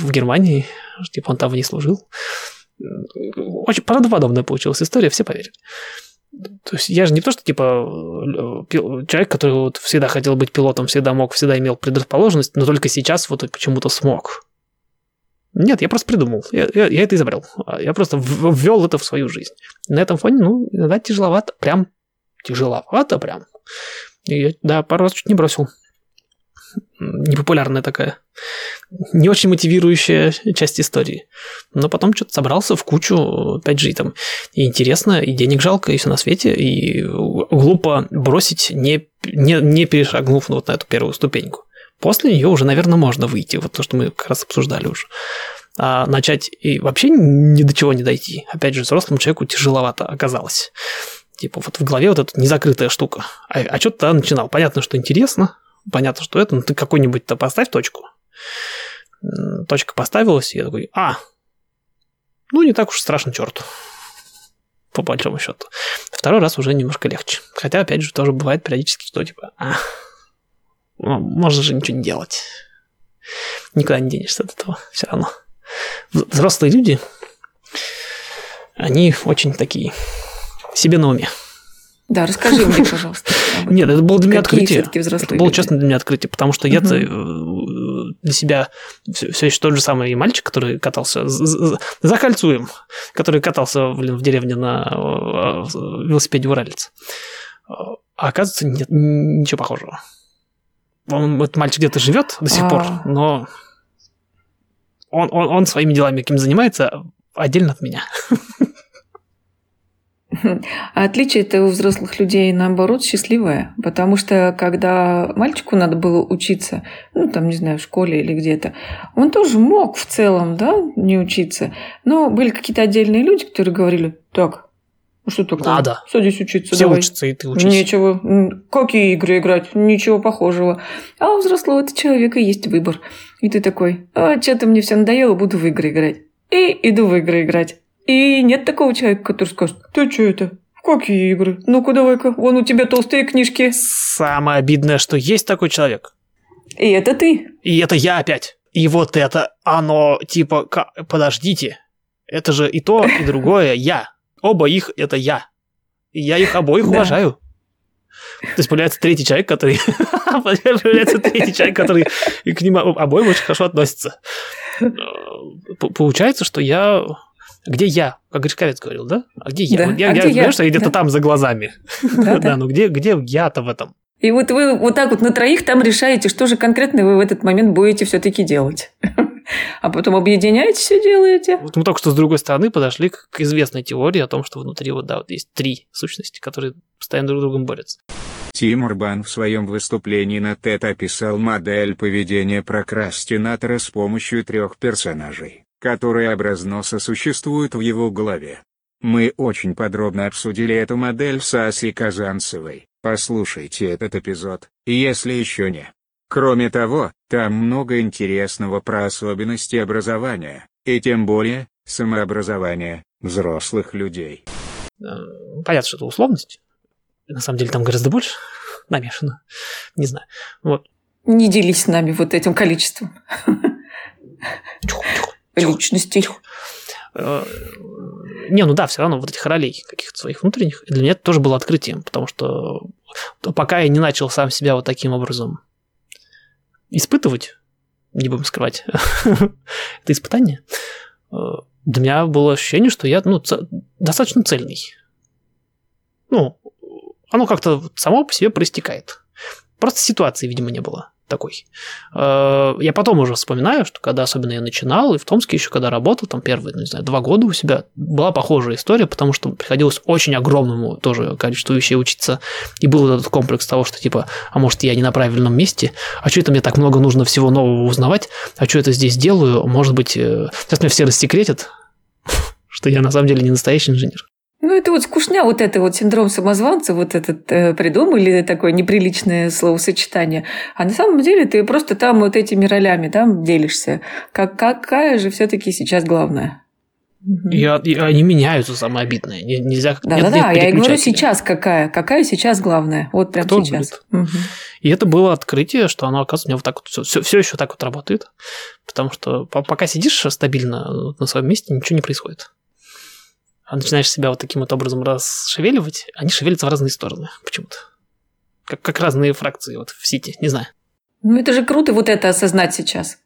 в Германии, типа он там не служил. Очень правдоподобная получилась история, все поверили. То есть я же не то, что типа человек, который вот всегда хотел быть пилотом, всегда мог, всегда имел предрасположенность, но только сейчас вот почему-то смог. Нет, я просто придумал. Я, я, я это изобрел. Я просто ввел это в свою жизнь. На этом фоне, ну, иногда тяжеловато. Прям тяжеловато прям. И я, да, пару раз чуть не бросил непопулярная такая, не очень мотивирующая часть истории. Но потом что-то собрался в кучу, опять же, и там и интересно, и денег жалко, и все на свете, и глупо бросить, не, не, не перешагнув вот на эту первую ступеньку. После нее уже, наверное, можно выйти, вот то, что мы как раз обсуждали уже. А начать и вообще ни до чего не дойти. Опять же, взрослому человеку тяжеловато оказалось. Типа вот в голове вот эта незакрытая штука. А, а что ты начинал? Понятно, что интересно, понятно, что это, но ты какой-нибудь-то поставь точку. Точка поставилась, и я такой, а, ну не так уж страшно, черт. По большому счету. Второй раз уже немножко легче. Хотя, опять же, тоже бывает периодически, что типа, а, ну, можно же ничего не делать. Никуда не денешься от этого все равно. Взрослые люди, они очень такие себе на уме. Да, расскажи мне, пожалуйста. Нет, это было для меня открытие. Это было честно для меня открытие, потому что я-то э, для себя все еще тот же самый мальчик, который катался за кольцуем, который катался блин, в деревне на э, велосипеде уралец. А оказывается, нет ничего похожего. Он, этот мальчик где-то живет до сих пор, а. но он, он, он своими делами каким занимается отдельно от меня. А отличие это у взрослых людей, наоборот, счастливое. Потому что когда мальчику надо было учиться, ну, там, не знаю, в школе или где-то, он тоже мог в целом, да, не учиться. Но были какие-то отдельные люди, которые говорили, так, Ну, Что такое? Надо. Садись учиться Все давай. учатся, и ты учись. Нечего. Какие игры играть? Ничего похожего. А у взрослого человека есть выбор. И ты такой, а что-то мне все надоело, буду в игры играть. И иду в игры играть. И нет такого человека, который скажет, ты что это? Какие игры? Ну-ка давай-ка, вон у тебя толстые книжки. Самое обидное, что есть такой человек. И это ты. И это я опять. И вот это, оно типа, подождите, это же и то, и другое я. Оба их это я. И я их обоих уважаю. То есть появляется третий человек, который... появляется третий человек, который и к ним обоим очень хорошо относится. Э, Получается, что я... Где я? Как Гришковец говорил, да? А где я? Да. Вот Я, А я где я? что я где-то Да. там за глазами. Да, ну где, где я-то в этом? И вот вы вот так вот на троих там решаете, что же конкретно вы в этот момент будете все-таки делать. А потом объединяетесь и делаете. Вот мы только что с другой стороны подошли к, известной теории о том, что внутри вот, да, вот есть три сущности, которые постоянно друг с другом борются. Тим Урбан в своем выступлении на TED описал модель поведения прокрастинатора с помощью трех персонажей, которые образно сосуществуют в его голове. Мы очень подробно обсудили эту модель с Асей Казанцевой, послушайте этот эпизод, если еще не. Кроме того, там много интересного про особенности образования, и тем более, самообразования, взрослых людей. Э, Понятно, что это условность. На самом деле там гораздо больше намешано. Не знаю. Вот. Не делись с нами вот этим количеством Тихо, тихо, тихо. Личностей. Э, Не, ну да, все равно вот этих ролей каких-то своих внутренних. И для меня это тоже было открытием, потому что пока я не начал сам себя вот таким образом испытывать, не будем скрывать, это испытание, э, для меня было ощущение, что я ну, достаточно цельный. Ну, оно как-то само по себе проистекает. Просто ситуации, видимо, не было такой. Э, Я потом уже вспоминаю, что когда особенно я начинал, и в Томске еще когда работал, там первые, ну, не знаю, два года у себя, была похожая история, потому что приходилось очень огромному тоже количеству вещей учиться, и был этот комплекс того, что типа, а может я не на правильном месте, а что это мне так много нужно всего нового узнавать, а что это здесь делаю, может быть, э, сейчас меня все рассекретят, что я на самом деле не настоящий инженер. Ну, это вот скучня, вот это вот синдром самозванца, вот этот э, придумали такое неприличное словосочетание. А на самом деле ты просто там вот этими ролями там делишься. Как, какая же все-таки сейчас главная? И, и они меняются, самое обидное. Не- Нельзя... нет- Да-да-да, нет я и говорю сейчас какая. Какая сейчас главная? Вот прям Кто сейчас. И это было открытие, что оно, оказывается, у меня вот так вот все, все, еще так вот работает. Потому что по- пока сидишь стабильно на своем месте, ничего не происходит. А начинаешь себя вот таким вот образом расшевеливать, они шевелятся в разные стороны почему-то. Как, как разные фракции вот в сети, не знаю. Ну, это же круто вот это осознать сейчас.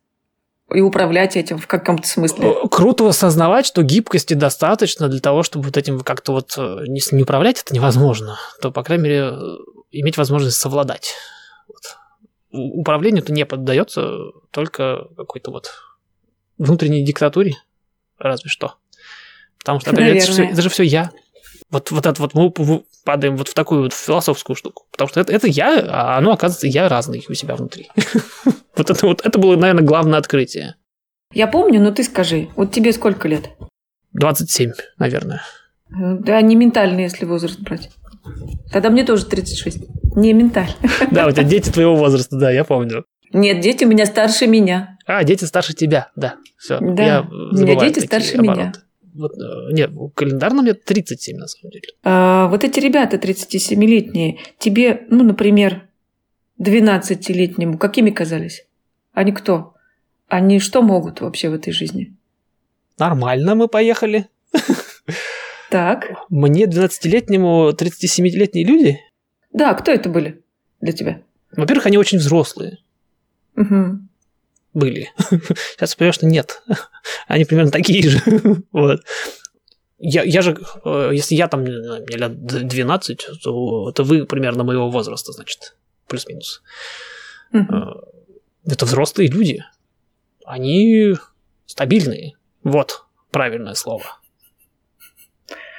И управлять этим в каком-то смысле. Круто осознавать, что гибкости достаточно для того, чтобы вот этим как-то вот, э, если не управлять, это невозможно, то, по крайней мере, э, иметь возможность совладать. Вот. Управлению-то не поддается только какой-то вот внутренней диктатуре, разве что. Потому что, опять это, всё- это же все я. Вот, вот это вот мы падаем вот в такую вот философскую штуку. Потому что это, это я, а оно, оказывается, я разный у себя внутри. Вот это вот, это было, наверное, главное открытие. Я помню, но ты скажи, вот тебе сколько лет? 27, наверное. Э, Да, не ментально, если возраст брать. Тогда мне тоже 36. Не ментально. Да, у тебя дети твоего возраста, да, я помню. Нет, дети у меня старше меня. А, дети старше тебя, да. Все. Да, я у меня дети старше меня. Вот, э, нет, календарно мне 37, на самом деле. А, вот эти ребята 37-летние, тебе, ну, например, 12-летнему, какими казались? Они кто? Они что могут вообще в этой жизни? Нормально мы поехали. Так. Мне 12-летнему 37-летние люди, Да, кто это были для тебя? во-первых, они очень взрослые Мгм. Были. Сейчас понимаю, что нет. Они примерно такие же. Вот. Я, я же, э, если я там, мне лет 12, то это вы примерно моего возраста, значит, плюс-минус. Э, Это взрослые люди. Они стабильные. Вот правильное слово.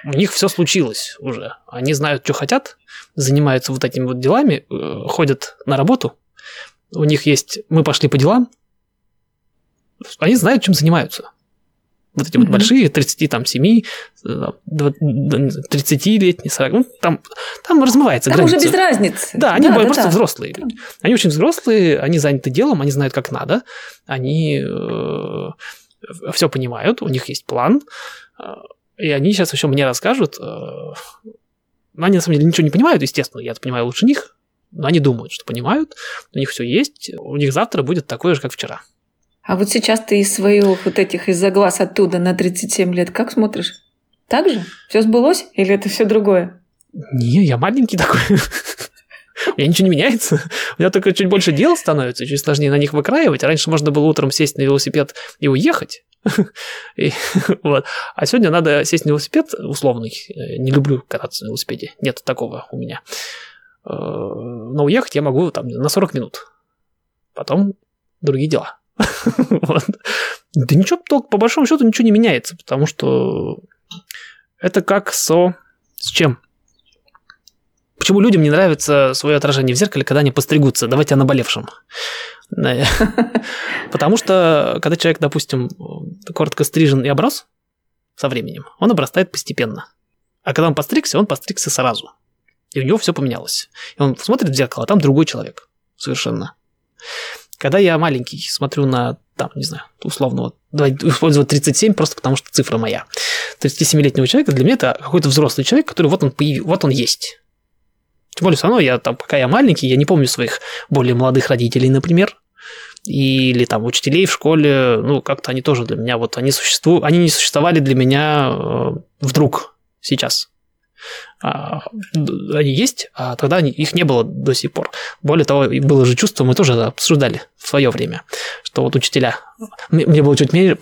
У них все случилось уже. Они знают, что хотят, занимаются вот этими вот делами, э, ходят на работу. У них есть «мы пошли по делам». Они знают, чем занимаются. Вот эти mm-hmm. вот большие, 37, 30-летние, 40, ну, там, там размывается там граница. уже без разницы. Да, они да, просто да, взрослые. Да. Они очень взрослые, они заняты делом, они знают, как надо, они э, все понимают, у них есть план, э, и они сейчас все мне расскажут. Э, но они на самом деле ничего не понимают, естественно, я это понимаю лучше них, но они думают, что понимают, у них все есть, у них завтра будет такое же, как вчера. А вот сейчас ты из своих вот этих из-за глаз оттуда на 37 лет как смотришь? Так же? Все сбылось или это все другое? Не, я маленький такой. Меня ничего не меняется. У меня только чуть больше дел становится, чуть сложнее на них выкраивать. Раньше можно было утром сесть на велосипед и уехать. И, вот. А сегодня надо сесть на велосипед условный. Не люблю кататься на велосипеде. Нет такого у меня. Э, но уехать я могу там на 40 минут. Потом другие дела. вот. Да ничего, только по большому счету ничего не меняется, потому что это как со... С чем? Почему людям не нравится свое отражение в зеркале, когда они постригутся? Давайте о наболевшем. Потому что, когда человек, допустим, коротко стрижен и оброс со временем, он обрастает постепенно. А когда он постригся, он постригся сразу. И у него все поменялось. И он смотрит в зеркало, а там другой человек. Совершенно. Когда я маленький, смотрю на, там, не знаю, условно, вот, давай использовать 37, просто потому что цифра моя. 37-летнего человека для меня это какой-то взрослый человек, который вот он, появ... вот он есть. Тем более, все равно, я там, пока я маленький, я не помню своих более молодых родителей, например, или там учителей в школе, ну, как-то они тоже для меня, вот они существуют, они не существовали для меня э, вдруг сейчас. А, они есть, а тогда их не было до сих пор. Более того, было же чувство, мы тоже обсуждали в свое время, что вот учителя... Мне было чуть менее,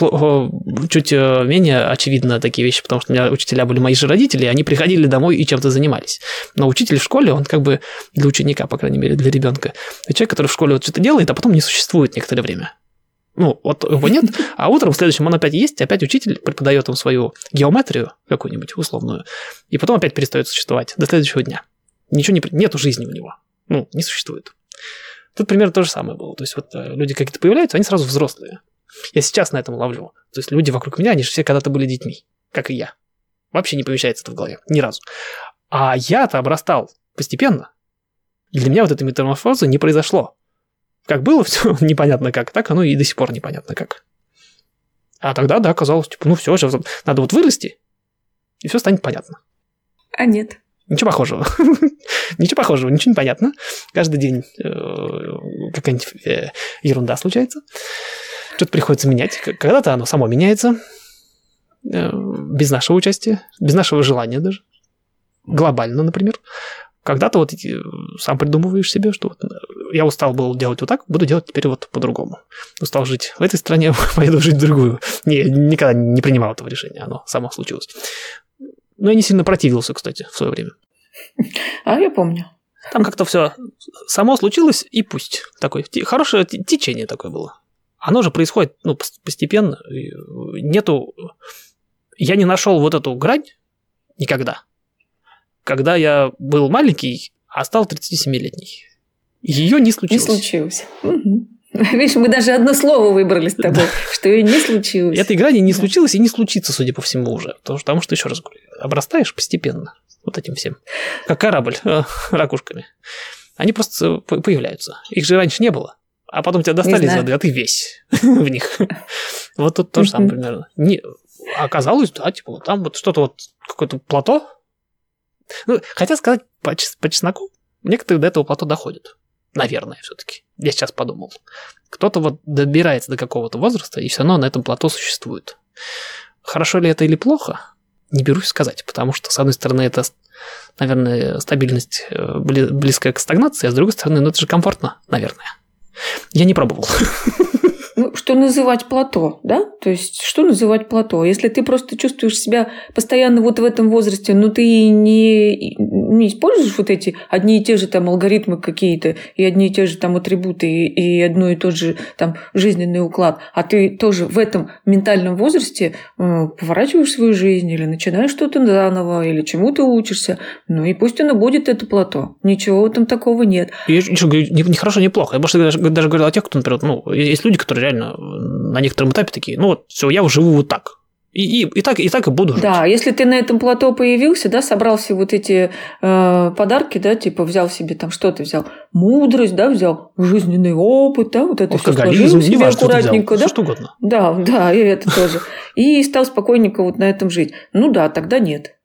чуть э, менее очевидно такие вещи, потому что у меня учителя были мои же родители, они приходили домой и чем-то занимались. Но учитель в школе, он как бы для ученика, по крайней мере, для ребенка, человек, который в школе вот что-то делает, а потом не существует некоторое время. Ну, вот его нет, а утром в следующем он опять есть, опять учитель преподает ему свою геометрию какую-нибудь условную, и потом опять перестает существовать до следующего дня. Ничего не... Нету жизни у него. Ну, не существует. Тут примерно то же самое было. То есть вот э, люди какие-то появляются, они сразу взрослые. Я сейчас на этом ловлю. То есть люди вокруг меня, они же все когда-то были детьми, как и я. Вообще не помещается это в голове, ни разу. А я-то обрастал постепенно. И для меня вот этой метаморфозы не произошло. Как было все непонятно как, так оно и до сих пор непонятно как. А тогда, да, казалось, типа, ну все, сейчас надо вот вырасти, и все станет понятно. А нет. Ничего похожего. ничего похожего, ничего не понятно. Каждый день э, какая-нибудь э, ерунда случается. Что-то приходится менять. Когда-то оно само меняется. Э, без нашего участия, без нашего желания даже. Глобально, например. Когда-то вот сам придумываешь себе, что вот я устал был делать вот так, буду делать теперь вот по-другому. Устал жить в этой стране, поеду жить в другую. Не, никогда не принимал этого решения, оно само случилось. Но я не сильно противился, кстати, в свое время. А я помню. Там как-то все само случилось, и пусть. Такое хорошее течение такое было. Оно же происходит ну, постепенно. Нету... Я не нашел вот эту грань никогда. Когда я был маленький, а стал 37-летний. Ее не случилось. Не случилось. Угу. Видишь, мы даже одно слово выбрали с тобой, что ее не случилось. Эта игра не, не случилась и не случится, судя по всему, уже. Потому что, еще раз говорю, обрастаешь постепенно вот этим всем. Как корабль э, ракушками. Они просто появляются. Их же раньше не было. А потом тебя достали из воды, а ты весь в них. Вот тут то же самое примерно. Не, оказалось, да, типа, вот там вот что-то вот, какое-то плато. Ну, хотя сказать по, по чесноку, некоторые до этого плато доходят. Наверное, все-таки. Я сейчас подумал. Кто-то вот добирается до какого-то возраста, и все равно на этом плато существует. Хорошо ли это или плохо, не берусь сказать, потому что, с одной стороны, это, наверное, стабильность э, близкая к стагнации, а с другой стороны, ну это же комфортно, наверное. Я не пробовал. Ну, что называть плато, да? То есть, что называть плато? Если ты просто чувствуешь себя постоянно вот в этом возрасте, но ты не, не используешь вот эти одни и те же там алгоритмы какие-то, и одни и те же там атрибуты, и, и одно и тот же там жизненный уклад, а ты тоже в этом ментальном возрасте э, поворачиваешь свою жизнь или начинаешь что-то заново, или чему-то учишься, ну и пусть оно будет это плато. Ничего этом такого нет. Я говорю, не, не хорошо, не плохо. Я просто даже, даже говорил о тех, кто, например, ну, есть люди, которые реально на некотором этапе такие, ну вот, все, я живу вот так. И, и, и, так, и так и буду жить. Да, если ты на этом плато появился, да, собрал все вот эти э, подарки, да, типа взял себе там, что ты взял? Мудрость, да, взял жизненный опыт, да, вот это все сложил себе важно, аккуратненько, да? Что, что угодно. Да, да, и это тоже. И стал спокойненько вот на этом жить. Ну да, тогда нет.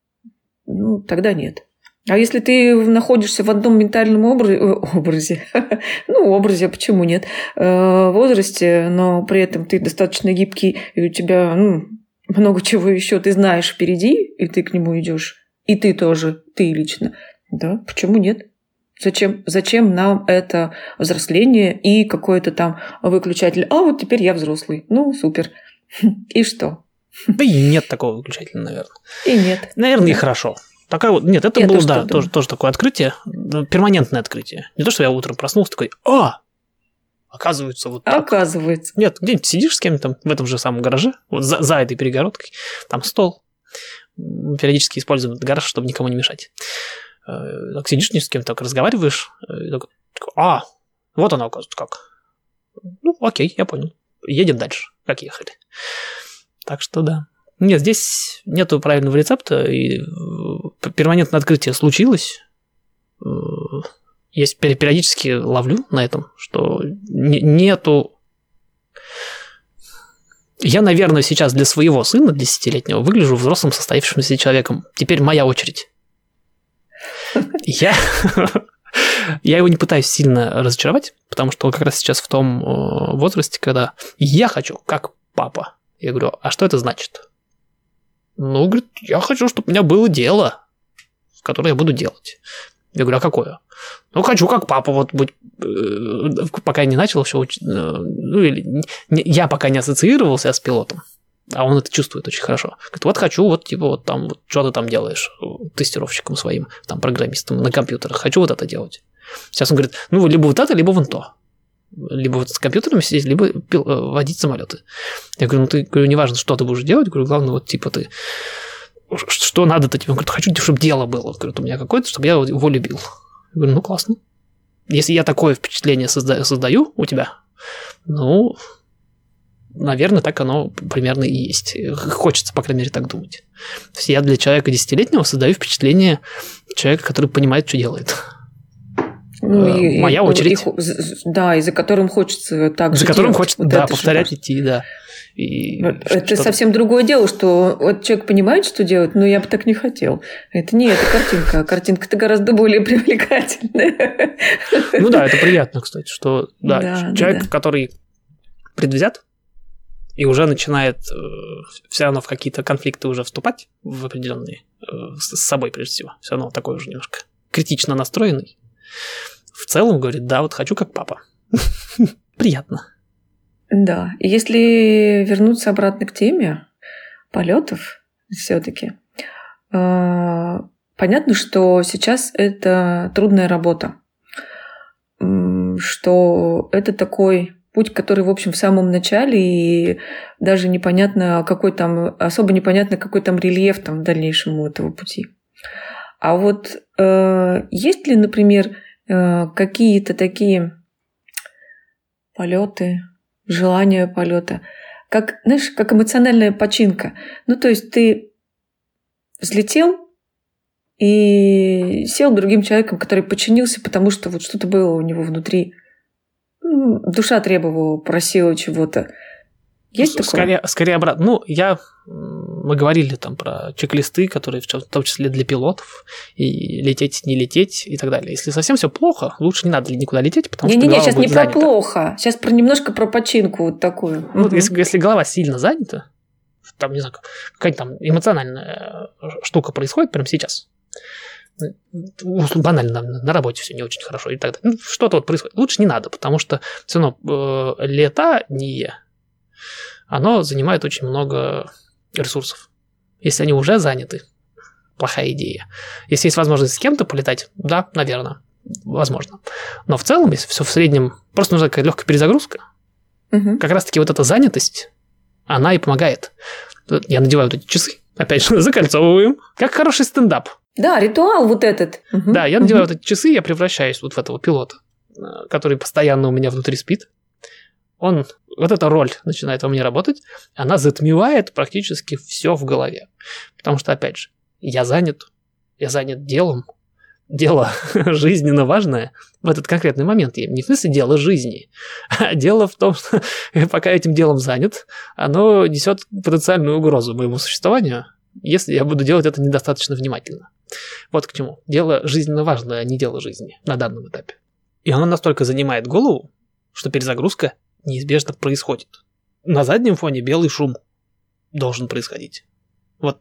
Ну, тогда нет. А если ты находишься в одном ментальном образе, образе ну, образе, почему нет, э, возрасте, но при этом ты достаточно гибкий, и у тебя, ну, много чего еще ты знаешь впереди, и ты к нему идешь, и ты тоже, ты лично, да, почему нет? Зачем, зачем нам это взросление и какой-то там выключатель? А вот теперь я взрослый. Ну, супер. И что? Да и нет такого выключателя, наверное. И нет. Наверное, да. и хорошо. Такая вот, нет, это я было, да, тоже, тоже такое открытие, перманентное открытие. Не то, что я утром проснулся такой, а, Оказывается, вот так. Оказывается. Нет, где-нибудь сидишь с кем-то там в этом же самом гараже, вот за, за этой перегородкой, там стол. Периодически используем этот гараж, чтобы никому не мешать. Э, так сидишь с кем-то, так разговариваешь, и такой, а, вот оно, оказывается, как. Ну, окей, я понял. Едем дальше, как ехали. Так что да. Нет, здесь нету правильного рецепта, и э, перманентное открытие случилось. Э, я периодически ловлю на этом, что нету... Я, наверное, сейчас для своего сына, десятилетнего, выгляжу взрослым состоявшимся человеком. Теперь моя очередь. Я... Я его не пытаюсь сильно разочаровать, потому что он как раз сейчас в том э, возрасте, когда я хочу, как папа. Я говорю, а что это значит? Ну, говорит, я хочу, чтобы у меня было дело, которое я буду делать. Я говорю, а какое? Ну, хочу как папа вот быть, э, пока я не начал все учить, э, ну, или я пока не ассоциировался с пилотом, а он это чувствует очень хорошо. Говорит, вот хочу, вот типа вот там, вот, что ты там делаешь тестировщиком своим, там, программистом на компьютерах, хочу вот это делать. Сейчас он говорит, ну, либо вот это, либо вон то. Либо вот с компьютерами сидеть, либо пил, э, водить самолеты. Я говорю, ну, ты, говорю, неважно, что ты будешь делать, говорю, главное, вот типа ты что надо-то тебе? Он говорит, хочу, чтобы дело было. Говорит, у меня какое-то, чтобы я его любил. Я говорю, ну классно. Если я такое впечатление созда- создаю у тебя, ну, наверное, так оно примерно и есть. Хочется, по крайней мере, так думать. То есть я для человека десятилетнего создаю впечатление человека, который понимает, что делает. Ну, э, и, Моя очередь. И, да, и за которым хочется так За которым делать. хочется, вот да, повторять, идти, да. И это совсем другое дело, что вот человек понимает, что делать, но я бы так не хотел. Это не эта картинка, а картинка-то гораздо более привлекательная. Ну да, это приятно, кстати, что да, да человек, да, да. который предвзят и уже начинает э, все равно в какие-то конфликты уже вступать в определенные э, с собой прежде всего, все равно такой уже немножко критично настроенный. В целом говорит, да, вот хочу как папа. Приятно. Да, и если вернуться обратно к теме полетов, все-таки э, понятно, что сейчас это трудная работа, что это такой путь, который, в общем, в самом начале, и даже непонятно, какой там, особо непонятно, какой там рельеф там в дальнейшем у этого пути. А вот э, есть ли, например, э, какие-то такие полеты, желание полета, как, знаешь, как эмоциональная починка. Ну, то есть ты взлетел и сел другим человеком, который подчинился, потому что вот что-то было у него внутри. Душа требовала, просила чего-то. Есть такое? Скорее, скорее обратно. Ну, я... Мы говорили там про чек-листы, которые в том числе для пилотов, и лететь, не лететь и так далее. Если совсем все плохо, лучше не надо никуда лететь, потому не, что Не-не-не, сейчас не занята. про плохо. Сейчас про немножко про починку вот такую. Ну, угу. если, если голова сильно занята, там, не знаю, какая-то там эмоциональная штука происходит прямо сейчас, банально на, на работе все не очень хорошо и так далее. Ну, что-то вот происходит. Лучше не надо, потому что все равно э, летание оно занимает очень много ресурсов. Если они уже заняты, плохая идея. Если есть возможность с кем-то полетать, да, наверное, возможно. Но в целом, если все в среднем, просто нужна какая-то легкая перезагрузка, угу. как раз-таки вот эта занятость, она и помогает. Я надеваю вот эти часы, опять же, закольцовываем, как хороший стендап. Да, ритуал вот этот. Угу. Да, я надеваю угу. вот эти часы, я превращаюсь вот в этого пилота, который постоянно у меня внутри спит. Он вот эта роль начинает во мне работать, она затмевает практически все в голове. Потому что, опять же, я занят, я занят делом, дело жизненно важное в этот конкретный момент. Не в смысле дело жизни, а дело в том, что пока этим делом занят, оно несет потенциальную угрозу моему существованию, если я буду делать это недостаточно внимательно. Вот к чему. Дело жизненно важное, а не дело жизни на данном этапе. И оно настолько занимает голову, что перезагрузка неизбежно происходит. На заднем фоне белый шум должен происходить. Вот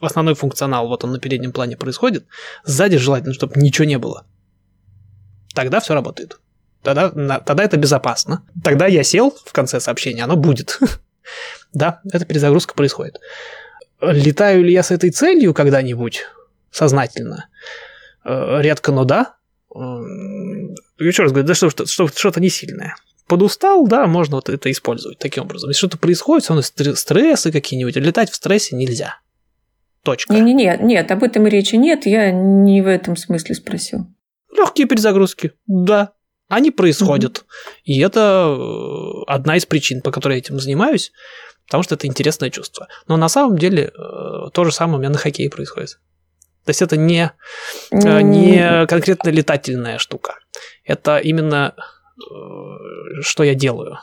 основной функционал, вот он на переднем плане происходит. Сзади желательно, чтобы ничего не было. Тогда все работает. Тогда, тогда это безопасно. Тогда я сел в конце сообщения, оно будет. да, эта перезагрузка происходит. Летаю ли я с этой целью когда-нибудь сознательно? Э, редко, но да. Еще раз говорю, да что-то, что-то не сильное. Подустал, да, можно вот это использовать таким образом. Если что-то происходит, все равно стрессы какие-нибудь, летать в стрессе нельзя. Точка. Не-не-не, нет, об этом речи нет, я не в этом смысле спросил. Легкие перезагрузки, да, они происходят. Угу. И это э, одна из причин, по которой я этим занимаюсь, потому что это интересное чувство. Но на самом деле э, то же самое у меня на хоккее происходит. То есть это не, mm. не конкретно летательная штука. Это именно что я делаю.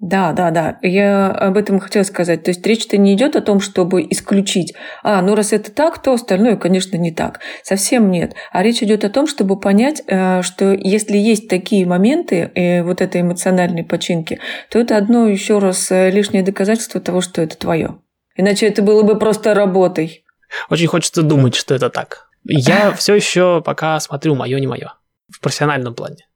Да, да, да. Я об этом хотела сказать. То есть речь-то не идет о том, чтобы исключить, а, ну раз это так, то остальное, конечно, не так. Совсем нет. А речь идет о том, чтобы понять, э, что если есть такие моменты э, вот этой эмоциональной починки, то это одно еще раз э, лишнее доказательство того, что это твое. Иначе это было бы просто работой. Очень хочется думать, что это так. Я все еще пока смотрю мое не мое в профессиональном плане.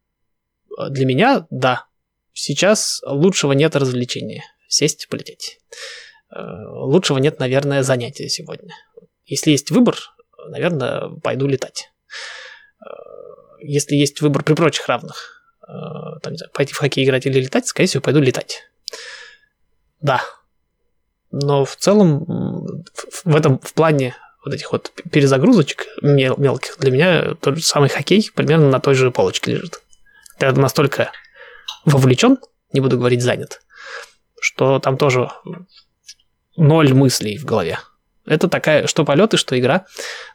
Для меня, да, Сейчас лучшего нет развлечения. Сесть и полететь. Э, лучшего нет, наверное, занятия сегодня. Если есть выбор, наверное, пойду летать. Э, если есть выбор при прочих равных, э, там, не знаю, пойти в хоккей играть или летать, скорее всего, пойду летать. Да. Но в целом в этом в плане вот этих вот перезагрузочек мел- мелких для меня тот же самый хоккей примерно на той же полочке лежит. Это настолько вовлечен, не буду говорить занят, что там тоже ноль мыслей в голове. Это такая, что полеты, что игра.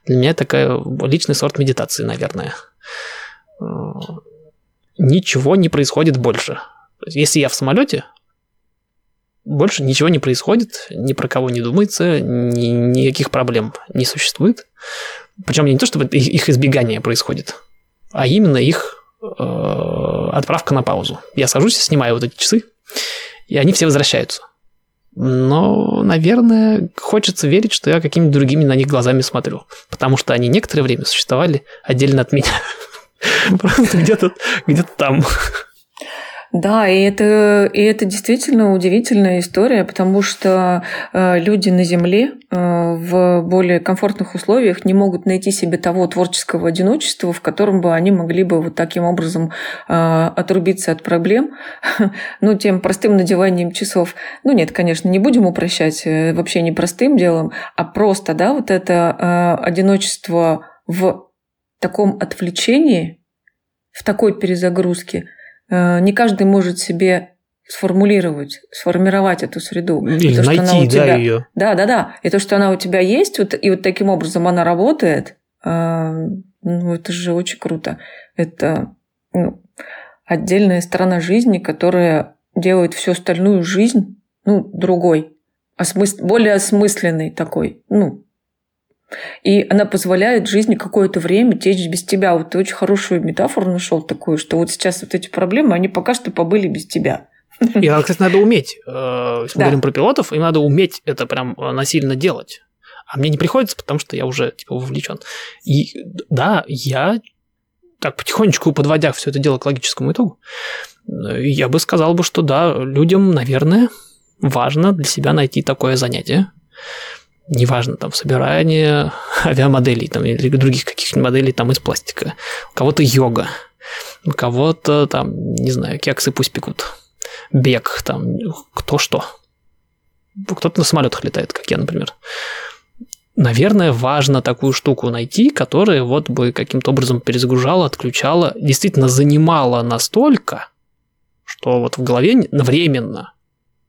Для меня такая личный сорт медитации, наверное. Ничего не происходит больше. Если я в самолете, больше ничего не происходит, ни про кого не думается, ни, никаких проблем не существует. Причем не то, чтобы их избегание происходит, а именно их Э, отправка на паузу. Я сажусь, снимаю вот эти часы, и они все возвращаются. Но, наверное, хочется верить, что я какими-то другими на них глазами смотрю. Потому что они некоторое время существовали отдельно от меня. Просто где-то где там. Да, и это, и это действительно удивительная история, потому что э, люди на Земле э, в более комфортных условиях не могут найти себе того творческого одиночества, в котором бы они могли бы вот таким образом э, отрубиться от проблем, ну, тем простым надеванием часов. Ну, нет, конечно, не будем упрощать вообще не простым делом, а просто, да, вот это одиночество в таком отвлечении, в такой перезагрузке – не каждый может себе сформулировать, сформировать эту среду. Или то, найти, она у тебя... да, ее. Да, да, да. И то, что она у тебя есть, вот, и вот таким образом она работает, э, ну, это же очень круто. Это ну, отдельная сторона жизни, которая делает всю остальную жизнь ну, другой, осмыс... более осмысленной такой, ну, и она позволяет жизни какое-то время течь без тебя. Вот ты очень хорошую метафору нашел такую, что вот сейчас вот эти проблемы, они пока что побыли без тебя. И, кстати, надо уметь. Э, если мы да. говорим про пилотов, им надо уметь это прям э, насильно делать. А мне не приходится, потому что я уже типа вовлечен. И да, я так потихонечку подводя все это дело к логическому итогу, э, я бы сказал бы, что да, людям, наверное, важно для себя найти такое занятие, неважно, там, собирание авиамоделей там, или других каких-нибудь моделей там из пластика. У кого-то йога, у кого-то там, не знаю, кексы пусть пекут, бег, там, кто что. Кто-то на самолетах летает, как я, например. Наверное, важно такую штуку найти, которая вот бы каким-то образом перезагружала, отключала, действительно занимала настолько, что вот в голове временно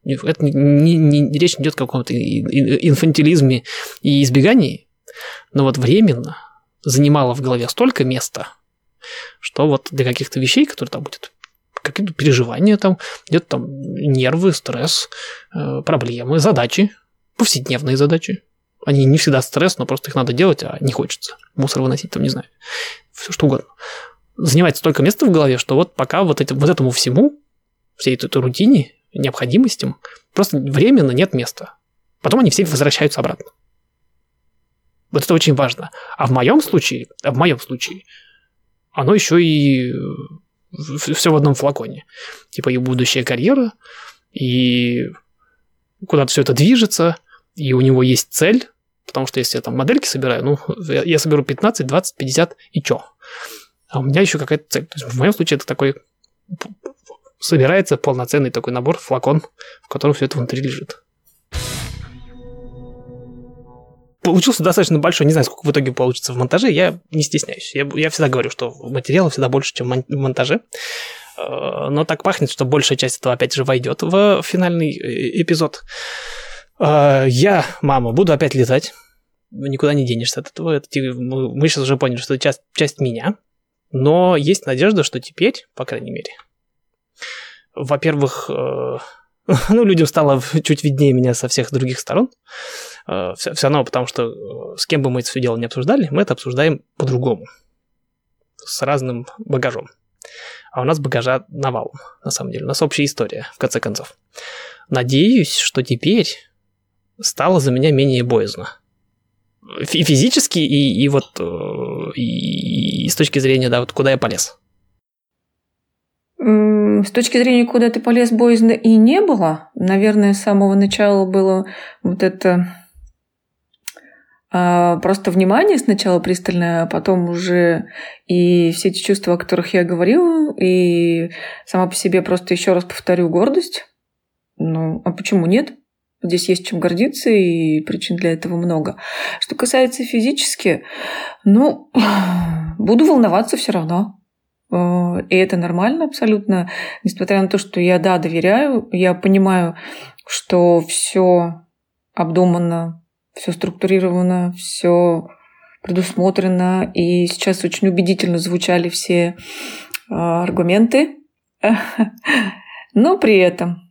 это не, не, не, речь идет о каком-то инфантилизме и избегании, но вот временно занимало в голове столько места, что вот для каких-то вещей, которые там будет какие-то переживания там, где-то там нервы, стресс, э, проблемы, задачи, повседневные задачи. Они не всегда стресс, но просто их надо делать, а не хочется. Мусор выносить там, не знаю. Все что угодно. Занимает столько места в голове, что вот пока вот, этим, вот этому всему, всей этой, этой рутине, необходимостям, просто временно нет места. Потом они все возвращаются обратно. Вот это очень важно. А в моем случае, в моем случае, оно еще и все в одном флаконе. Типа и будущая карьера, и куда-то все это движется, и у него есть цель, потому что если я там модельки собираю, ну, я, я соберу 15, 20, 50 и чё? А у меня еще какая-то цель. То есть в моем случае это такой собирается полноценный такой набор, флакон, в котором все это внутри лежит. Получился достаточно большой, не знаю, сколько в итоге получится в монтаже, я не стесняюсь. Я, я всегда говорю, что материала всегда больше, чем в монтаже. Э, но так пахнет, что большая часть этого опять же войдет в финальный э, эпизод. Э, я, мама, буду опять летать. Никуда не денешься от этого. Это, мы сейчас уже поняли, что это часть, часть меня. Но есть надежда, что теперь, по крайней мере, во-первых, э, ну, людям стало чуть виднее меня со всех других сторон. Э, все, все равно, потому что э, с кем бы мы это все дело не обсуждали, мы это обсуждаем по-другому. С разным багажом. А у нас багажа навалом, на самом деле. У нас общая история, в конце концов. Надеюсь, что теперь стало за меня менее боязно. И физически, и, и вот и, и с точки зрения, да, вот куда я полез. С точки зрения, куда ты полез, боязно и не было. Наверное, с самого начала было вот это а, просто внимание сначала пристальное, а потом уже и все эти чувства, о которых я говорила, и сама по себе просто еще раз повторю гордость. Ну, а почему нет? Здесь есть чем гордиться, и причин для этого много. Что касается физически, ну, буду волноваться все равно. Э, и это нормально абсолютно, несмотря на то, что я, да, доверяю, я понимаю, что все обдумано, все структурировано, все предусмотрено, и сейчас очень убедительно звучали все э, аргументы, но при этом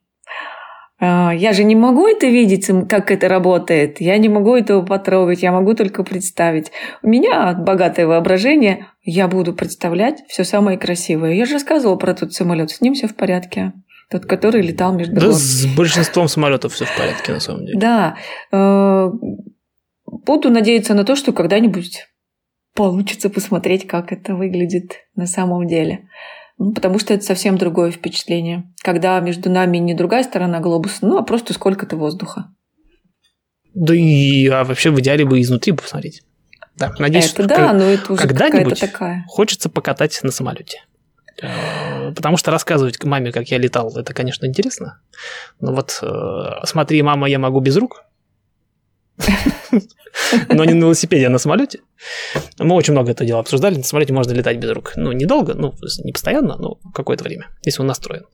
я же не могу это видеть, как это работает. Я не могу этого потрогать, я могу только представить. У меня богатое воображение, я буду представлять все самое красивое. Я же рассказывала про тот самолет, с ним все в порядке. Тот, который летал между Да, с большинством самолетов все в порядке, на самом деле. Да. Э, буду надеяться на то, что когда-нибудь получится посмотреть, как это выглядит на самом деле. Ну, потому что это совсем другое впечатление. Когда между нами не другая сторона глобуса, ну, а просто сколько-то воздуха. Да и а вообще в идеале бы изнутри посмотреть. Да, надеюсь, это что да, но это уже когда-нибудь такая. хочется покатать на самолете. Э, потому что рассказывать маме, как я летал, это, конечно, интересно. Но вот э, смотри, мама, я могу без рук. Но не на велосипеде, а на самолете. Мы очень много это дело обсуждали. На самолете можно летать без рук. Ну, недолго, ну, не постоянно, но какое-то время, если он настроен.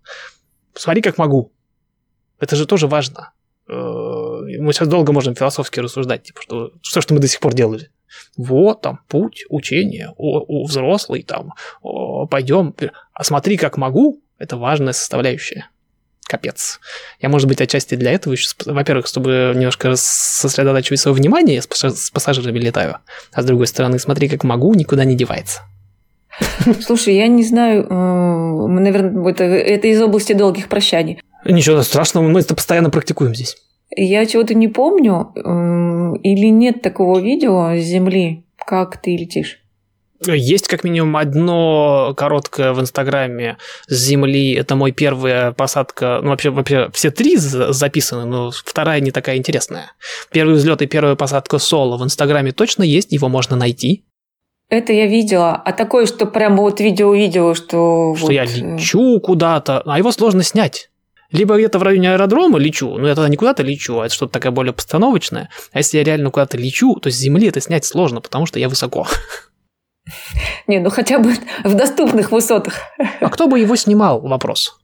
Смотри, как могу. Это же тоже важно. Э, мы сейчас долго можем философски рассуждать, типа, что, что, что мы до сих пор делали. Вот там путь, учение, о, о, взрослый там, о, пойдем. А смотри, как могу, это важная составляющая капец. Я, может быть, отчасти для этого еще, во-первых, чтобы немножко сосредотачивать свое внимание, с пассажирами летаю, а с другой стороны, смотри, как могу, никуда не девается. Слушай, я не знаю, э, наверное, это, это из области долгих прощаний. Ничего страшного, мы это постоянно практикуем здесь. Я чего-то не помню, э, или нет такого видео с Земли, как ты летишь. Есть как минимум одно короткое в Инстаграме с Земли. Это мой первая посадка. Ну, вообще, вообще все три записаны, но вторая не такая интересная. Первый взлет и первая посадка соло в Инстаграме точно есть, его можно найти. Это я видела. А такое, что прям вот видео-видео, что... Что вот... я э, лечу куда-то, а его сложно снять. Либо где-то в районе аэродрома лечу, но я тогда не куда-то лечу, а это что-то такое более постановочное. А если я реально куда-то лечу, то с земли это снять сложно, потому что я высоко. Не, ну хотя бы в доступных высотах. А кто бы его снимал? Вопрос.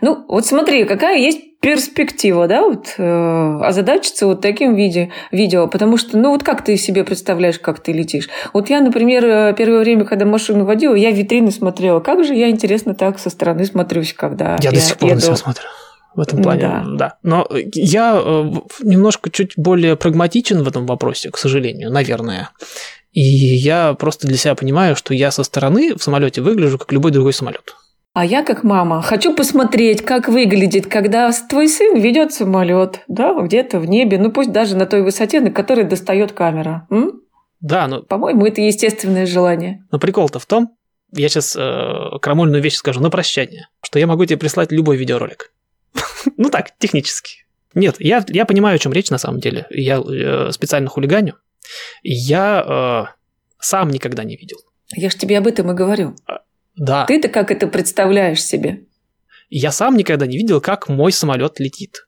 Ну, вот смотри, какая есть перспектива, да, вот э, озадачиться вот таким виде, видео, потому что, ну, вот как ты себе представляешь, как ты летишь? Вот я, например, э, первое время, когда машину водила, я витрины смотрела, как же я, интересно, так со стороны смотрюсь, когда я, я до сих пор еду. на себя смотрю в этом плане, да. да. Но я э, немножко чуть более прагматичен в этом вопросе, к сожалению, наверное. И я просто для себя понимаю, что я со стороны в самолете выгляжу как любой другой самолет. А я как мама хочу посмотреть, как выглядит, когда твой сын ведет самолет, да, где-то в небе, ну пусть даже на той высоте, на которой достает камера. М? Да, но... По-моему, это естественное желание. Но прикол-то в том, я сейчас э, крамольную вещь скажу на прощание, что я могу тебе прислать любой видеоролик. ну так, технически. Нет, я, я понимаю, о чем речь на самом деле. Я э, специально хулиганю. Я э, сам никогда не видел. Я ж тебе об этом и говорю. А, да. Ты-то как это представляешь себе? Я сам никогда не видел, как мой самолет летит.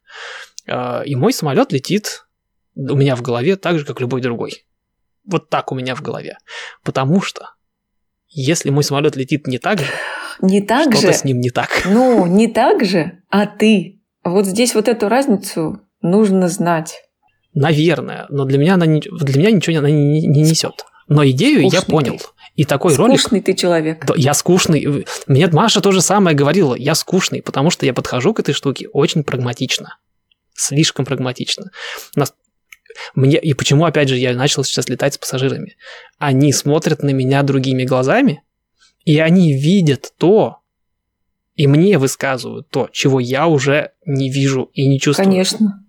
Э, и мой самолет летит у меня в голове так же, как любой другой. Вот так у меня в голове. Потому что если мой самолет летит не так же, не так что-то же. с ним не так. Ну, не так же, а ты. Вот здесь вот эту разницу нужно знать. Наверное, но для меня она не, для меня ничего она не, не несет. Но идею Скучный я понял. Ты. И такой скучный ролик... Скучный ты человек. Да, я скучный. Мне Маша то же самое говорила. Я скучный, потому что я подхожу к этой штуке очень прагматично. Слишком прагматично. Нас... Мне... И почему, опять же, я начал сейчас летать с пассажирами? Они смотрят на меня другими глазами, и они видят то, и мне высказывают то, чего я уже не вижу и не чувствую. Конечно.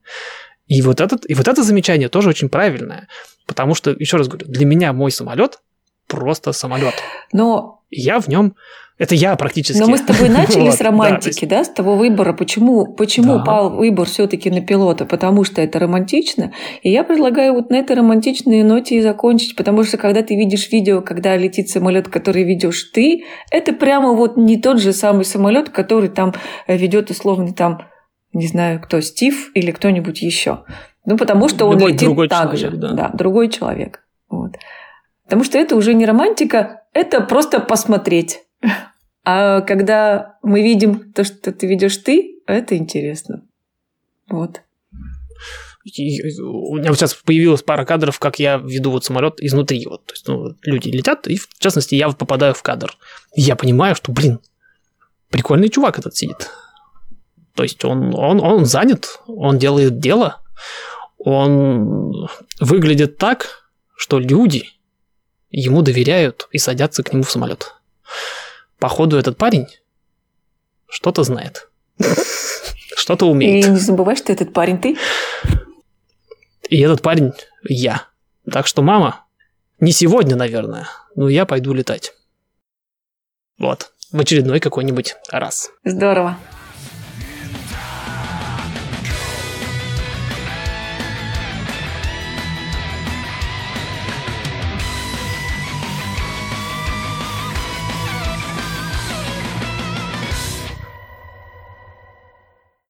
И вот, этот, и вот это замечание тоже очень правильное. Потому что, еще раз говорю, для меня мой самолет просто самолет. Но я в нем это я практически. Но мы с тобой начали с романтики, да, с того выбора. Почему, почему пал выбор все-таки на пилота? Потому что это романтично. И я предлагаю вот на этой романтичной ноте и закончить, потому что когда ты видишь видео, когда летит самолет, который видишь ты, это прямо вот не тот же самый самолет, который там ведет условно там, не знаю, кто, Стив или кто-нибудь еще. Ну, потому что он Любой летит другой так человек, же. да. да, другой человек. Вот. Потому что это уже не романтика, это просто посмотреть. А когда мы видим то, что ты ведешь ты, это интересно. Вот. У меня сейчас появилась пара кадров, как я веду вот самолет изнутри. Вот. То есть ну, люди летят, и в частности я попадаю в кадр. И я понимаю, что, блин, прикольный чувак этот сидит. То есть он, он, он занят, он делает дело, он выглядит так, что люди ему доверяют и садятся к нему в самолет. Походу, этот парень что-то знает. Что-то умеет. И не забывай, что этот парень ты. И этот парень я. Так что, мама, не сегодня, наверное, но я пойду летать. Вот. В очередной какой-нибудь раз. Здорово.